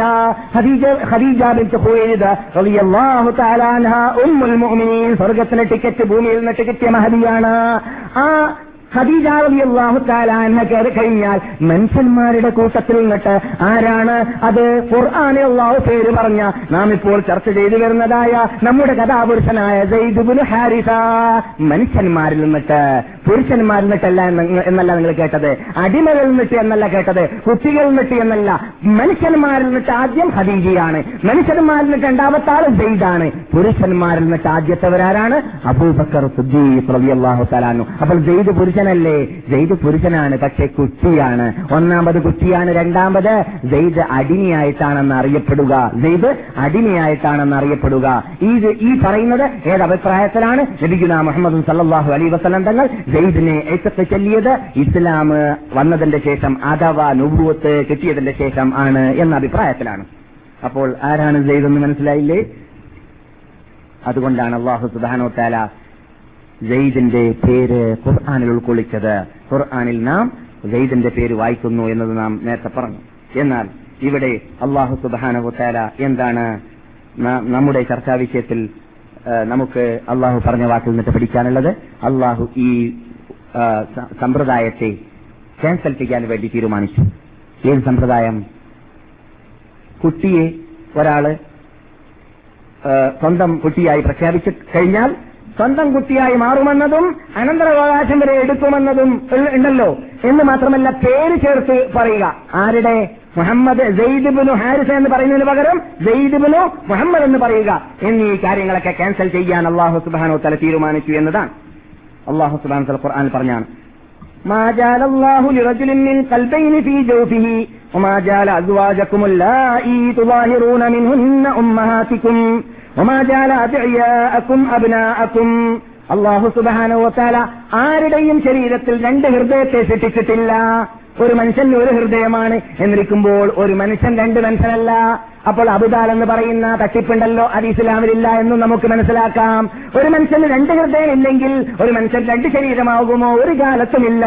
ഖദീജ ഖദീജ ബിൻതു ഖുവൈലിദ് റളിയല്ലാഹു തആല അൻഹ ഉമ്മുൽ മുഅ്മിനീൻ. സ്വർഗത്തിന് ടിക്കറ്റ് ഭൂമിയിൽ നിന്ന് ടിക്കറ്റ് മഹദിയാണ്. ആ ഖദീജ അള്ളാഹു തആല അൻഹ കയറി കഴിഞ്ഞാൽ മനുഷ്യന്മാരുടെ കൂട്ടത്തിൽ നിന്നിട്ട് ആരാണ് അത്? ഖുർആാനെ അള്ളാഹു പേര് പറഞ്ഞ നാം ഇപ്പോൾ ചർച്ച ചെയ്തു വരുന്നതായ നമ്മുടെ കഥാപുരുഷനായ ജയ്ദുബുൽ ഹാരിസ. മനുഷ്യന്മാരിൽ നിന്നിട്ട് പുരുഷന്മാരിൽ നിന്നിട്ടല്ല എന്നല്ല നിങ്ങൾ കേട്ടത്. അടിമകളിൽ നിന്നിട്ട് എന്നല്ല കേട്ടത്. കുട്ടികളിൽ നിന്നിട്ട് എന്നല്ല. മനുഷ്യന്മാരിൽ നിന്നിട്ട് ആദ്യം ഹദീജിയാണ് മനുഷ്യന്മാരിൽ നിന്നിട്ട് രണ്ടാമത്തെ ആൾ ജയ്ദാണ് പുരുഷന്മാരിൽ നിന്നിട്ട് ആദ്യത്തെവരാരാണ്? അബൂബക്കർ സിദ്ദീഖ് അള്ളാഹു തആലാനു അപ്പോൾ സെയ്ദ് പുരുഷനല്ലേ? ജയ്ദ് പുരുഷനാണ് പക്ഷെ കുട്ടിയാണ്. ഒന്നാമത് കുട്ടിയാണ് രണ്ടാമത് ജയ്ദ് അടിമയായിട്ടാണെന്ന് അറിയപ്പെടുക. ജയ്ദ് അടിമയായിട്ടാണെന്ന് അറിയപ്പെടുക. ഈ ഈ പറയുന്നത് ഏത് അഭിപ്രായത്തിലാണ്? ലഭിക്കുന്ന മുഹമ്മദ് സല്ലാഹു അലൈഹി വസ്ലം തങ്ങൾ ജയ്ദിനെ ഏറ്റത്തെ ചൊല്ലിയത് ഇസ്ലാം വന്നതിന്റെ ശേഷം അഥവാ നുബുവത്ത് കിട്ടിയതിന്റെ ശേഷം ആണ് എന്ന അഭിപ്രായത്തിലാണ്. അപ്പോൾ ആരാണ് ജയ്ദ് എന്ന് മനസ്സിലായില്ലേ? അതുകൊണ്ടാണ് അള്ളാഹു സുബാനോ താല സെയ്ദിന്റെ പേര് ഖുർആാനിൽ ഉൾക്കൊള്ളിച്ചത്. ഖുർആാനിൽ നാം ജയ്ദിന്റെ പേര് വായിക്കുന്നു എന്നത് നാം നേരത്തെ പറഞ്ഞു. എന്നാൽ ഇവിടെ അള്ളാഹു സുബാനോ താല എന്താണ് നമ്മുടെ ചർച്ചാ വിഷയത്തിൽ നമുക്ക് അള്ളാഹു പറഞ്ഞ വാക്കിൽ നിന്നിട്ട് പഠിക്കാനുള്ളത്? അള്ളാഹു ഈ സമ്പ്രദായത്തെ ക്യാൻസൽ ചെയ്യാൻ വേണ്ടി തീരുമാനിച്ചു. ഏത് സമ്പ്രദായം? കുട്ടിയെ ഒരാൾ സ്വന്തം കുട്ടിയായി പ്രഖ്യാപിച്ചു കഴിഞ്ഞാൽ സ്വന്തം കുട്ടിയായി മാറുമെന്നതും അനന്തരാവകാശം വരെ എടുക്കുമെന്നതും ഉള്ള- ഉണ്ടല്ലോ എന്ന് മാത്രമല്ല പേര് ചേർത്ത് പറയുക ആരുടെ മുഹമ്മദ് സെയ്ദ്ബിനു ഹാരിസ എന്ന് പറയുന്നതിന് പകരം സെയ്ദ്ബിനു മുഹമ്മദ് എന്ന് പറയുക എന്നീ കാര്യങ്ങളൊക്കെ ക്യാൻസൽ ചെയ്യാൻ അള്ളാഹു സുബാനോ തല തീരുമാനിച്ചു എന്നതാണ് അള്ളാഹു സുബാൻ തല ഖുർആാനിൽ പറഞ്ഞാണ് ما جعل الله لرجل من قلبين في جوفه وما جعل أزواجكم اللائي تظاهرون منهن أمهاتكم അള്ളാഹു സുബാനോ താല ആരുടെയും ശരീരത്തിൽ രണ്ട് ഹൃദയത്തെ സൃഷ്ടിച്ചിട്ടില്ല. ഒരു മനുഷ്യന് ഒരു ഹൃദയമാണ് എന്നിരിക്കുമ്പോൾ ഒരു മനുഷ്യൻ രണ്ട് മനുഷ്യനല്ല. അപ്പോൾ അബുദാൽ എന്ന് പറയുന്ന തട്ടിപ്പുണ്ടല്ലോ അത് ഇസ്ലാമിലില്ല എന്നും നമുക്ക് മനസ്സിലാക്കാം. ഒരു മനുഷ്യന് രണ്ട് ഹൃദയം ഇല്ലെങ്കിൽ ഒരു മനുഷ്യൻ രണ്ട് ശരീരമാകുമോ? ഒരു കാലത്തുമില്ല.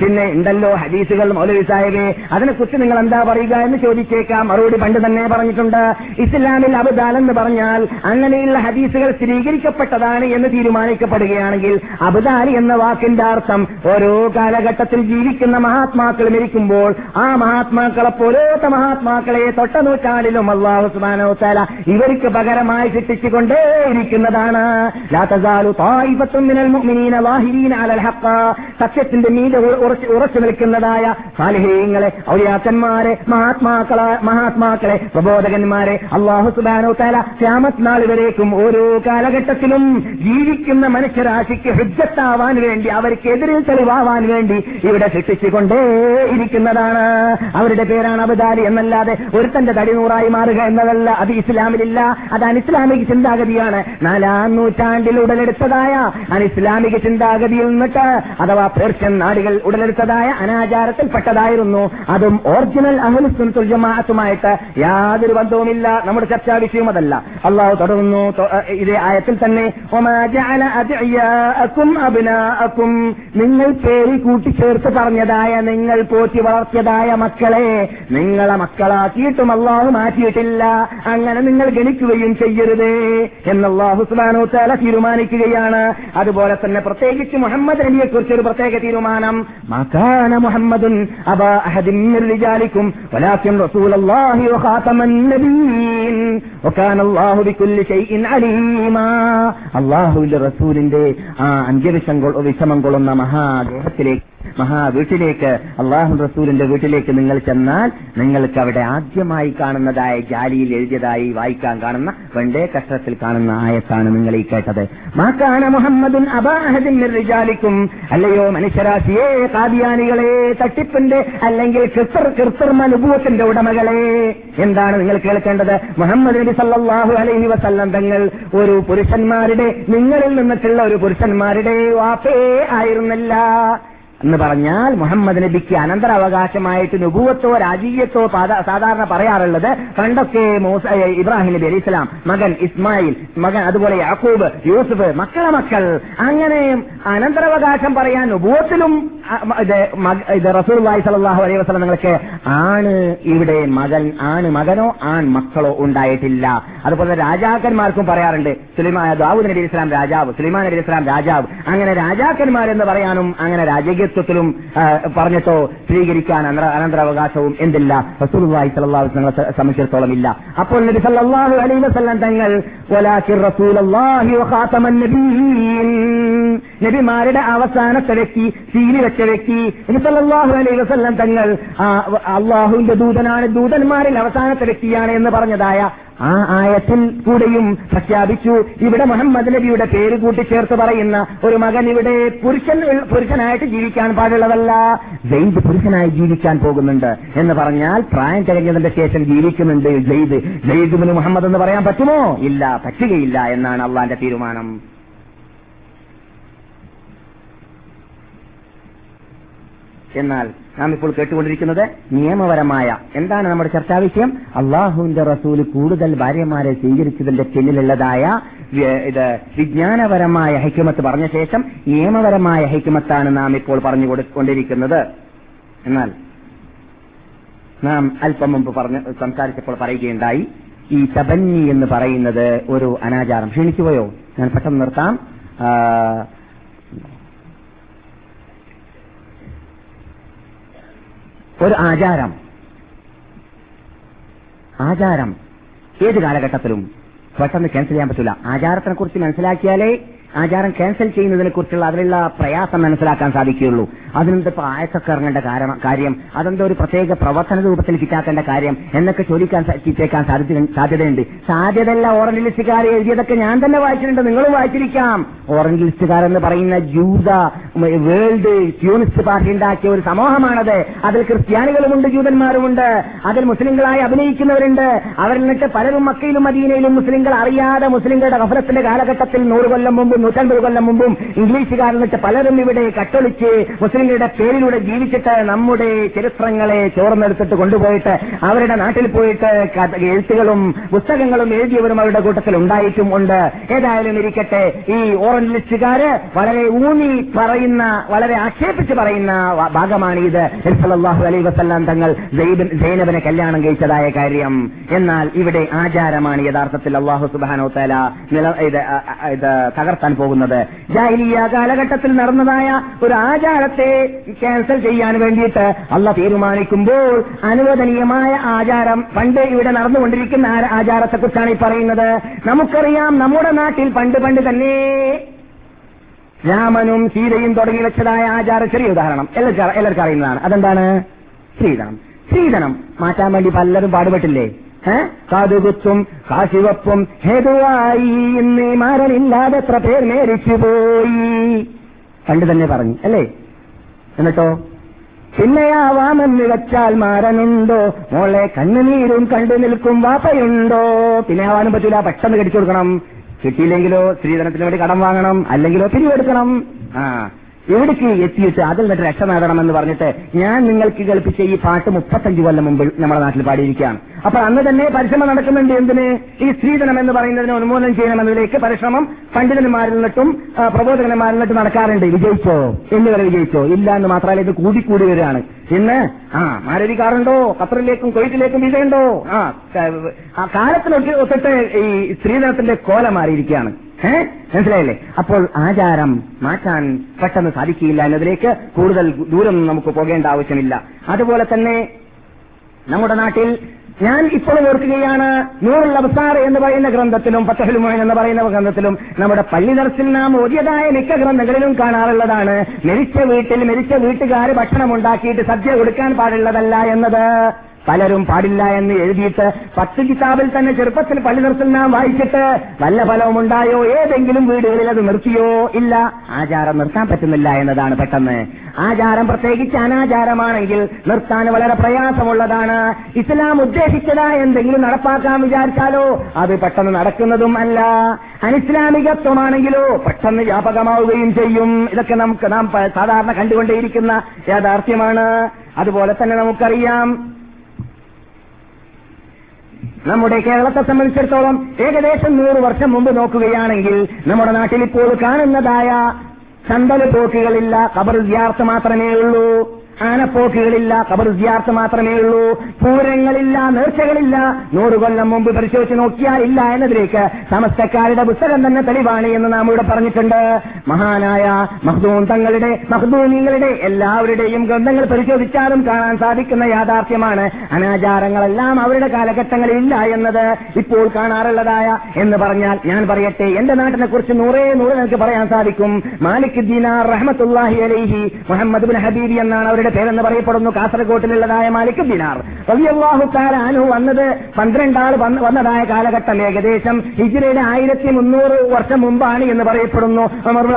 പിന്നെ ഉണ്ടല്ലോ ഹദീസുകൾ മൗലവി സാഹിബെ അതിനെക്കുറിച്ച് നിങ്ങൾ എന്താ പറയുക എന്ന് ചോദിച്ചേക്കാം. മറുപടി പണ്ട് തന്നെ പറഞ്ഞിട്ടുണ്ട്. ഇസ്ലാമിൽ അബുദാൽ എന്ന് പറഞ്ഞാൽ അങ്ങനെയുള്ള ഹദീസുകൾ സ്ഥിരീകരിക്കപ്പെട്ടതാണ് എന്ന് തീരുമാനിക്കപ്പെടുകയാണെങ്കിൽ അബുദാലി എന്ന വാക്കിന്റെ അർത്ഥം ഓരോ കാലഘട്ടത്തിൽ ജീവിക്കുന്ന മഹാത്മാക്കൾ മരിക്കുമ്പോൾ ആ മഹാത്മാക്കളെ പോലത്തെ മഹാത്മാക്കളെ തൊട്ട നൂറ്റാണ്ടിലും അള്ളാഹു സുബാനോ താല ഇവർക്ക് പകരമായി ശിക്ഷിച്ചുകൊണ്ടേയിരിക്കുന്നതാണ് സത്യത്തിന്റെ മീത ഉറച്ചു നിൽക്കുന്നതായ സാലിഹീങ്ങളെ ഔലിയാക്കന്മാരെ മഹാത്മാക്കളെ മഹാത്മാക്കളെ പ്രബോധകന്മാരെ അള്ളാഹു സുബാനോ താല ക്യാമത്ത് നാൾ വരേക്കും ഓരോ കാലഘട്ടത്തിലും ജീവിക്കുന്ന മനുഷ്യരാശിക്ക് ഹുജ്ജത്താവാൻ വേണ്ടി അവർക്കെതിരെ തെളിവാവാൻ വേണ്ടി ഇവിടെ ശിക്ഷിച്ചുകൊണ്ടേ ഇരിക്കുന്നതാണ്. അവരുടെ പേരാണ് അബദാലി എന്നല്ലാതെ ഒരുത്തന്റെ തടി നൂറായി മാറുക എന്നതല്ല. അത് ഇസ്ലാമിലില്ല. അത് അനിസ്ലാമിക ചിന്താഗതിയാണ്. നാലാം നൂറ്റാണ്ടിൽ ഉടലെടുത്തതായ അനിസ്ലാമിക ചിന്താഗതിയിൽ നിന്നിട്ട് അഥവാ പേർഷ്യൻ നാടുകൾ ഉടലെടുത്തതായ അനാചാരത്തിൽപ്പെട്ടതായിരുന്നു. അതും ഒറിജിനൽ അഹ്ലുസുന്നത്തുൽ ജമാഅത്തുമായിട്ട് യാതൊരു ബന്ധവുമില്ല. നമ്മുടെ ചർച്ചാ വിഷയം അതല്ല. അള്ളാഹു തുടരുന്നു ഇതേ ആയത്തിൽ തന്നെ "വമാ ജഅല അദ്ഇയാഅക്കും അബ്നാഅക്കും. നിങ്ങൾ പേര് കൂട്ടിച്ചേർത്ത് പറഞ്ഞതായ നിങ്ങൾ പോറ്റി വളർത്തിയതായ മക്കളെ നിങ്ങളെ മക്കളാക്കിയിട്ടും അള്ളാഹു മാറ്റിയിട്ടില്ല. അങ്ങനെ നിങ്ങൾ ഗണിക്കുകയും ചെയ്യരുത് എന്ന് അള്ളാഹു തല തീരുമാനിക്കുകയാണ്. അതുപോലെ തന്നെ പ്രത്യേകിച്ച് മുഹമ്മദ് നബിയെ കുറിച്ച് ഒരു പ്രത്യേക തീരുമാനം. മകാന മുഹമ്മദുൻ അബ അഹദിൻ മിൻ റിജാലിക്കും വലാകിൻ റസൂലല്ലാഹി വഖാതമൻ വകാന അല്ലാഹു ബികുല്ലി ഷൈഇൻ അലീമാ. അല്ലാഹുവിന്റെ റസൂലിന്റെ ആ അന്ത്യവിഷം വിഷമം കൊള്ളുന്ന മഹാദേഹത്തിലേക്ക് മഹാ വീട്ടിലേക്ക് അള്ളാഹു റസൂലിന്റെ വീട്ടിലേക്ക് നിങ്ങൾ ചെന്നാൽ നിങ്ങൾക്ക് അവിടെ ആദ്യമായി കാണുന്നതായ ജാലിയിൽ എഴുതിയതായി വായിക്കാൻ കാണുന്ന വെണ്ടേ കഷ്ടത്തിൽ കാണുന്ന ആയത്താണ് നിങ്ങൾ ഈ കേട്ടത്. മാക്കാന മുഹമ്മദുൻ അബാഹദിൻ റിജാലിക്കും. അല്ലയോ മനുഷ്യരാശിയെ കാദിയാനികളെ തട്ടിപ്പിന്റെ അല്ലെങ്കിൽ കൃത്ർ കൃത്രിമ നുപൂവത്തിന്റെ ഉടമകളെ. എന്താണ് നിങ്ങൾ കേൾക്കേണ്ടത്? മുഹമ്മദ് നബി സല്ലാഹു അലൈഹി വസല്ലം തങ്ങൾ ഒരു പുരുഷന്മാരുടെ നിങ്ങളിൽ നിന്നിട്ടുള്ള ഒരു പുരുഷന്മാരുടെ വാപ്പേ ആയിരുന്നില്ല. എന്ന് പറഞ്ഞാൽ മുഹമ്മദ് നബിക്ക് അനന്തരാവകാശമായിട്ട് നുപൂവത്തോ രാജീയത്തോ സാധാരണ പറയാറുള്ളത് പണ്ടൊക്കെ ഇബ്രാഹിം നബി അലി ഇസ്ലാം മകൻ ഇസ്മായിൽ മകൻ അതുപോലെ യാക്കൂബ് യൂസുഫ് മക്കളെ മക്കൾ. അങ്ങനെ അനന്തരാവകാശം പറയാൻ നുപൂവത്തിലും ഇത് റസൂൽ വായി സലാഹു അലൈഹി വസ്ലം നിങ്ങൾക്ക് ആണ് ഇവിടെ മകൻ ആണ് മകനോ ആൺ മക്കളോ ഉണ്ടായിട്ടില്ല. അതുപോലെ രാജാക്കന്മാർക്കും പറയാറുണ്ട് സുലിമാ ദാവൂദ് നബി ഇസ്ലാം രാജാവ് സുലൈമാൻ നബി ഇസ്ലാം രാജാവ്. അങ്ങനെ രാജാക്കന്മാരെന്ന് പറയാനും അങ്ങനെ രാജകീയത്വത്തിലും ആ, പറഞ്ഞിട്ടോ സ്വീകരിക്കാൻ അനന്തരാവകാശവും എന്തില്ല. റസൂലുള്ളാഹി സ്വല്ലല്ലാഹു അലൈഹി വസല്ലം സംബന്ധിച്ചിടത്തോളം ഇല്ല അപ്പോൾ നബി സല്ലല്ലാഹു അലൈഹി വസല്ലം തങ്ങൾ വലാകിർ റസൂലുള്ളാഹി വഖാതമൻ നബിയ്യീൻ നബിമാരുടെ അവസാനത്തെ വ്യക്തി സീലി വെച്ച വ്യക്തി. അള്ളാഹു അലൈഹി വസല്ലം തങ്ങൾ അള്ളാഹുവിന്റെ ദൂതനാണ് ദൂതന്മാരിൽ അവസാനത്തെ വ്യക്തിയാണ് എന്ന് പറഞ്ഞതായ ആ ആയത്തിൽ കൂടെയും പ്രഖ്യാപിച്ചു. ഇവിടെ മുഹമ്മദ് നബിയുടെ പേര് കൂട്ടിച്ചേർത്ത് പറയുന്ന ഒരു മകൻ ഇവിടെ പുരുഷൻ പുരുഷനായിട്ട് ജീവിക്കാൻ പാടുള്ളതല്ല. ജയ്ദ് പുരുഷനായി ജീവിക്കാൻ പോകുന്നുണ്ട് എന്ന് പറഞ്ഞാൽ പ്രായം തികഞ്ഞതിന്റെ ശേഷം ജീവിക്കുന്നുണ്ട് ജയ്ദ്. ജയ്ദ് മുഹമ്മദ് എന്ന് പറയാൻ പറ്റുമോ? ഇല്ല പറ്റുകയില്ല എന്നാണ് അള്ളാന്റെ തീരുമാനം. എന്നാൽ നാം ഇപ്പോൾ കേട്ടുകൊണ്ടിരിക്കുന്നത് നിയമപരമായ എന്താണ് നമ്മുടെ ചർച്ചാ വിഷയം? അള്ളാഹുവിന്റെ റസൂൽ കൂടുതൽ ഭാര്യമാരെ സ്വീകരിച്ചതിന്റെ പിന്നിലുള്ളതായ ഇത് വിജ്ഞാനപരമായ ഹൈക്യമത്ത് പറഞ്ഞ ശേഷം നിയമപരമായ ഹൈക്യമത്താണ് നാം ഇപ്പോൾ പറഞ്ഞു കൊടുക്കൊണ്ടിരിക്കുന്നത് എന്നാൽ നാം അല്പം മുമ്പ് പറഞ്ഞ് സംസാരിച്ചപ്പോൾ പറയുകയുണ്ടായി ഈ തബന്നി എന്ന് പറയുന്നത് ഒരു അനാചാരം. ക്ഷണിച്ചുപോയോ? ഞാൻ പെട്ടെന്ന് നിർത്താം ആ, ഒരു ആചാരം. ആചാരം. ഏത് കാലഘട്ടത്തിലും പെട്ടെന്ന് ക്യാൻസൽ ചെയ്യാൻ പറ്റില്ല ആചാരത്തിനെ കുറിച്ച് മനസ്സിലാക്കിയാലേ ആചാരം ക്യാൻസൽ ചെയ്യുന്നതിനെ കുറിച്ചുള്ള അതിലുള്ള പ്രയാസം മനസ്സിലാക്കാൻ സാധിക്കുകയുള്ളൂ. അതിനെന്തിപ്പോ ആയത്തൊക്കെ ഇറങ്ങേണ്ട കാര്യം അതെന്തോ ഒരു പ്രത്യേക പ്രവർത്തന രൂപത്തിൽ കിട്ടാക്കേണ്ട കാര്യം എന്നൊക്കെ ചോദിക്കാൻ കിട്ടേക്കാൻ സാധ്യതയുണ്ട്. സാധ്യതയല്ല ഓറഞ്ച് ലിസ്റ്റുകാർ എഴുതിയതൊക്കെ ഞാൻ തന്നെ വായിച്ചിട്ടുണ്ട് നിങ്ങളും വായിച്ചിരിക്കാം. ഓറഞ്ച് ലിസ്റ്റുകാരെന്ന് പറയുന്ന ജൂത വേൾഡ് ക്യൂണിസ്റ്റ് പാർട്ടി ഉണ്ടാക്കിയ ഒരു സമൂഹമാണത്. അതിൽ ക്രിസ്ത്യാനികളുമുണ്ട് ജൂതന്മാരുമുണ്ട്. അതിൽ മുസ്ലിങ്ങളായി അഭിനയിക്കുന്നവരുണ്ട്. അവരിൽ നിന്നിട്ട് പലരും മക്കയിലും മദീനയിലും മുസ്ലിങ്ങൾ അറിയാതെ മുസ്ലിങ്ങളുടെ റഫറത്തിന്റെ കാലഘട്ടത്തിൽ നൂറ് കൊല്ലം മുമ്പും നൂറ്റൻപത് കൊല്ലം മുമ്പും ഇംഗ്ലീഷുകാരിൽ വെച്ച പലരും ഇവിടെ കട്ടൊളിച്ച് മുസ്ലിങ്ങളുടെ പേരിലൂടെ ജീവിച്ചിട്ട് നമ്മുടെ ചരിത്രങ്ങളെ ചോർന്നെടുത്തിട്ട് കൊണ്ടുപോയിട്ട് അവരുടെ നാട്ടിൽ പോയിട്ട് എഴുത്തുകളും പുസ്തകങ്ങളും എഴുതിയവരും അവരുടെ കൂട്ടത്തിൽ ഉണ്ടായിട്ടും ഉണ്ട്. ഏതായാലും ഇരിക്കട്ടെ ഈ ഓറഞ്ച് ലിസ്റ്റുകാര് വളരെ ഊന്നി പറയുന്ന വളരെ ആക്ഷേപിച്ച് പറയുന്ന ഭാഗമാണ് ഇത് അലൈഹി വസല്ലം തങ്ങൾ സൈബിൻ- സൈനബിനെ കല്യാണം കഴിച്ചതായ കാര്യം. എന്നാൽ ഇവിടെ ആചാരമാണ് യഥാർത്ഥത്തിൽ അള്ളാഹു സുബാനോ തല നില ഇത് അ- തകർത്താൻ പോകുന്നത്. ജാഹിലിയ കാലഘട്ടത്തിൽ നടന്നതായ ഒരു ആചാരത്തെ ക്യാൻസൽ ചെയ്യാൻ വേണ്ടിയിട്ട് അല്ല തീരുമാനിക്കുമ്പോൾ അനുവദനീയമായ ആചാരം പണ്ട് ഇവിടെ നടന്നുകൊണ്ടിരിക്കുന്ന ആചാരത്തെക്കുറിച്ചാണ് ഈ പറയുന്നത്. നമുക്കറിയാം നമ്മുടെ നാട്ടിൽ പണ്ട് പണ്ട് തന്നെ രാമനും സീതയും തുടങ്ങി വെച്ചതായ ആചാരം ചെറിയ ഉദാഹരണം. എല്ലാവർക്കും എല്ലാവർക്കും അറിയുന്നതാണ്. അതെന്താണ്? ശ്രീധനം. ശ്രീധനം. മാറ്റാൻ വേണ്ടി പലരും പാടുപെട്ടില്ലേ? ഏഹ് കാതുകുത്തും കാശിവപ്പും ഹേതുവായി ഇന്ന് മാരനില്ലാതെ എത്ര പേർ മേരിച്ചു പോയി. പണ്ട് തന്നെ പറഞ്ഞു അല്ലേ? എന്നിട്ടോ? പിന്നെയാവാമെന്ന് വെച്ചാൽ മാരനുണ്ടോ? മോളെ കണ്ണുനീരും കണ്ടു നിൽക്കും വാപ്പയുണ്ടോ? പിന്നെ ആവാനും പറ്റൂല പെട്ടെന്ന് കടിച്ചു കൊടുക്കണം. കിട്ടിയില്ലെങ്കിലോ സ്ത്രീധനത്തിന് വേണ്ടി കടം വാങ്ങണം അല്ലെങ്കിലോ പിരിവെടുക്കണം. ആ എവിടേക്ക് എത്തിയിട്ട് അതിൽ നിന്നിട്ട് രക്ഷ നേടണമെന്ന് പറഞ്ഞിട്ട് ഞാൻ നിങ്ങൾക്ക് കേൾപ്പിച്ച ഈ പാട്ട് മുപ്പത്തഞ്ച് കൊല്ലം മുമ്പ് നമ്മുടെ നാട്ടിൽ പാടിയിരിക്കുകയാണ്. അപ്പൊ അന്ന് തന്നെ പരിശ്രമം നടക്കുന്നുണ്ട് എന്തിന്? ഈ സ്ത്രീധനം എന്ന് പറയുന്നതിനെ ഉന്മൂലനം ചെയ്യണമെന്നതിലേക്ക് പരിശ്രമം പണ്ഡിതന്മാരിൽ നിന്നിട്ടും പ്രബോധകന്മാരിൽ നിന്നിട്ടും നടക്കാറുണ്ട്. വിജയിച്ചോ? എന്ന് വരെ വിജയിച്ചോ? ഇല്ല എന്ന് മാത്രമല്ല ഇത് കൂടിക്കൂടി വരികയാണ്. ഇന്ന് ആ മാരുതി കാറുണ്ടോ ഖത്തറിലേക്കും കൊയ്റ്റിലേക്കും വിജയുണ്ടോ ആ കാലത്തിനൊക്കെ ഒത്തിട്ട് ഈ സ്ത്രീധനത്തിന്റെ കോല മാറിയിരിക്കുകയാണ്. മനസ്സിലായില്ലേ? അപ്പോൾ ആചാരം മാറ്റാൻ പെട്ടെന്ന് സാധിക്കില്ല എന്നതിലേക്ക് കൂടുതൽ ദൂരം നമുക്ക് പോകേണ്ട ആവശ്യമില്ല. അതുപോലെ തന്നെ നമ്മുടെ നാട്ടിൽ ഞാൻ ഇപ്പോൾ ഓർക്കുകയാണ് നൂറുൽ അബ്സാർ എന്ന് പറയുന്ന ഗ്രന്ഥത്തിലും ഫത്തഹുൽ മുഅൻ എന്ന് പറയുന്ന ഗ്രന്ഥത്തിലും നമ്മുടെ പള്ളി ദർസിൽ നാം ഓതിയതായ മിക്ക ഗ്രന്ഥങ്ങളിലും കാണാറുള്ളതാണ്. മരിച്ച വീട്ടിൽ മരിച്ച വീട്ടുകാർ ഭക്ഷണം ഉണ്ടാക്കിയിട്ട് സദ്യ കൊടുക്കാൻ പാടുള്ളതല്ല എന്നത്. പലരും പാടില്ല എന്ന് എഴുതിയിട്ട് പത്ത് കിതാബിൽ തന്നെ ചെറുപ്പത്തിൽ പള്ളി നിർത്തൽ നാം വായിച്ചിട്ട് നല്ല ഫലവും ഉണ്ടായോ ഏതെങ്കിലും വീടുകളിൽ അത് നിർത്തിയോ? ഇല്ല. ആചാരം നിർത്താൻ പറ്റുന്നില്ല എന്നതാണ് പെട്ടെന്ന്. ആചാരം പ്രത്യേകിച്ച് അനാചാരമാണെങ്കിൽ നിർത്താൻ വളരെ പ്രയാസമുള്ളതാണ്. ഇസ്ലാം ഉദ്ദേശിച്ചതാ എന്തെങ്കിലും നടപ്പാക്കാൻ വിചാരിച്ചാലോ? അത് പെട്ടെന്ന് നടക്കുന്നതും അല്ല. അനിസ്ലാമികത്വമാണെങ്കിലോ പെട്ടെന്ന് വ്യാപകമാവുകയും ചെയ്യും. ഇതൊക്കെ നമുക്ക് നാം സാധാരണ കണ്ടുകൊണ്ടേയിരിക്കുന്ന യാഥാർത്ഥ്യമാണ്. അതുപോലെ തന്നെ നമുക്കറിയാം നമ്മുടെ കേരളത്തെ സംബന്ധിച്ചിടത്തോളം ഏകദേശം നൂറ് വർഷം മുമ്പ് നോക്കുകയാണെങ്കിൽ നമ്മുടെ നാട്ടിൽ ഇപ്പോൾ കാണുന്നതായ ചന്തല പോക്കുകളില്ല കബർ വിദ്യാർത്ഥ മാത്രമേ ഉള്ളൂ. ആനപ്പോക്കുകളില്ല കബർ ജിയാർത്ത് മാത്രമേ ഉള്ളൂ. പൂരങ്ങളില്ല നേർച്ചകളില്ല. നൂറ് കൊല്ലം മുമ്പ് പരിശോധിച്ച് നോക്കിയാൽ ഇല്ല എന്നതിലേക്ക് സമസ്തക്കാരുടെ പുസ്തകം തന്നെ തെളിവാണ് എന്ന് നാം ഇവിടെ പറഞ്ഞിട്ടുണ്ട്. മഹാനായ മഹ്ദൂൻ തങ്ങളുടെ മഹ്ദൂനിങ്ങളുടെ എല്ലാവരുടെയും ഗ്രന്ഥങ്ങൾ പരിശോധിച്ചാലും കാണാൻ സാധിക്കുന്ന യാഥാർത്ഥ്യമാണ് അനാചാരങ്ങളെല്ലാം അവരുടെ കാലഘട്ടങ്ങളിൽ ഇല്ല എന്നത് ഇപ്പോൾ കാണാറുള്ളതായ എന്ന് പറഞ്ഞാൽ ഞാൻ പറയട്ടെ എന്റെ നാട്ടിനെ കുറിച്ച് നൂറേ നൂറ് നിങ്ങൾക്ക് പറയാൻ സാധിക്കും. മാലിക് ദീനാർ റഹ്മത്തുല്ലാഹി അലൈഹി മുഹമ്മദ് ബിൻ ഹബീബി എന്നാണ് അവരുടെ പേരെന്ന് പറയപ്പെടുന്നു. കാസർഗോട്ടിലുള്ളതായ മാലിക് ദിനാർ റളിയല്ലാഹു താലാനു വന്നത് പന്ത്രണ്ടാൾ വന്ന- വന്നതായ കാലഘട്ടം ഏകദേശം ഹിജ്റയുടെ ആയിരത്തി മുന്നൂറ് വർഷം മുമ്പാണ് എന്ന് പറയപ്പെടുന്നു.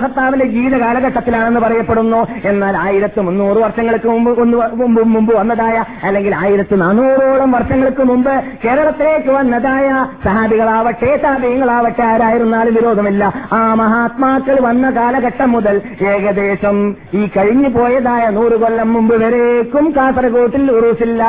ഖത്താബിന്റെ ജീവിത കാലഘട്ടത്തിലാണെന്ന് പറയപ്പെടുന്നു. എന്നാൽ ആയിരത്തി മുന്നൂറ് വർഷങ്ങൾക്ക് മുമ്പ് മുമ്പ് വന്നതായ അല്ലെങ്കിൽ ആയിരത്തി നാനൂറോളം വർഷങ്ങൾക്ക് മുമ്പ് കേരളത്തിലേക്ക് വന്നതായ സഹാബികളാവട്ടെ താപീയങ്ങളാവട്ടെ ആരായിരുന്നാലും വിരോധമില്ല. ആ മഹാത്മാക്കൾ വന്ന കാലഘട്ടം മുതൽ ഏകദേശം ഈ കഴിഞ്ഞു പോയതായ നൂറ് കൊല്ലം മുമ്പ് വരേക്കും കാസർഗോട്ടിൽ ഉറൂസില്ല.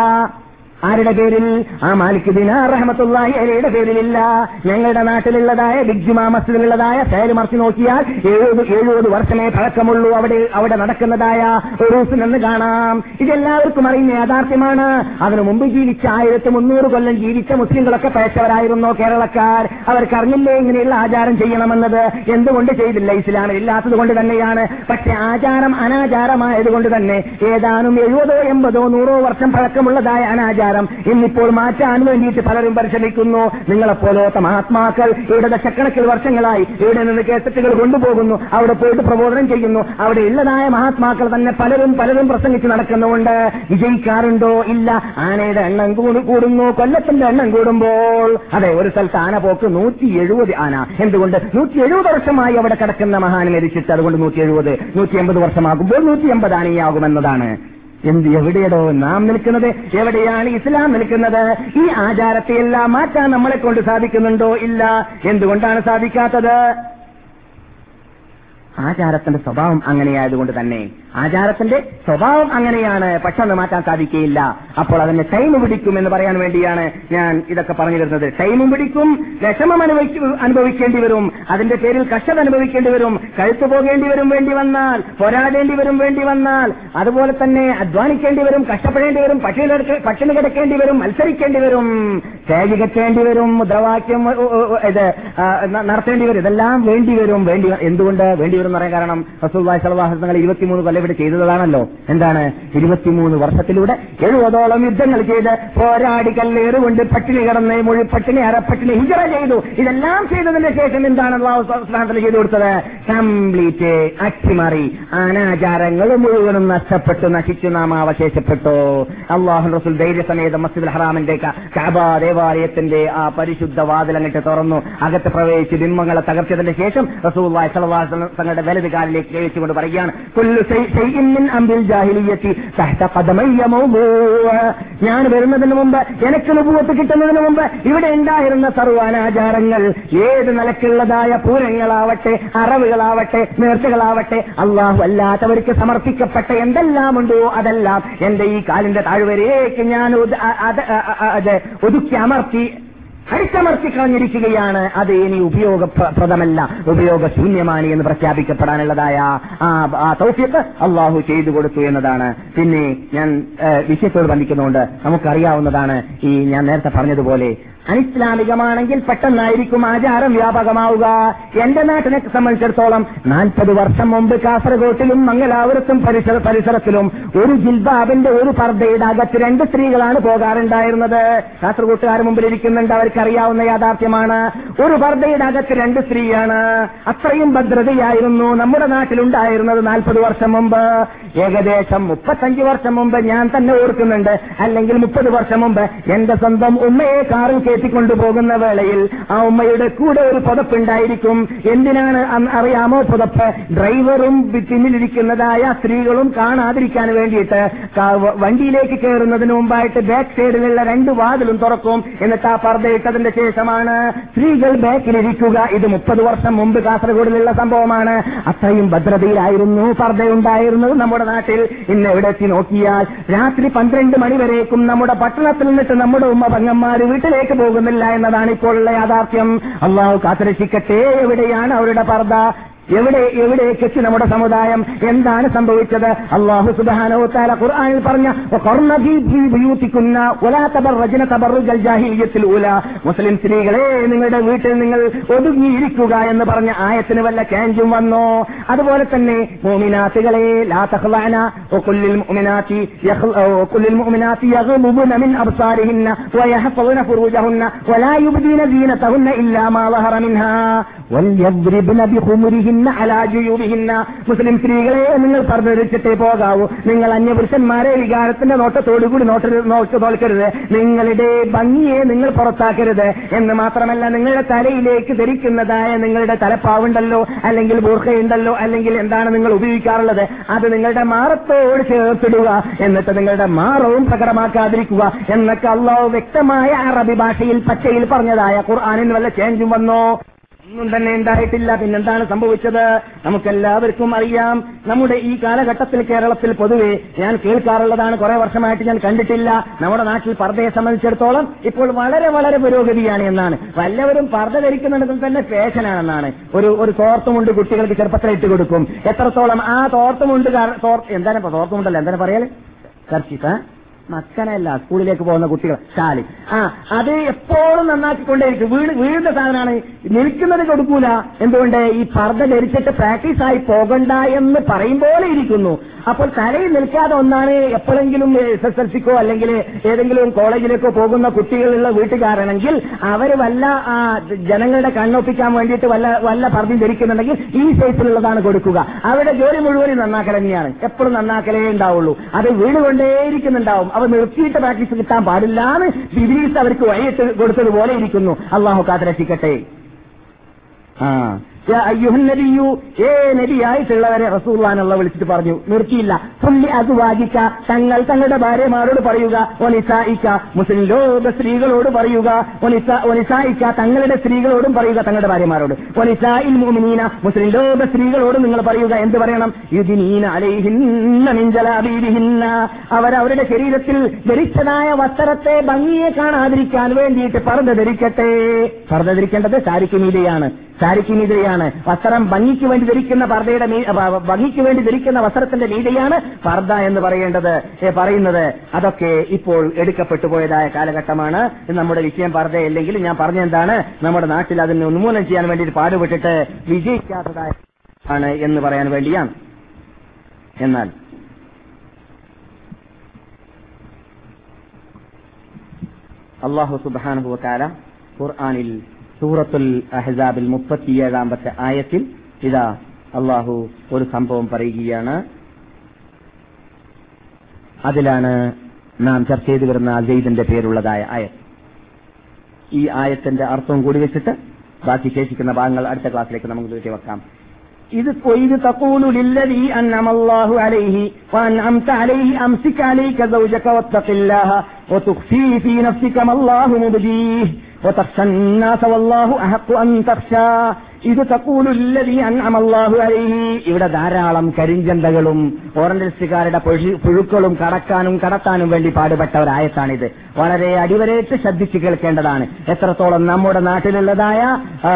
ആരുടെ പേരിൽ? ആ മാലിക് ദിനാർ റഹ്മത്തുള്ളാഹി അലയുടെ പേരിലില്ല. ഞങ്ങളുടെ നാട്ടിലുള്ളതായ ബിഗ്ജുമാ മസ്ജിദിലുള്ളതായ സേൽ മറിച്ച് നോക്കിയാൽ എഴുപത് എഴുപത് വർഷമേ പഴക്കമുള്ളൂ. അവിടെ അവിടെ നടക്കുന്നതായ ഉറൂസ് നിന്ന് കാണാം. ഇതെല്ലാവർക്കും അറിയുന്ന യാഥാർത്ഥ്യമാണ്. അതിനു മുമ്പ് ജീവിച്ച ആയിരത്തി മുന്നൂറ് കൊല്ലം ജീവിച്ച മുസ്ലിങ്ങളൊക്കെ പഴച്ചവരായിരുന്നു കേരളക്കാർ? അവർക്ക് അറിഞ്ഞില്ലേ ഇങ്ങനെയുള്ള ആചാരം ചെയ്യണമെന്നത്? എന്തുകൊണ്ട് ചെയ്തില്ല? ഇസ്ലാമിൽ ഇല്ലാത്തത് കൊണ്ട് തന്നെയാണ്. പക്ഷെ ആചാരം അനാചാരമായതുകൊണ്ട് തന്നെ ഏതാനും എഴുപതോ എൺപതോ നൂറോ വർഷം പഴക്കമുള്ളതായ അനാചാരം ഇന്നിപ്പോൾ മാറ്റാൻ വേണ്ടിയിട്ട് പലരും പരിശ്രമിക്കുന്നു. നിങ്ങളെപ്പോലത്തെ മഹാത്മാക്കൾ ഇവിടെ ദശക്കണക്കിൽ വർഷങ്ങളായി ഇവിടെ നിന്ന് കേസറ്റുകൾ കൊണ്ടുപോകുന്നു. അവിടെ പോയിട്ട് പ്രബോധനം ചെയ്യുന്നു. അവിടെ ഉള്ളതായ മഹാത്മാക്കൾ തന്നെ പലരും പലരും പ്രസംഗിച്ച് നടക്കുന്നുണ്ട് വിജയിക്കാറുണ്ടോ? ഇല്ല. ആനയുടെ എണ്ണം കൂടു- കൂടുന്നു. കൊല്ലത്തിന്റെ എണ്ണം കൂടുമ്പോൾ. അതെ ഒരു സ്ഥലത്ത് ആന പോക്ക് നൂറ്റി എഴുപത് ആന. എന്തുകൊണ്ട്? നൂറ്റി എഴുപത് വർഷമായി അവിടെ കിടക്കുന്ന മഹാൻ മരിച്ചിട്ട് അതുകൊണ്ട് നൂറ്റി എഴുപത് നൂറ്റി എൺപത് വർഷമാകുമ്പോൾ നൂറ്റി എൺപത് ആനയാകുമെന്നതാണ്. എന്ത് എവിടെയടോ നാം നിൽക്കുന്നത്? എവിടെയാണ് ഇസ്ലാം നിൽക്കുന്നത്? ഈ ആചാരത്തെയെല്ലാം മാറ്റാൻ നമ്മളെ കൊണ്ട് സാധിക്കുന്നുണ്ടോ ഇല്ല? എന്തുകൊണ്ടാണ് സാധിക്കാത്തത്? ആചാരത്തിന്റെ സ്വഭാവം അങ്ങനെയായതുകൊണ്ട് തന്നെ ആചാരത്തിന്റെ സ്വഭാവം അങ്ങനെയാണ്. പക്ഷെ അത് മാറ്റാൻ സാധിക്കുകയില്ല. അപ്പോൾ അതിന് ടൈം പിടിക്കും എന്ന് പറയാൻ വേണ്ടിയാണ് ഞാൻ ഇതൊക്കെ പറഞ്ഞു തരുന്നത്. ടൈമും പിടിക്കും വിഷമം അനുഭവിക്കേണ്ടി വരും. അതിന്റെ പേരിൽ കഷ്ടത അനുഭവിക്കേണ്ടി വരും. കഴുത്തു പോകേണ്ടി വരും വേണ്ടി വന്നാൽ പോരാടേണ്ടി വരും വേണ്ടി വന്നാൽ അതുപോലെ തന്നെ അധ്വാനിക്കേണ്ടി വരും കഷ്ടപ്പെടേണ്ടി വരും പക്ഷി കിടക്ക- കിടക്കേണ്ടി വരും മത്സരിക്കേണ്ടി വരും സ്റ്റേജ് വരും മുദ്രാവാക്യം ഇത് നടത്തേണ്ടി വരും. ഇതെല്ലാം വേണ്ടി വരും വേണ്ടി എന്തുകൊണ്ട്? വേണ്ടി എന്ന് പറയാൻ കാരണം റസൂൽ സലവാഹങ്ങൾ ഇരുപത്തിമൂന്ന് കൊല്ലം ഇവിടെ ചെയ്തതാണല്ലോ. എന്താണ്? ഇരുപത്തിമൂന്ന് വർഷത്തിലൂടെ എഴുപതോളം യുദ്ധങ്ങൾ ചെയ്ത് പോരാടി കല്ലേറുകൊണ്ട് പട്ടിണി കിടന്ന് മുഴി പട്ടിണി അരപ്പട്ടിണി ഹിജറ ചെയ്തു. ഇതെല്ലാം ചെയ്തതിന് ശേഷം എന്താണ് അള്ളാഹു സുബ്ഹാനഹു ചെയ്തു കൊടുത്തത് കംപ്ലീറ്റ് അട്ടിമറി. അനാചാരങ്ങൾ മുഴുവനും നഷ്ടപ്പെട്ടു നശിച്ചു നാം അവശേഷപ്പെട്ടു. അള്ളാഹു റസൂൽ ധൈര്യസമേത മസ്ജിദ് ഹറാമിന്റെ കഅബ ദേവാലയത്തിന്റെ ആ പരിശുദ്ധ വാതിലങ്ങിട്ട് തുറന്നു. അകത്ത് പ്രവേശിച്ച് ബിംബങ്ങളെ തകർച്ചതിന് ശേഷം റസൂൽ തങ്ങളുടെ വലത് കാലിലേക്ക് കഴിച്ചുകൊണ്ട് പറയുകയാണ്. ഞാൻ വരുന്നതിന് മുമ്പ് എനിക്ക് നുപൂവത്ത് കിട്ടുന്നതിന് മുമ്പ് ഇവിടെ ഉണ്ടായിരുന്ന സർവാനാചാരങ്ങൾ ഏത് നിലക്കുള്ളതായ പൂരങ്ങളാവട്ടെ അറവുകളാവട്ടെ നേർച്ചകളാവട്ടെ അള്ളാഹു അല്ലാത്തവർക്ക് സമർപ്പിക്കപ്പെട്ട എന്തെല്ലാം ഉണ്ടോ അതെല്ലാം എന്റെ ഈ കാലിന്റെ താഴ്വരേക്ക് ഞാൻ ഒതുക്കി അമർത്തി അടിച്ചമർത്തി കളഞ്ഞിരിക്കുകയാണ് അത് ഇനി ഉപയോഗപ്രദമല്ല. ഉപയോഗശൂന്യമാണ് എന്ന് പ്രഖ്യാപിക്കപ്പെടാനുള്ളതായ ആ തൗഫീഖ് അള്ളാഹു ചെയ്തു കൊടുത്തു എന്നതാണ്. പിന്നെ ഞാൻ വിഷയത്തോട് ബന്ധിക്കുന്നതുകൊണ്ട് നമുക്കറിയാവുന്നതാണ് ഈ ഞാൻ നേരത്തെ പറഞ്ഞതുപോലെ അനിസ്ലാമികമാണെങ്കിൽ പെട്ടെന്നായിരിക്കും ആചാരം വ്യാപകമാവുക. എന്റെ നാട്ടിനെ സംബന്ധിച്ചിടത്തോളം നാൽപ്പത് വർഷം മുമ്പ് കാസർഗോട്ടിലും മംഗലാപുരത്തും പരിസര പരിസരത്തിലും ഒരു ജിൽബാബിന്റെ ഒരു പർദ്ദയുടെ അകത്ത് രണ്ട് സ്ത്രീകളാണ് പോകാറുണ്ടായിരുന്നത്. കാസർഗോട്ടുകാർ മുമ്പിൽ ഇരിക്കുന്നുണ്ട് അവർക്കറിയാവുന്ന യാഥാർത്ഥ്യമാണ്. ഒരു പർദ്ദയുടെ അകത്ത് രണ്ട് സ്ത്രീയാണ്. അത്രയും ഭദ്രതയായിരുന്നു നമ്മുടെ നാട്ടിലുണ്ടായിരുന്നത് നാൽപ്പത് വർഷം മുമ്പ്. ഏകദേശം മുപ്പത്തഞ്ച് വർഷം മുമ്പ് ഞാൻ തന്നെ ഓർക്കുന്നുണ്ട്. അല്ലെങ്കിൽ മുപ്പത് വർഷം മുമ്പ് എന്റെ സ്വന്തം ഉമ്മയെ കയറ്റിക്കൊണ്ടുപോകുന്ന വേളയിൽ ആ ഉമ്മയുടെ കൂടെ ഒരു പുതപ്പുണ്ടായിരിക്കും. എന്തിനാണ് അറിയാമോ പുതപ്പ്? ഡ്രൈവറും പിന്നിലിരിക്കുന്നതായ സ്ത്രീകളും കാണാതിരിക്കാൻ വേണ്ടിയിട്ട് വണ്ടിയിലേക്ക് കയറുന്നതിന് മുമ്പായിട്ട് ബാക്ക് സൈഡിലുള്ള രണ്ട് വാതിലും തുറക്കും. എന്നിട്ട് ആ പർദ്ദ ഇട്ടതിന്റെ ശേഷമാണ് സ്ത്രീകൾ ബാക്കിലിരിക്കുക. ഇത് മുപ്പത് വർഷം മുമ്പ് കാസർഗോഡിലുള്ള സംഭവമാണ്. അത്രയും ഭദ്രതയിലായിരുന്നു പർദ്ദയുണ്ടായിരുന്നത് നമ്മുടെ നാട്ടിൽ. ഇന്ന് എവിടെ എത്തി നോക്കിയാൽ രാത്രി പന്ത്രണ്ട് മണിവരേക്കും നമ്മുടെ പട്ടണത്തിൽ നിന്നിട്ട് നമ്മുടെ ഉമ്മ പങ്ങന്മാര് വീട്ടിലേക്ക് പോകുന്നില്ല എന്നതാണ് ഇപ്പോഴുള്ള യാഥാർത്ഥ്യം. അള്ളാഹു കാത്തിരക്ഷിക്കട്ടെ എവിടെയാണ് അവരുടെ പർദ്ദ? എവിടെ എവിടേക്ക് എത്തി നമ്മുടെ സമുദായം? എന്താണ് സംഭവിച്ചത്? അള്ളാഹു സുബാനോത്താല ഖുർആാനിൽ പറഞ്ഞ ഉപയോഗിക്കുന്ന തബറുജൽ ജാഹിലിയ്യത്തിൽ ഊല മുസ്ലിം സ്ത്രീകളെ നിങ്ങളുടെ വീട്ടിൽ നിങ്ങൾ ഒതുങ്ങിയിരിക്കുക എന്ന് പറഞ്ഞ ആയത്തിന് വല്ല ക്യാൻജും വന്നോ? അതുപോലെ തന്നെ മോമിനാത്തുകളെ ലാ മുസ്ലിം സ്ത്രീകളെ നിങ്ങൾ പറഞ്ഞിട്ടേ പോകാവൂ. നിങ്ങൾ അന്യപുരുഷന്മാരെ വികാരത്തിന്റെ നോട്ടത്തോടുകൂടി നോട്ട നോട്ട് തോൽക്കരുത്. നിങ്ങളുടെ ഭംഗിയെ നിങ്ങൾ പുറത്താക്കരുത്. എന്ന് മാത്രമല്ല നിങ്ങളുടെ തലയിലേക്ക് ധരിക്കുന്നതായ നിങ്ങളുടെ തലപ്പാവുണ്ടല്ലോ അല്ലെങ്കിൽ ബൂർഖയുണ്ടല്ലോ അല്ലെങ്കിൽ എന്താണ് നിങ്ങൾ ഉപയോഗിക്കാറുള്ളത്. അത് നിങ്ങളുടെ മാറത്തോട് ചേർത്തിടുക. എന്നിട്ട് നിങ്ങളുടെ മാറവും പ്രകടമാക്കാതിരിക്കുക. എന്നൊക്കെ അള്ളാഹു വ്യക്തമായ അറബി ഭാഷയിൽ പച്ചയിൽ പറഞ്ഞതായ ഖുർആാനിന് വല്ല ചേഞ്ചും വന്നോ? ഒന്നും തന്നെ ഉണ്ടായിട്ടില്ല. പിന്നെന്താണ് സംഭവിച്ചത്? നമുക്കെല്ലാവർക്കും അറിയാം. നമ്മുടെ ഈ കാലഘട്ടത്തിൽ കേരളത്തിൽ പൊതുവെ ഞാൻ കേൾക്കാറുള്ളതാണ് കുറെ വർഷമായിട്ട് ഞാൻ കണ്ടിട്ടില്ല. നമ്മുടെ നാട്ടിൽ പർദ്ദയെ സംബന്ധിച്ചിടത്തോളം ഇപ്പോൾ വളരെ വളരെ പുരോഗതിയാണ് എന്നാണ്. വല്ലവരും പർദ്ദ ധരിക്കുന്നിടത്തും തന്നെ ഫാഷനാണെന്നാണ് ഒരു ഒരു തോർത്തുമുണ്ട് കുട്ടികൾക്ക് ചെറുപ്പത്തിൽ ഇട്ട് കൊടുക്കും. എത്രത്തോളം ആ തോർത്തുമുണ്ട് എന്താണ് തോർത്തുമുണ്ടല്ലോ? എന്താണ് പറയൽ? കർച്ചിത്ത മക്കനല്ല സ്കൂളിലേക്ക് പോകുന്ന കുട്ടികൾ. ഷാലി ആ അത് എപ്പോഴും നന്നാക്കിക്കൊണ്ടേയിരിക്കും. വീട് വീടിന്റെ സാധനമാണ്. നിൽക്കുന്നത് കൊടുക്കൂല. എന്തുകൊണ്ട്? ഈ പർദ്ദ ധരിച്ചിട്ട് പ്രാക്ടീസായി പോകണ്ട എന്ന് പറയും പോലെ ഇരിക്കുന്നു. അപ്പോൾ തലയിൽ നിൽക്കാതെ ഒന്നാണ് എപ്പോഴെങ്കിലും എസ് എസ് എൽ സിക്കോ അല്ലെങ്കിൽ ഏതെങ്കിലും കോളേജിലേക്കോ പോകുന്ന കുട്ടികളുള്ള വീട്ടുകാരാണെങ്കിൽ അവർ വല്ല ആ, ജനങ്ങളുടെ കണ്ണൊപ്പിക്കാൻ വേണ്ടിയിട്ട് വല്ല വല്ല പർദ്ദയും ധരിക്കുന്നുണ്ടെങ്കിൽ ഈ സൈസിലുള്ളതാണ് കൊടുക്കുക. അവരുടെ ജോലി മുഴുവനും നന്നാക്കൽ തന്നെയാണ്. എപ്പോഴും നന്നാക്കലേ ഉണ്ടാവുള്ളൂ. അത് വീണുകൊണ്ടേയിരിക്കുന്നുണ്ടാവും അവർ നിർത്തിയിട്ട് പ്രാക്ടീസ് കിട്ടാൻ പാടില്ല എന്ന് ബിബിലീസ് അവർക്ക് വഴിയിട്ട് കൊടുത്തതുപോലെ ഇരിക്കുന്നു. അള്ളാഹു കാത്തിരക്ഷിക്കട്ടെ. ആ. യാ അയ്യുഹൻ നബിയു ഏ നബിയായിട്ടുള്ളവരെ റസൂള്ളാനുള്ള വിളിച്ചിട്ട് പറഞ്ഞു നിർത്തിയില്ല. പുല്ലി അത് വാജിക്ക തങ്ങൾ തങ്ങളുടെ ഭാര്യമാരോട് പറയുക ഒനിസായിക്ക മുസ്ലിം ലോക സ്ത്രീകളോട് പറയുക ഒനിസ ഒനിസായിക്ക തങ്ങളുടെ സ്ത്രീകളോടും പറയുക തങ്ങളുടെ ഭാര്യമാരോട്. ഒനിസായിൽ മുമിനീന മുസ്ലിം ലോക സ്ത്രീകളോടും നിങ്ങൾ പറയുക എന്ത് പറയണം? യുദിനീന അലൈഹിന്ന മിൻ ജലാബീബിഹിന്ന. അവരവരുടെ ശരീരത്തിൽ ധരിച്ചതായ വസ്ത്രത്തെ ഭംഗിയെ കാണാതിരിക്കാൻ വേണ്ടിയിട്ട് പറഞ്ഞു ധരിക്കട്ടെ. പറഞ്ഞു ധരിക്കേണ്ടത് സാരിക്ക് സാരിക്ക് മീതെയാണ് വസ്ത്രം ഭംഗിക്ക് വേണ്ടി ധരിക്കുന്ന പർദ്ദയുടെ ഭംഗിക്ക് വേണ്ടി ധരിക്കുന്ന വസ്ത്രത്തിന്റെ നീതയാണ് പർദ്ദ എന്ന് പറയേണ്ടത്. പറയുന്നത് അതൊക്കെ ഇപ്പോൾ എടുക്കപ്പെട്ടു പോയതായ കാലഘട്ടമാണ്. നമ്മുടെ വിഷയം പർദ്ദയല്ലെങ്കിൽ ഞാൻ പറഞ്ഞെന്താണ് നമ്മുടെ നാട്ടിൽ അതിന് ഉന്മൂലനം ചെയ്യാൻ വേണ്ടി പാടുപെട്ടിട്ട് വിജയിക്കാത്തതായ ആണ് എന്ന് പറയാൻ വേണ്ടിയാണ്. എന്നാൽ അള്ളാഹു സുബാനുഭവ കാല ഖുർആാനിൽ സൂറത്തുൽ അഹ്സാബിൽ മുപ്പത്തിയേഴാമത്തെ ആയത്തിൽ ഇതാ അള്ളാഹു ഒരു സംഭവം പറയുകയാണ്. അതിലാണ് നാം ചർച്ച ചെയ്തു വരുന്ന ജെയ്ദിന്റെ പേരുള്ളതായ ആയത്ത്. ഈ ആയത്തിന്റെ അർത്ഥവും കൂടി വെച്ചിട്ട് ബാക്കി ശേഷിക്കുന്ന ഭാഗങ്ങൾ അടുത്ത ക്ലാസ്സിലേക്ക് നമുക്ക് തീർച്ച വെക്കാം. ഇത് ഇത് തഖൂലു ലില്ലദീ അൻഅമ അല്ലാഹു അലൈഹി വഅൻഅംത അലൈഹി അംസിക അലൈക സൗജക വത്തഖില്ലാഹ വതുഖ്ഫീ ഫീ നഫ്സിക മല്ലാഹു മുബ്ദീഹ്. وتخشى الناس والله أحق أن تخشى ഇത് തക്കൂലുല്ലതി അൻഅമല്ലാഹു അലൈഹി ഇവിടെ ധാരാളം കരിഞ്ചന്തകളും ഓറഞ്ചിസ്റ്റുകാരുടെ പുഴുക്കളും കടക്കാനും കടത്താനും വേണ്ടി പാടുപെട്ട ഒരായത്താണിത് വളരെ അടിവരയിട്ട് ശ്രദ്ധിച്ചു കേൾക്കേണ്ടതാണ് എത്രത്തോളം നമ്മുടെ നാട്ടിലുള്ളതായ ആ,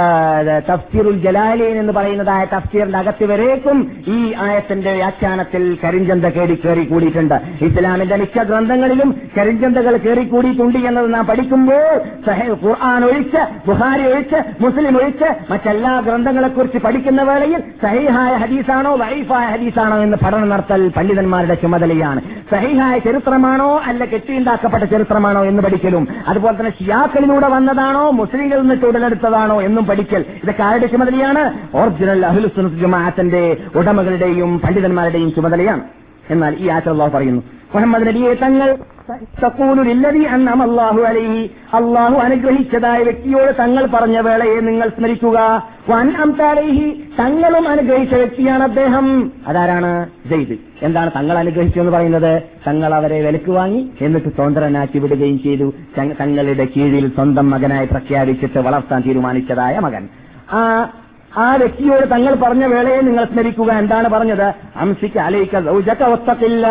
തഫ്സീറുൽ ജലാലീൻ എന്ന് പറയുന്നതായ തഫ്സീറിന്റെ അകത്ത് വരേക്കും ഈ ആയത്തിന്റെ വ്യാഖ്യാനത്തിൽ കരിഞ്ചന്ത കേടി കയറി കൂടിയിട്ടുണ്ട് ഇസ്ലാമിന്റെ മിക്ക ഗ്രന്ഥങ്ങളിലും കരിഞ്ചന്ത കരിഞ്ചന്തകൾ കയറിക്കൂടിയിട്ടുണ്ട് എന്നത് നാം പഠിക്കുമ്പോൾ സഹേ- ഖുർആൻ ഒഴിച്ച് ബുഹാരി ഒഴിച്ച് മുസ്ലിം ഒഴിച്ച് മറ്റെല്ലാ ഗ്രന്ഥങ്ങളെക്കുറിച്ച് പഠിക്കുന്ന വേളയിൽ സഹിഹായ ഹദീസാണോ വൈഫായ ഹദീസാണോ എന്ന് പഠനം നടത്തൽ പണ്ഡിതന്മാരുടെ ചുമതലയാണ്. സഹിഹായ ചരിത്രമാണോ അല്ല കെട്ടിയുണ്ടാക്കപ്പെട്ട ചരിത്രമാണോ എന്ന് പഠിക്കലും. അതുപോലെ തന്നെ ഷിയാക്കളിലൂടെ വന്നതാണോ മുസ്ലിങ്ങളിൽ നിന്ന് ഉടലെടുത്തതാണോ എന്നും പഠിക്കൽ. ഇതൊക്കെ ആരുടെ ചുമതലയാണ്? ഒറിജിനൽ അഹ്ലുസുന്നത്ത് ജമാഅത്തിന്റെ ഉടമകളുടെയും പണ്ഡിതന്മാരുടെയും ചുമതലയാണ്. എന്നാൽ ഈ ആറ്റ പറയുന്നു മുഹമ്മദ് നബിയെ തങ്ങൾ തക്കൂലുലില്ലതി അന്നം അള്ളാഹു അലൈഹി. അള്ളാഹു അനുഗ്രഹിച്ചതായ വ്യക്തിയോട് തങ്ങൾ പറഞ്ഞ വേളയെ നിങ്ങൾ സ്മരിക്കുക. വൻ അംതാലൈഹി തങ്ങളും അനുഗ്രഹിച്ച വ്യക്തിയാണ് അദ്ദേഹം. അതാരാണ്? ജയ്ദ്. എന്താണ് തങ്ങൾ അനുഗ്രഹിച്ചു എന്ന് പറയുന്നത്? തങ്ങൾ അവരെ വിലക്ക് വാങ്ങി എന്നിട്ട് സ്വതന്ത്രനാക്കി വിടുകയും ചെയ്തു. തങ്ങളുടെ കീഴിൽ സ്വന്തം മകനായി പ്രഖ്യാപിച്ചിട്ട് വളർത്താൻ തീരുമാനിച്ചതായ മകൻ. ആ ആ വ്യക്തിയോട് തങ്ങൾ പറഞ്ഞ വേളയെ നിങ്ങൾ സ്മരിക്കുക. എന്താണ് പറഞ്ഞത്? അംസിക്ക് അലയിക്ക സൗജക ഒത്തത്തില്ല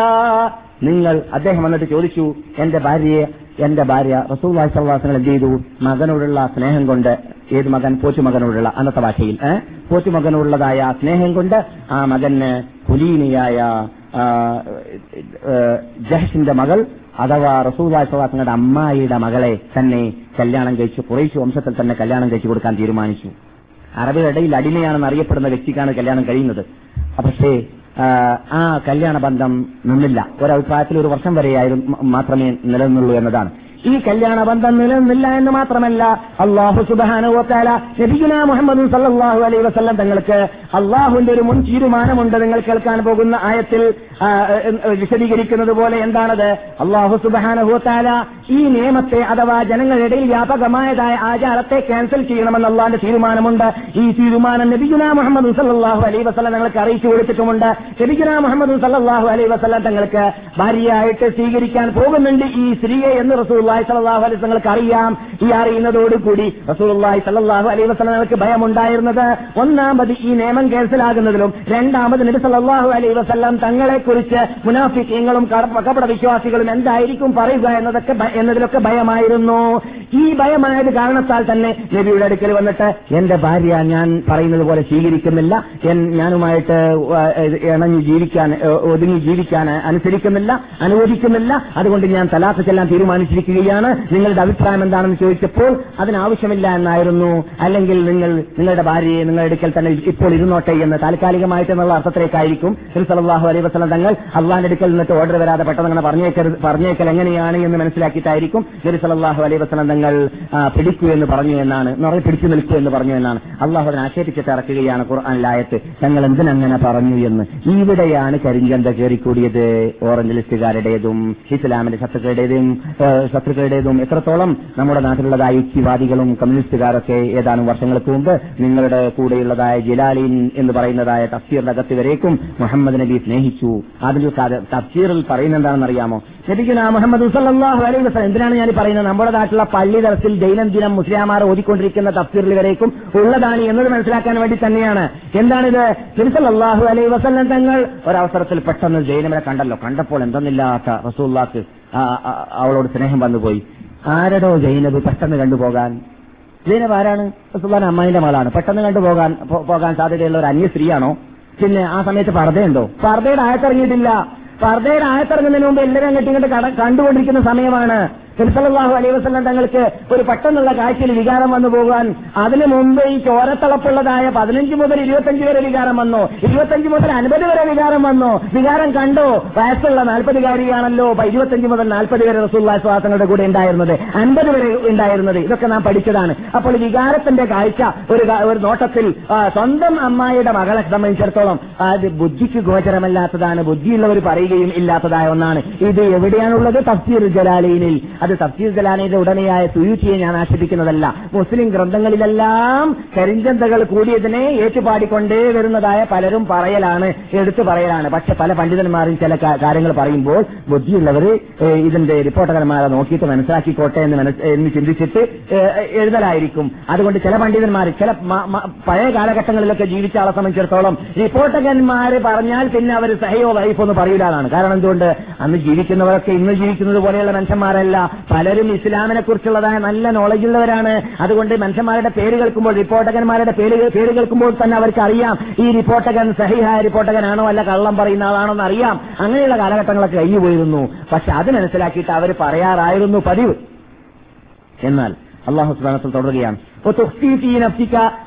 നിങ്ങൾ അദ്ദേഹം വന്നിട്ട് ചോദിച്ചു എന്റെ ഭാര്യയെ എന്റെ ഭാര്യ റസൂൽ സല്ലാസങ്ങൾ എന്ത് ചെയ്തു? മകനോടുള്ള സ്നേഹം കൊണ്ട് ഏത് മകൻ? പോറ്റുമകനോടുള്ള അന്നത്തെ ഭാഷയിൽ? പോറ്റുമകനോടുള്ളതായ സ്നേഹം കൊണ്ട് ആ മകന് കുലീനിയായ ജഹഷിന്റെ മകൾ അഥവാ റസൂൽ സല്ലാസങ്ങളുടെ അമ്മായിയുടെ മകളെ തന്നെ കല്യാണം കഴിച്ചു കുറേശ്ശു വംശത്തിൽ തന്നെ കല്യാണം കഴിച്ചു കൊടുക്കാൻ തീരുമാനിച്ചു. അറബിയുടെ ഇടയിൽ അടിമയാണെന്ന് അറിയപ്പെടുന്ന വ്യക്തിക്കാണ് കല്യാണം കഴിയുന്നത്. പക്ഷേ ആ, കല്യാണ ബന്ധം നിന്നില്ല. ഒരഭിപ്രായത്തിൽ ഒരു വർഷം വരെയായിരുന്നു മാത്രമേ നിലനിന്നുള്ളൂ എന്നതാണ്. ഈ കല്യാണ ബന്ധം നിലനിന്നില്ല എന്ന് മാത്രമല്ല അള്ളാഹു സുബാനുവത്താല നബിഗുന മുഹമ്മദ് സല്ലാഹു അലൈ വസ്ലം തങ്ങൾക്ക് അള്ളാഹുവിന്റെ ഒരു മുൻ തീരുമാനമുണ്ട് നിങ്ങൾ കേൾക്കാൻ പോകുന്ന ആയത്തിൽ വിശദീകരിക്കുന്നത് പോലെ എന്താണത്? അള്ളാഹു സുബാനുവത്താല ഈ നിയമത്തെ അഥവാ ജനങ്ങളുടെ ഇടയിൽ വ്യാപകമായതായ ആചാരത്തെ ക്യാൻസൽ ചെയ്യണമെന്ന് അള്ളാന്റെ തീരുമാനമുണ്ട്. ഈ തീരുമാനം നബിഗുന മുഹമ്മദ് സല്ലാഹു അലൈ വസ്ലം തങ്ങൾക്ക് അറിയിച്ചു കൊടുത്തിട്ടുമുണ്ട്. നബിഗുന മുഹമ്മദ് സല്ലാഹു അലൈ വസ്ലം തങ്ങൾക്ക് ഭാര്യയായിട്ട് സ്വീകരിക്കാൻ പോകുന്നുണ്ട് ഈ സ്ത്രീയെ എന്ന് റസൂല്ലായി സല്ലാഹു അലൈഹി തങ്ങൾക്ക് അറിയാം ഈ അറിയുന്നതോടുകൂടി റസൂലുള്ളാഹി സല്ലല്ലാഹു അലൈഹി വസല്ലമക്ക് ഭയമുണ്ടായിരുന്നത് ഒന്നാമത് ഈ നിയമം ക്യാൻസലാകുന്നതിലും രണ്ടാമത് നബി സല്ലല്ലാഹു അലൈഹി വസല്ലം തങ്ങളെക്കുറിച്ച് മുനാഫിക്കങ്ങളും കപട വിശ്വാസികളും എന്തായിരിക്കും പറയുക എന്നതൊക്കെ എന്നതിലൊക്കെ ഭയമായിരുന്നു. ഈ ഭയമായത് കാരണത്താൽ തന്നെ നബിയുടെ അടുക്കൽ വന്നിട്ട് എന്റെ ഭാര്യ ഞാൻ പറയുന്നത് പോലെ സ്വീകരിക്കുന്നില്ല. ഞാനുമായിട്ട് ഇണഞ്ഞു ജീവിക്കാൻ ഒതുങ്ങി ജീവിക്കാൻ അനുസരിക്കുന്നില്ല അനുവദിക്കുന്നില്ല. അതുകൊണ്ട് ഞാൻ തലാഖ് ചെല്ലാൻ തീരുമാനിച്ചിരിക്കുകയാണ് നിങ്ങളുടെ അഭിപ്രായം എന്താണെന്ന് ചോദിച്ചപ്പോൾ അതിനാവശ്യമില്ല എന്നായിരുന്നു. അല്ലെങ്കിൽ നിങ്ങൾ നിങ്ങളുടെ ഭാര്യയെ നിങ്ങളുടെ അടുക്കൽ തന്നെ ഇപ്പോൾ ഇരുന്നോട്ടെ എന്ന് താൽക്കാലികമായിട്ട് എന്നുള്ള അർത്ഥത്തിലേക്കായിരിക്കും. സലാഹു അലൈഹി വസ്ലം തങ്ങൾ അള്ളാന്റെ അടുക്കൽ നിന്നിട്ട് ഓർഡർ വരാതെ പെട്ടെന്ന് അങ്ങനെ പറഞ്ഞേക്കരുത് പറഞ്ഞേക്കൽ എങ്ങനെയാണ് എന്ന് മനസ്സിലാക്കിയിട്ടായിരിക്കും നബി സലാഹു അലൈഹി വസ്ലം തങ്ങൾ പിടിക്കൂ എന്ന് പറഞ്ഞു എന്നാണ്. എന്ന് പറഞ്ഞ് പിടിച്ചു നിൽക്കൂ എന്ന് പറഞ്ഞു എന്നാണ്. അള്ളാഹു അതിനെ ആക്ഷേപിച്ചിട്ട് ഇറക്കുകയാണ് ഖുർആാനിലായത്ത് ഞങ്ങൾ എന്തിനങ്ങനെ പറഞ്ഞു എന്ന്. ഇവിടെയാണ് കരിഞ്ചന്ത കയറിക്കൂടിയത് ഓറഞ്ച് ലിസ്റ്റുകാരുടേതും ഇസ്ലാമിന്റെ ശത്രുക്കളുടേതും ശത്രുക്കളുടേതും എത്രത്തോളം നമ്മുടെ നാട്ടിലുള്ളതായ യുക്തിവാദികളും കമ്മ്യൂണിസ്റ്റുകാരൊക്കെ ഏതാനും വർഷങ്ങൾക്ക് മുമ്പ് നിങ്ങളുടെ കൂടെയുള്ളതായ ജലാലിൻ എന്ന് പറയുന്നതായ തഫ്സീറിന്റെ അകത്ത് വരേക്കും മുഹമ്മദ് നബി സ്നേഹിച്ചു. അതിന്റെ തഫ്സീറിൽ പറയുന്ന എന്താണെന്ന് അറിയാമോ നബിക്കുന്ന മുഹമ്മദ് എന്തിനാണ് ഞാൻ പറയുന്നത്? നമ്മുടെ നാട്ടിലുള്ള പള്ളി തലത്തിൽ ദൈനംദിനം മുസ്ലിമാർ ഓതിക്കൊണ്ടിരിക്കുന്ന തഫ്സീറിൽ വരേക്കും ഉള്ളതാണ് എന്നത് മനസ്സിലാക്കാൻ വേണ്ടി തന്നെയാണ്. എന്താണിത്? അള്ളാഹു അലൈ വസല്ലം തങ്ങൾ ഒരവസരത്തിൽ പെട്ടെന്ന് ജൈനമനെ കണ്ടല്ലോ. കണ്ടപ്പോൾ എന്തെന്നില്ലാത്ത റസൂല്ലാക്ക് അവളോട് സ്നേഹം വന്നുപോയി ആരടോ ജൈനബ് പെട്ടെന്ന് കണ്ടുപോകാൻ? ജൈനബ് ആരാണ്? സുബാൻ അമ്മായിന്റെ മകളാണ്. പെട്ടെന്ന് കണ്ടുപോകാൻ പോകാൻ സാധ്യതയുള്ള ഒരു അന്യ സ്ത്രീയാണോ? പിന്നെ ആ സമയത്ത് പർദ്ദയുണ്ടോ? പർദ്ദയുടെ ആയത്തിറങ്ങിയിട്ടില്ല. പർദ്ദയുടെ ആയത്തിറങ്ങുന്നതിന് മുമ്പ് എല്ലാവരും അങ്ങോട്ട് ഇങ്ങോട്ട് കണ്ടുകൊണ്ടിരിക്കുന്ന സമയമാണ്. സല്ലല്ലാഹു അലൈ വസ്ലം തങ്ങൾക്ക് ഒരു പെട്ടെന്നുള്ള കാഴ്ചയിൽ വികാരം വന്നു പോകാൻ അതിനു മുമ്പ് ഈ ചോരത്തളപ്പുള്ളതായ പതിനഞ്ച് മുതൽ ഇരുപത്തഞ്ച് വരെ വികാരം വന്നു. ഇരുപത്തഞ്ച് മുതൽ അൻപത് വരെ വികാരം വന്നു. വികാരം കണ്ടോ? വയസ്സുള്ള നാൽപ്പതുകാരിയാണല്ലോ ഇരുപത്തഞ്ച് മുതൽ നാൽപ്പത് വരെ റസൂള്ള ശ്വാസങ്ങളുടെ കൂടെ ഉണ്ടായിരുന്നത്. അൻപത് വരെ ഉണ്ടായിരുന്നത്. ഇതൊക്കെ നാം പഠിച്ചതാണ്. അപ്പോൾ വികാരത്തിന്റെ കാഴ്ച ഒരു ഒരു നോട്ടത്തിൽ സ്വന്തം അമ്മായിയുടെ മകളെ സംബന്ധിച്ചിടത്തോളം അത് ബുദ്ധിക്ക് ഗോചരമല്ലാത്തതാണ്. ബുദ്ധിയുള്ളവർ പറയുകയും ഇല്ലാത്തതായ ഒന്നാണ്. ഇത് എവിടെയാണുള്ളത്? തഫ്സീർ ജലാലീനിൽ. അത് തഫ്സീർ ജലാനയുടെ ഉടനെയായ സുയൂച്ചിയെ ഞാൻ ആക്ഷേപിക്കുന്നതല്ല. മുസ്ലിം ഗ്രന്ഥങ്ങളിലെല്ലാം കരിഞ്ചന്തകൾ കൂടിയതിനെ ഏറ്റുപാടിക്കൊണ്ടേ വരുന്നതായ പലരും പറയലാണ് എടുത്തു പറയലാണ്. പക്ഷെ പല പണ്ഡിതന്മാരും ചില കാര്യങ്ങൾ പറയുമ്പോൾ ബുദ്ധിയുള്ളവർ ഇതിന്റെ റിപ്പോർട്ടർമാരെ നോക്കിയിട്ട് മനസ്സിലാക്കിക്കോട്ടെ എന്ന് എന്ന് ചിന്തിച്ചിട്ട് എഴുതലായിരിക്കും. അതുകൊണ്ട് ചില പണ്ഡിതന്മാർ ചില പഴയ കാലഘട്ടങ്ങളിലൊക്കെ ജീവിച്ച ആളെ സംബന്ധിച്ചിടത്തോളം റിപ്പോർട്ടകന്മാര് പറഞ്ഞാൽ പിന്നെ അവർ സഹയോ വൈഫ് എന്ന് പറയൂലാണ് കാരണം എന്തുകൊണ്ട്? അന്ന് ജീവിക്കുന്നവരൊക്കെ ഇന്ന് ജീവിക്കുന്നത് പോലെയുള്ള മനുഷ്യന്മാരല്ല. പലരും ഇസ്ലാമിനെ കുറിച്ചുള്ളതായ നല്ല നോളജ് ഉള്ളവരാണ്. അതുകൊണ്ട് മനുഷ്യന്മാരുടെ പേര് കേൾക്കുമ്പോൾ റിപ്പോർട്ടകന്മാരുടെ പേര് കേൾക്കുമ്പോൾ തന്നെ അവർക്ക് അറിയാം ഈ റിപ്പോർട്ടകൻ സഹിഹായ റിപ്പോർട്ടകനാണോ അല്ല കള്ളം പറയുന്ന ആളാണോ എന്ന് അറിയാം. അങ്ങനെയുള്ള കാലഘട്ടങ്ങളൊക്കെ കഴിഞ്ഞു പോയിരുന്നു. പക്ഷെ അത് മനസ്സിലാക്കിയിട്ട് അവർ പറയാറായിരുന്നു പതിവ്. എന്നാൽ അള്ളാഹു സുബാനത്തിൽ തുടരുകയാണ്.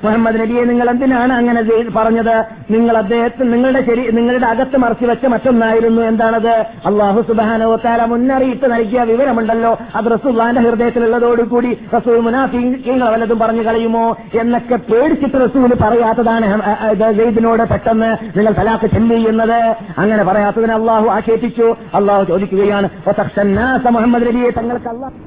മുഹമ്മദ് നബിയെ നിങ്ങൾ എന്തിനാണ് അങ്ങനെ പറഞ്ഞത്? നിങ്ങൾ അദ്ദേഹത്തിന് നിങ്ങളുടെ ശരി നിങ്ങളുടെ അകത്ത് മറച്ചു വെച്ച മറ്റൊന്നായിരുന്നു എന്താണത്? അള്ളാഹു സുബാനോ താല മുന്നറിയിപ്പ് നൽകിയ വിവരമുണ്ടല്ലോ. അത് റസൂള്ളാന്റെ ഹൃദയത്തിലുള്ളതോടുകൂടി റസൂൽ മുനാഫിങ്ങൾ വല്ലതും പറഞ്ഞു കളയുമോ എന്നൊക്കെ പേടിച്ചിട്ട് റസൂൽ പറയാത്തതാണ് ജയ്ദിനോട് പെട്ടെന്ന് നിങ്ങൾ തലാഖ് ചെല്ലി എന്നത് അങ്ങനെ പറയാത്തതിന് അള്ളാഹു ആക്ഷേപിച്ചു. അള്ളാഹു ചോദിക്കുകയാണ് മുഹമ്മദ് നബിയെ തങ്ങൾക്ക് അള്ളാഹു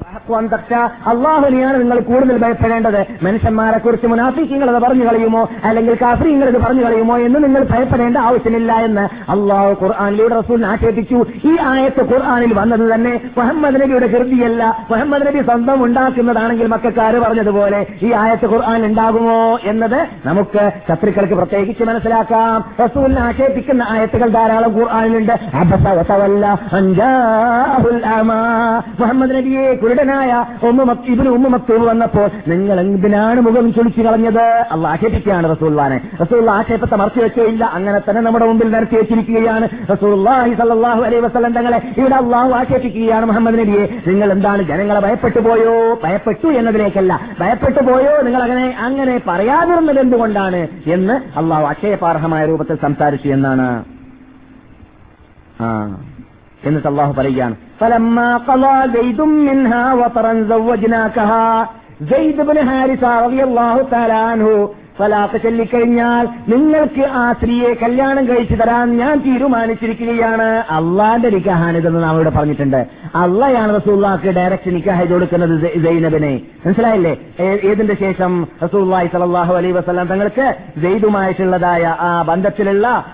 അള്ളാഹുവിനെയാണ് നിങ്ങൾ കൂടുതൽ ഭയപ്പെടേണ്ടത്. മനുഷ്യന്മാരെ കുറിച്ച് മുനാഫിക്കങ്ങൾ അത് പറഞ്ഞു കളയുമോ? അല്ലെങ്കിൽ കാഫ്രീങ്ങൾ ഇത് പറഞ്ഞു കളയുമോ എന്ന് നിങ്ങൾ ഭയപ്പെടേണ്ട ആവശ്യമില്ല എന്ന് അള്ളാഹു ഖുർആാനിലൂടെ റസൂൽ ആക്ഷേപിച്ചു. ഈ ആയത്ത് ഖുർആാനിൽ വന്നത് തന്നെ മുഹമ്മദ് നബിയുടെ കൃതിയല്ല മുഹമ്മദ് നബി സ്വന്തം ഉണ്ടാക്കുന്നതാണെങ്കിൽ മക്കാര് പറഞ്ഞതുപോലെ ഈ ആയത്ത് ഖുർആൻ ഉണ്ടാകുമോ എന്നത് നമുക്ക് ശത്രുക്കൾക്ക് പ്രത്യേകിച്ച് മനസ്സിലാക്കാം. റസൂലിനെ ആക്ഷേപിക്കുന്ന ആയത്തുകൾ ധാരാളം ഖുർആാനിലുണ്ട്. മുഹമ്മദ് നബിയെ കുരുടനായ ഉമ്മ ഇബ്നു ഉമ്മ മക്തൂബ് വന്നപ്പോൾ നിങ്ങൾ എന്തിനാണ് മുഖം ചുളിച്ചു കളഞ്ഞത് അള്ള ആക്ഷേപിക്കുകയാണ് റസൂൽവാനെ റസൂൽ ആക്ഷേപത്തെ മറച്ചു വെച്ചേയില്ല അങ്ങനെ തന്നെ നമ്മുടെ മുമ്പിൽ നിരത്തി വെച്ചിരിക്കുകയാണ് റസൂൽഹി സല്ലാഹു അലൈഹി വസ്ലം തങ്ങളെ ഇവിടെ അള്ളാഹു ആക്ഷേപിക്കുകയാണ് മുഹമ്മദ് നബിയെ നിങ്ങൾ എന്താണ് ജനങ്ങളെ ഭയപ്പെട്ടു പോയോ ഭയപ്പെട്ടു എന്നതിലേക്കല്ല ഭയപ്പെട്ടു പോയോ നിങ്ങൾ അങ്ങനെ അങ്ങനെ പറയാതിരുന്നത് എന്തുകൊണ്ടാണ് എന്ന് അള്ളാഹു അക്ഷയപാർഹമായ രൂപത്തിൽ സംസാരിച്ചു എന്നാണ് ആ എന്നിട്ട് അള്ളാഹു പറയുകയാണ് فلما قضى زيد منها وطرا زوجناكها സലാത്ത് ചൊല്ലിക്കഴിഞ്ഞാൽ നിങ്ങൾക്ക് ആ സ്ത്രീയെ കല്യാണം കഴിച്ചു തരാൻ ഞാൻ തീരുമാനിച്ചിരിക്കുകയാണ്. അള്ളാന്റെ നിക്കാഹാനിതെന്ന് നാം ഇവിടെ പറഞ്ഞിട്ടുണ്ട്. അള്ളയാണ് റസൂള്ളാക്ക് ഡയറക്റ്റ് നിക്കാഹ് ചെയ്ത് കൊടുക്കുന്നത് ജൈനബിനെ. മനസ്സിലായില്ലേ? ഏതിന്റെ ശേഷം? റസൂള്ളി സലാഹു അലൈ വസ്ലാം തങ്ങൾക്ക് ജെയ്ദുമായിട്ടുള്ളതായ ആ ബന്ധത്തിലുള്ള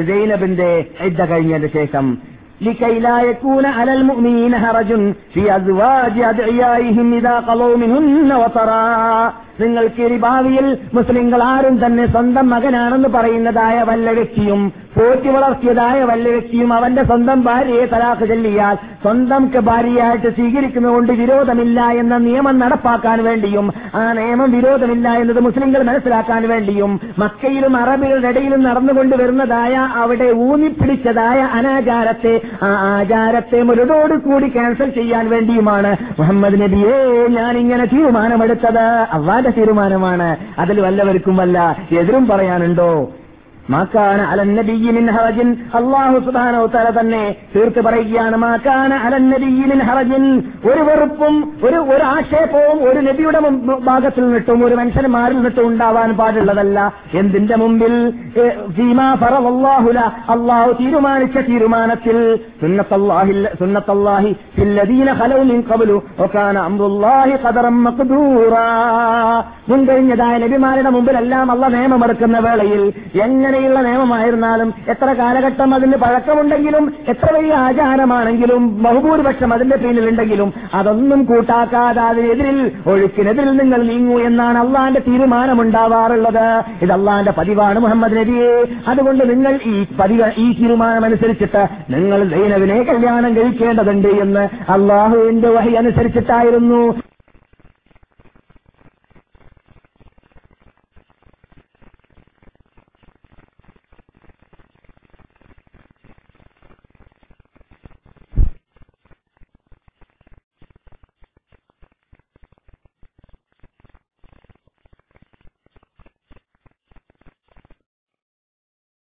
ജൈനബിന്റെ ഇദ്ദ കഴിഞ്ഞതിന്റെ ശേഷം. لكي لا يكون على المؤمنين هرج في أزواج أدعيائهم إذا قضوا منهن وطرا. നിങ്ങൾക്ക് ഇനി ഭാവിയിൽ മുസ്ലിങ്ങൾ ആരും തന്നെ സ്വന്തം മകനാണെന്ന് പറയുന്നതായ വല്ല വ്യക്തിയും പോറ്റി വളർത്തിയതായ വല്ല വ്യക്തിയും അവന്റെ സ്വന്തം ഭാര്യയെ തലാഖ് ചൊല്ലിയാൽ സ്വന്തം ഭാര്യയായിട്ട് സ്വീകരിക്കുന്നതുകൊണ്ട് വിരോധമില്ല എന്ന നിയമം നടപ്പാക്കാൻ വേണ്ടിയും ആ നിയമം വിരോധമില്ല എന്നത് മുസ്ലിങ്ങൾ മനസ്സിലാക്കാൻ വേണ്ടിയും മക്കയിലും അറബികളുടെ ഇടയിലും നടന്നുകൊണ്ട് വരുന്നതായ അവിടെ ഊന്നിപ്പിടിച്ചതായ അനാചാരത്തെ ആ ആചാരത്തെ മുരടോടുകൂടി ക്യാൻസൽ ചെയ്യാൻ വേണ്ടിയുമാണ് മുഹമ്മദ് നബിയെ ഞാൻ ഇങ്ങനെ തീരുമാനമെടുത്തത്. അള്ളാന്റെ തീരുമാനമാണ്. അതിൽ വല്ലവർക്കും വല്ല എതിരും പറയാനുണ്ടോ? മാക്കാന അലന്നബിയിൻ ഹറജിൻ. അള്ളാഹു സുബാനോ തല തന്നെ തീർത്ത് പറയുകയാണ് മാക്കാന അലന്നബിയിൻ ഹറജിൻ. ഒരു വെറുപ്പും ഒരു ഒരു ആക്ഷേപവും ഒരു നബിയുടെ ഭാഗത്തിൽ നിന്നിട്ടും ഒരു മനുഷ്യന്മാരിൽ നിന്നിട്ടും ഉണ്ടാവാൻ പാടുള്ളതല്ല. എന്തിന്റെ മുമ്പിൽ? അള്ളാഹു തീരുമാനിച്ച തീരുമാനത്തിൽ മുൻകഴിഞ്ഞതായ നബിമാരുടെ മുമ്പിലെല്ലാം അള്ള നിയമമെടുക്കുന്ന വേളയിൽ എങ്ങനെയുള്ള നിയമമായിരുന്നാലും എത്ര കാലഘട്ടം അതിന് പഴക്കമുണ്ടെങ്കിലും എത്ര വലിയ ആചാരമാണെങ്കിലും ബഹുഭൂരിപക്ഷം അതിന്റെ പിന്നിലുണ്ടെങ്കിലും അതൊന്നും കൂട്ടാക്കാതെ അതിനെതിരിൽ ഒഴുക്കിനെതിരിൽ നിങ്ങൾ നീങ്ങൂ എന്നാണ് അള്ളാന്റെ തീരുമാനമുണ്ടാവാറുള്ളത്. ഇത് അള്ളാന്റെ പതിവാണ് മുഹമ്മദ് നബിയെ. അതുകൊണ്ട് നിങ്ങൾ ഈ പതിവ് ഈ തീരുമാനമനുസരിച്ചിട്ട് നിങ്ങൾ ദൈനവിനെ കല്യാണം കഴിക്കേണ്ടതുണ്ട് എന്ന് അള്ളാഹുവിന്റെ വഹി അനുസരിച്ചിട്ടായിരുന്നു.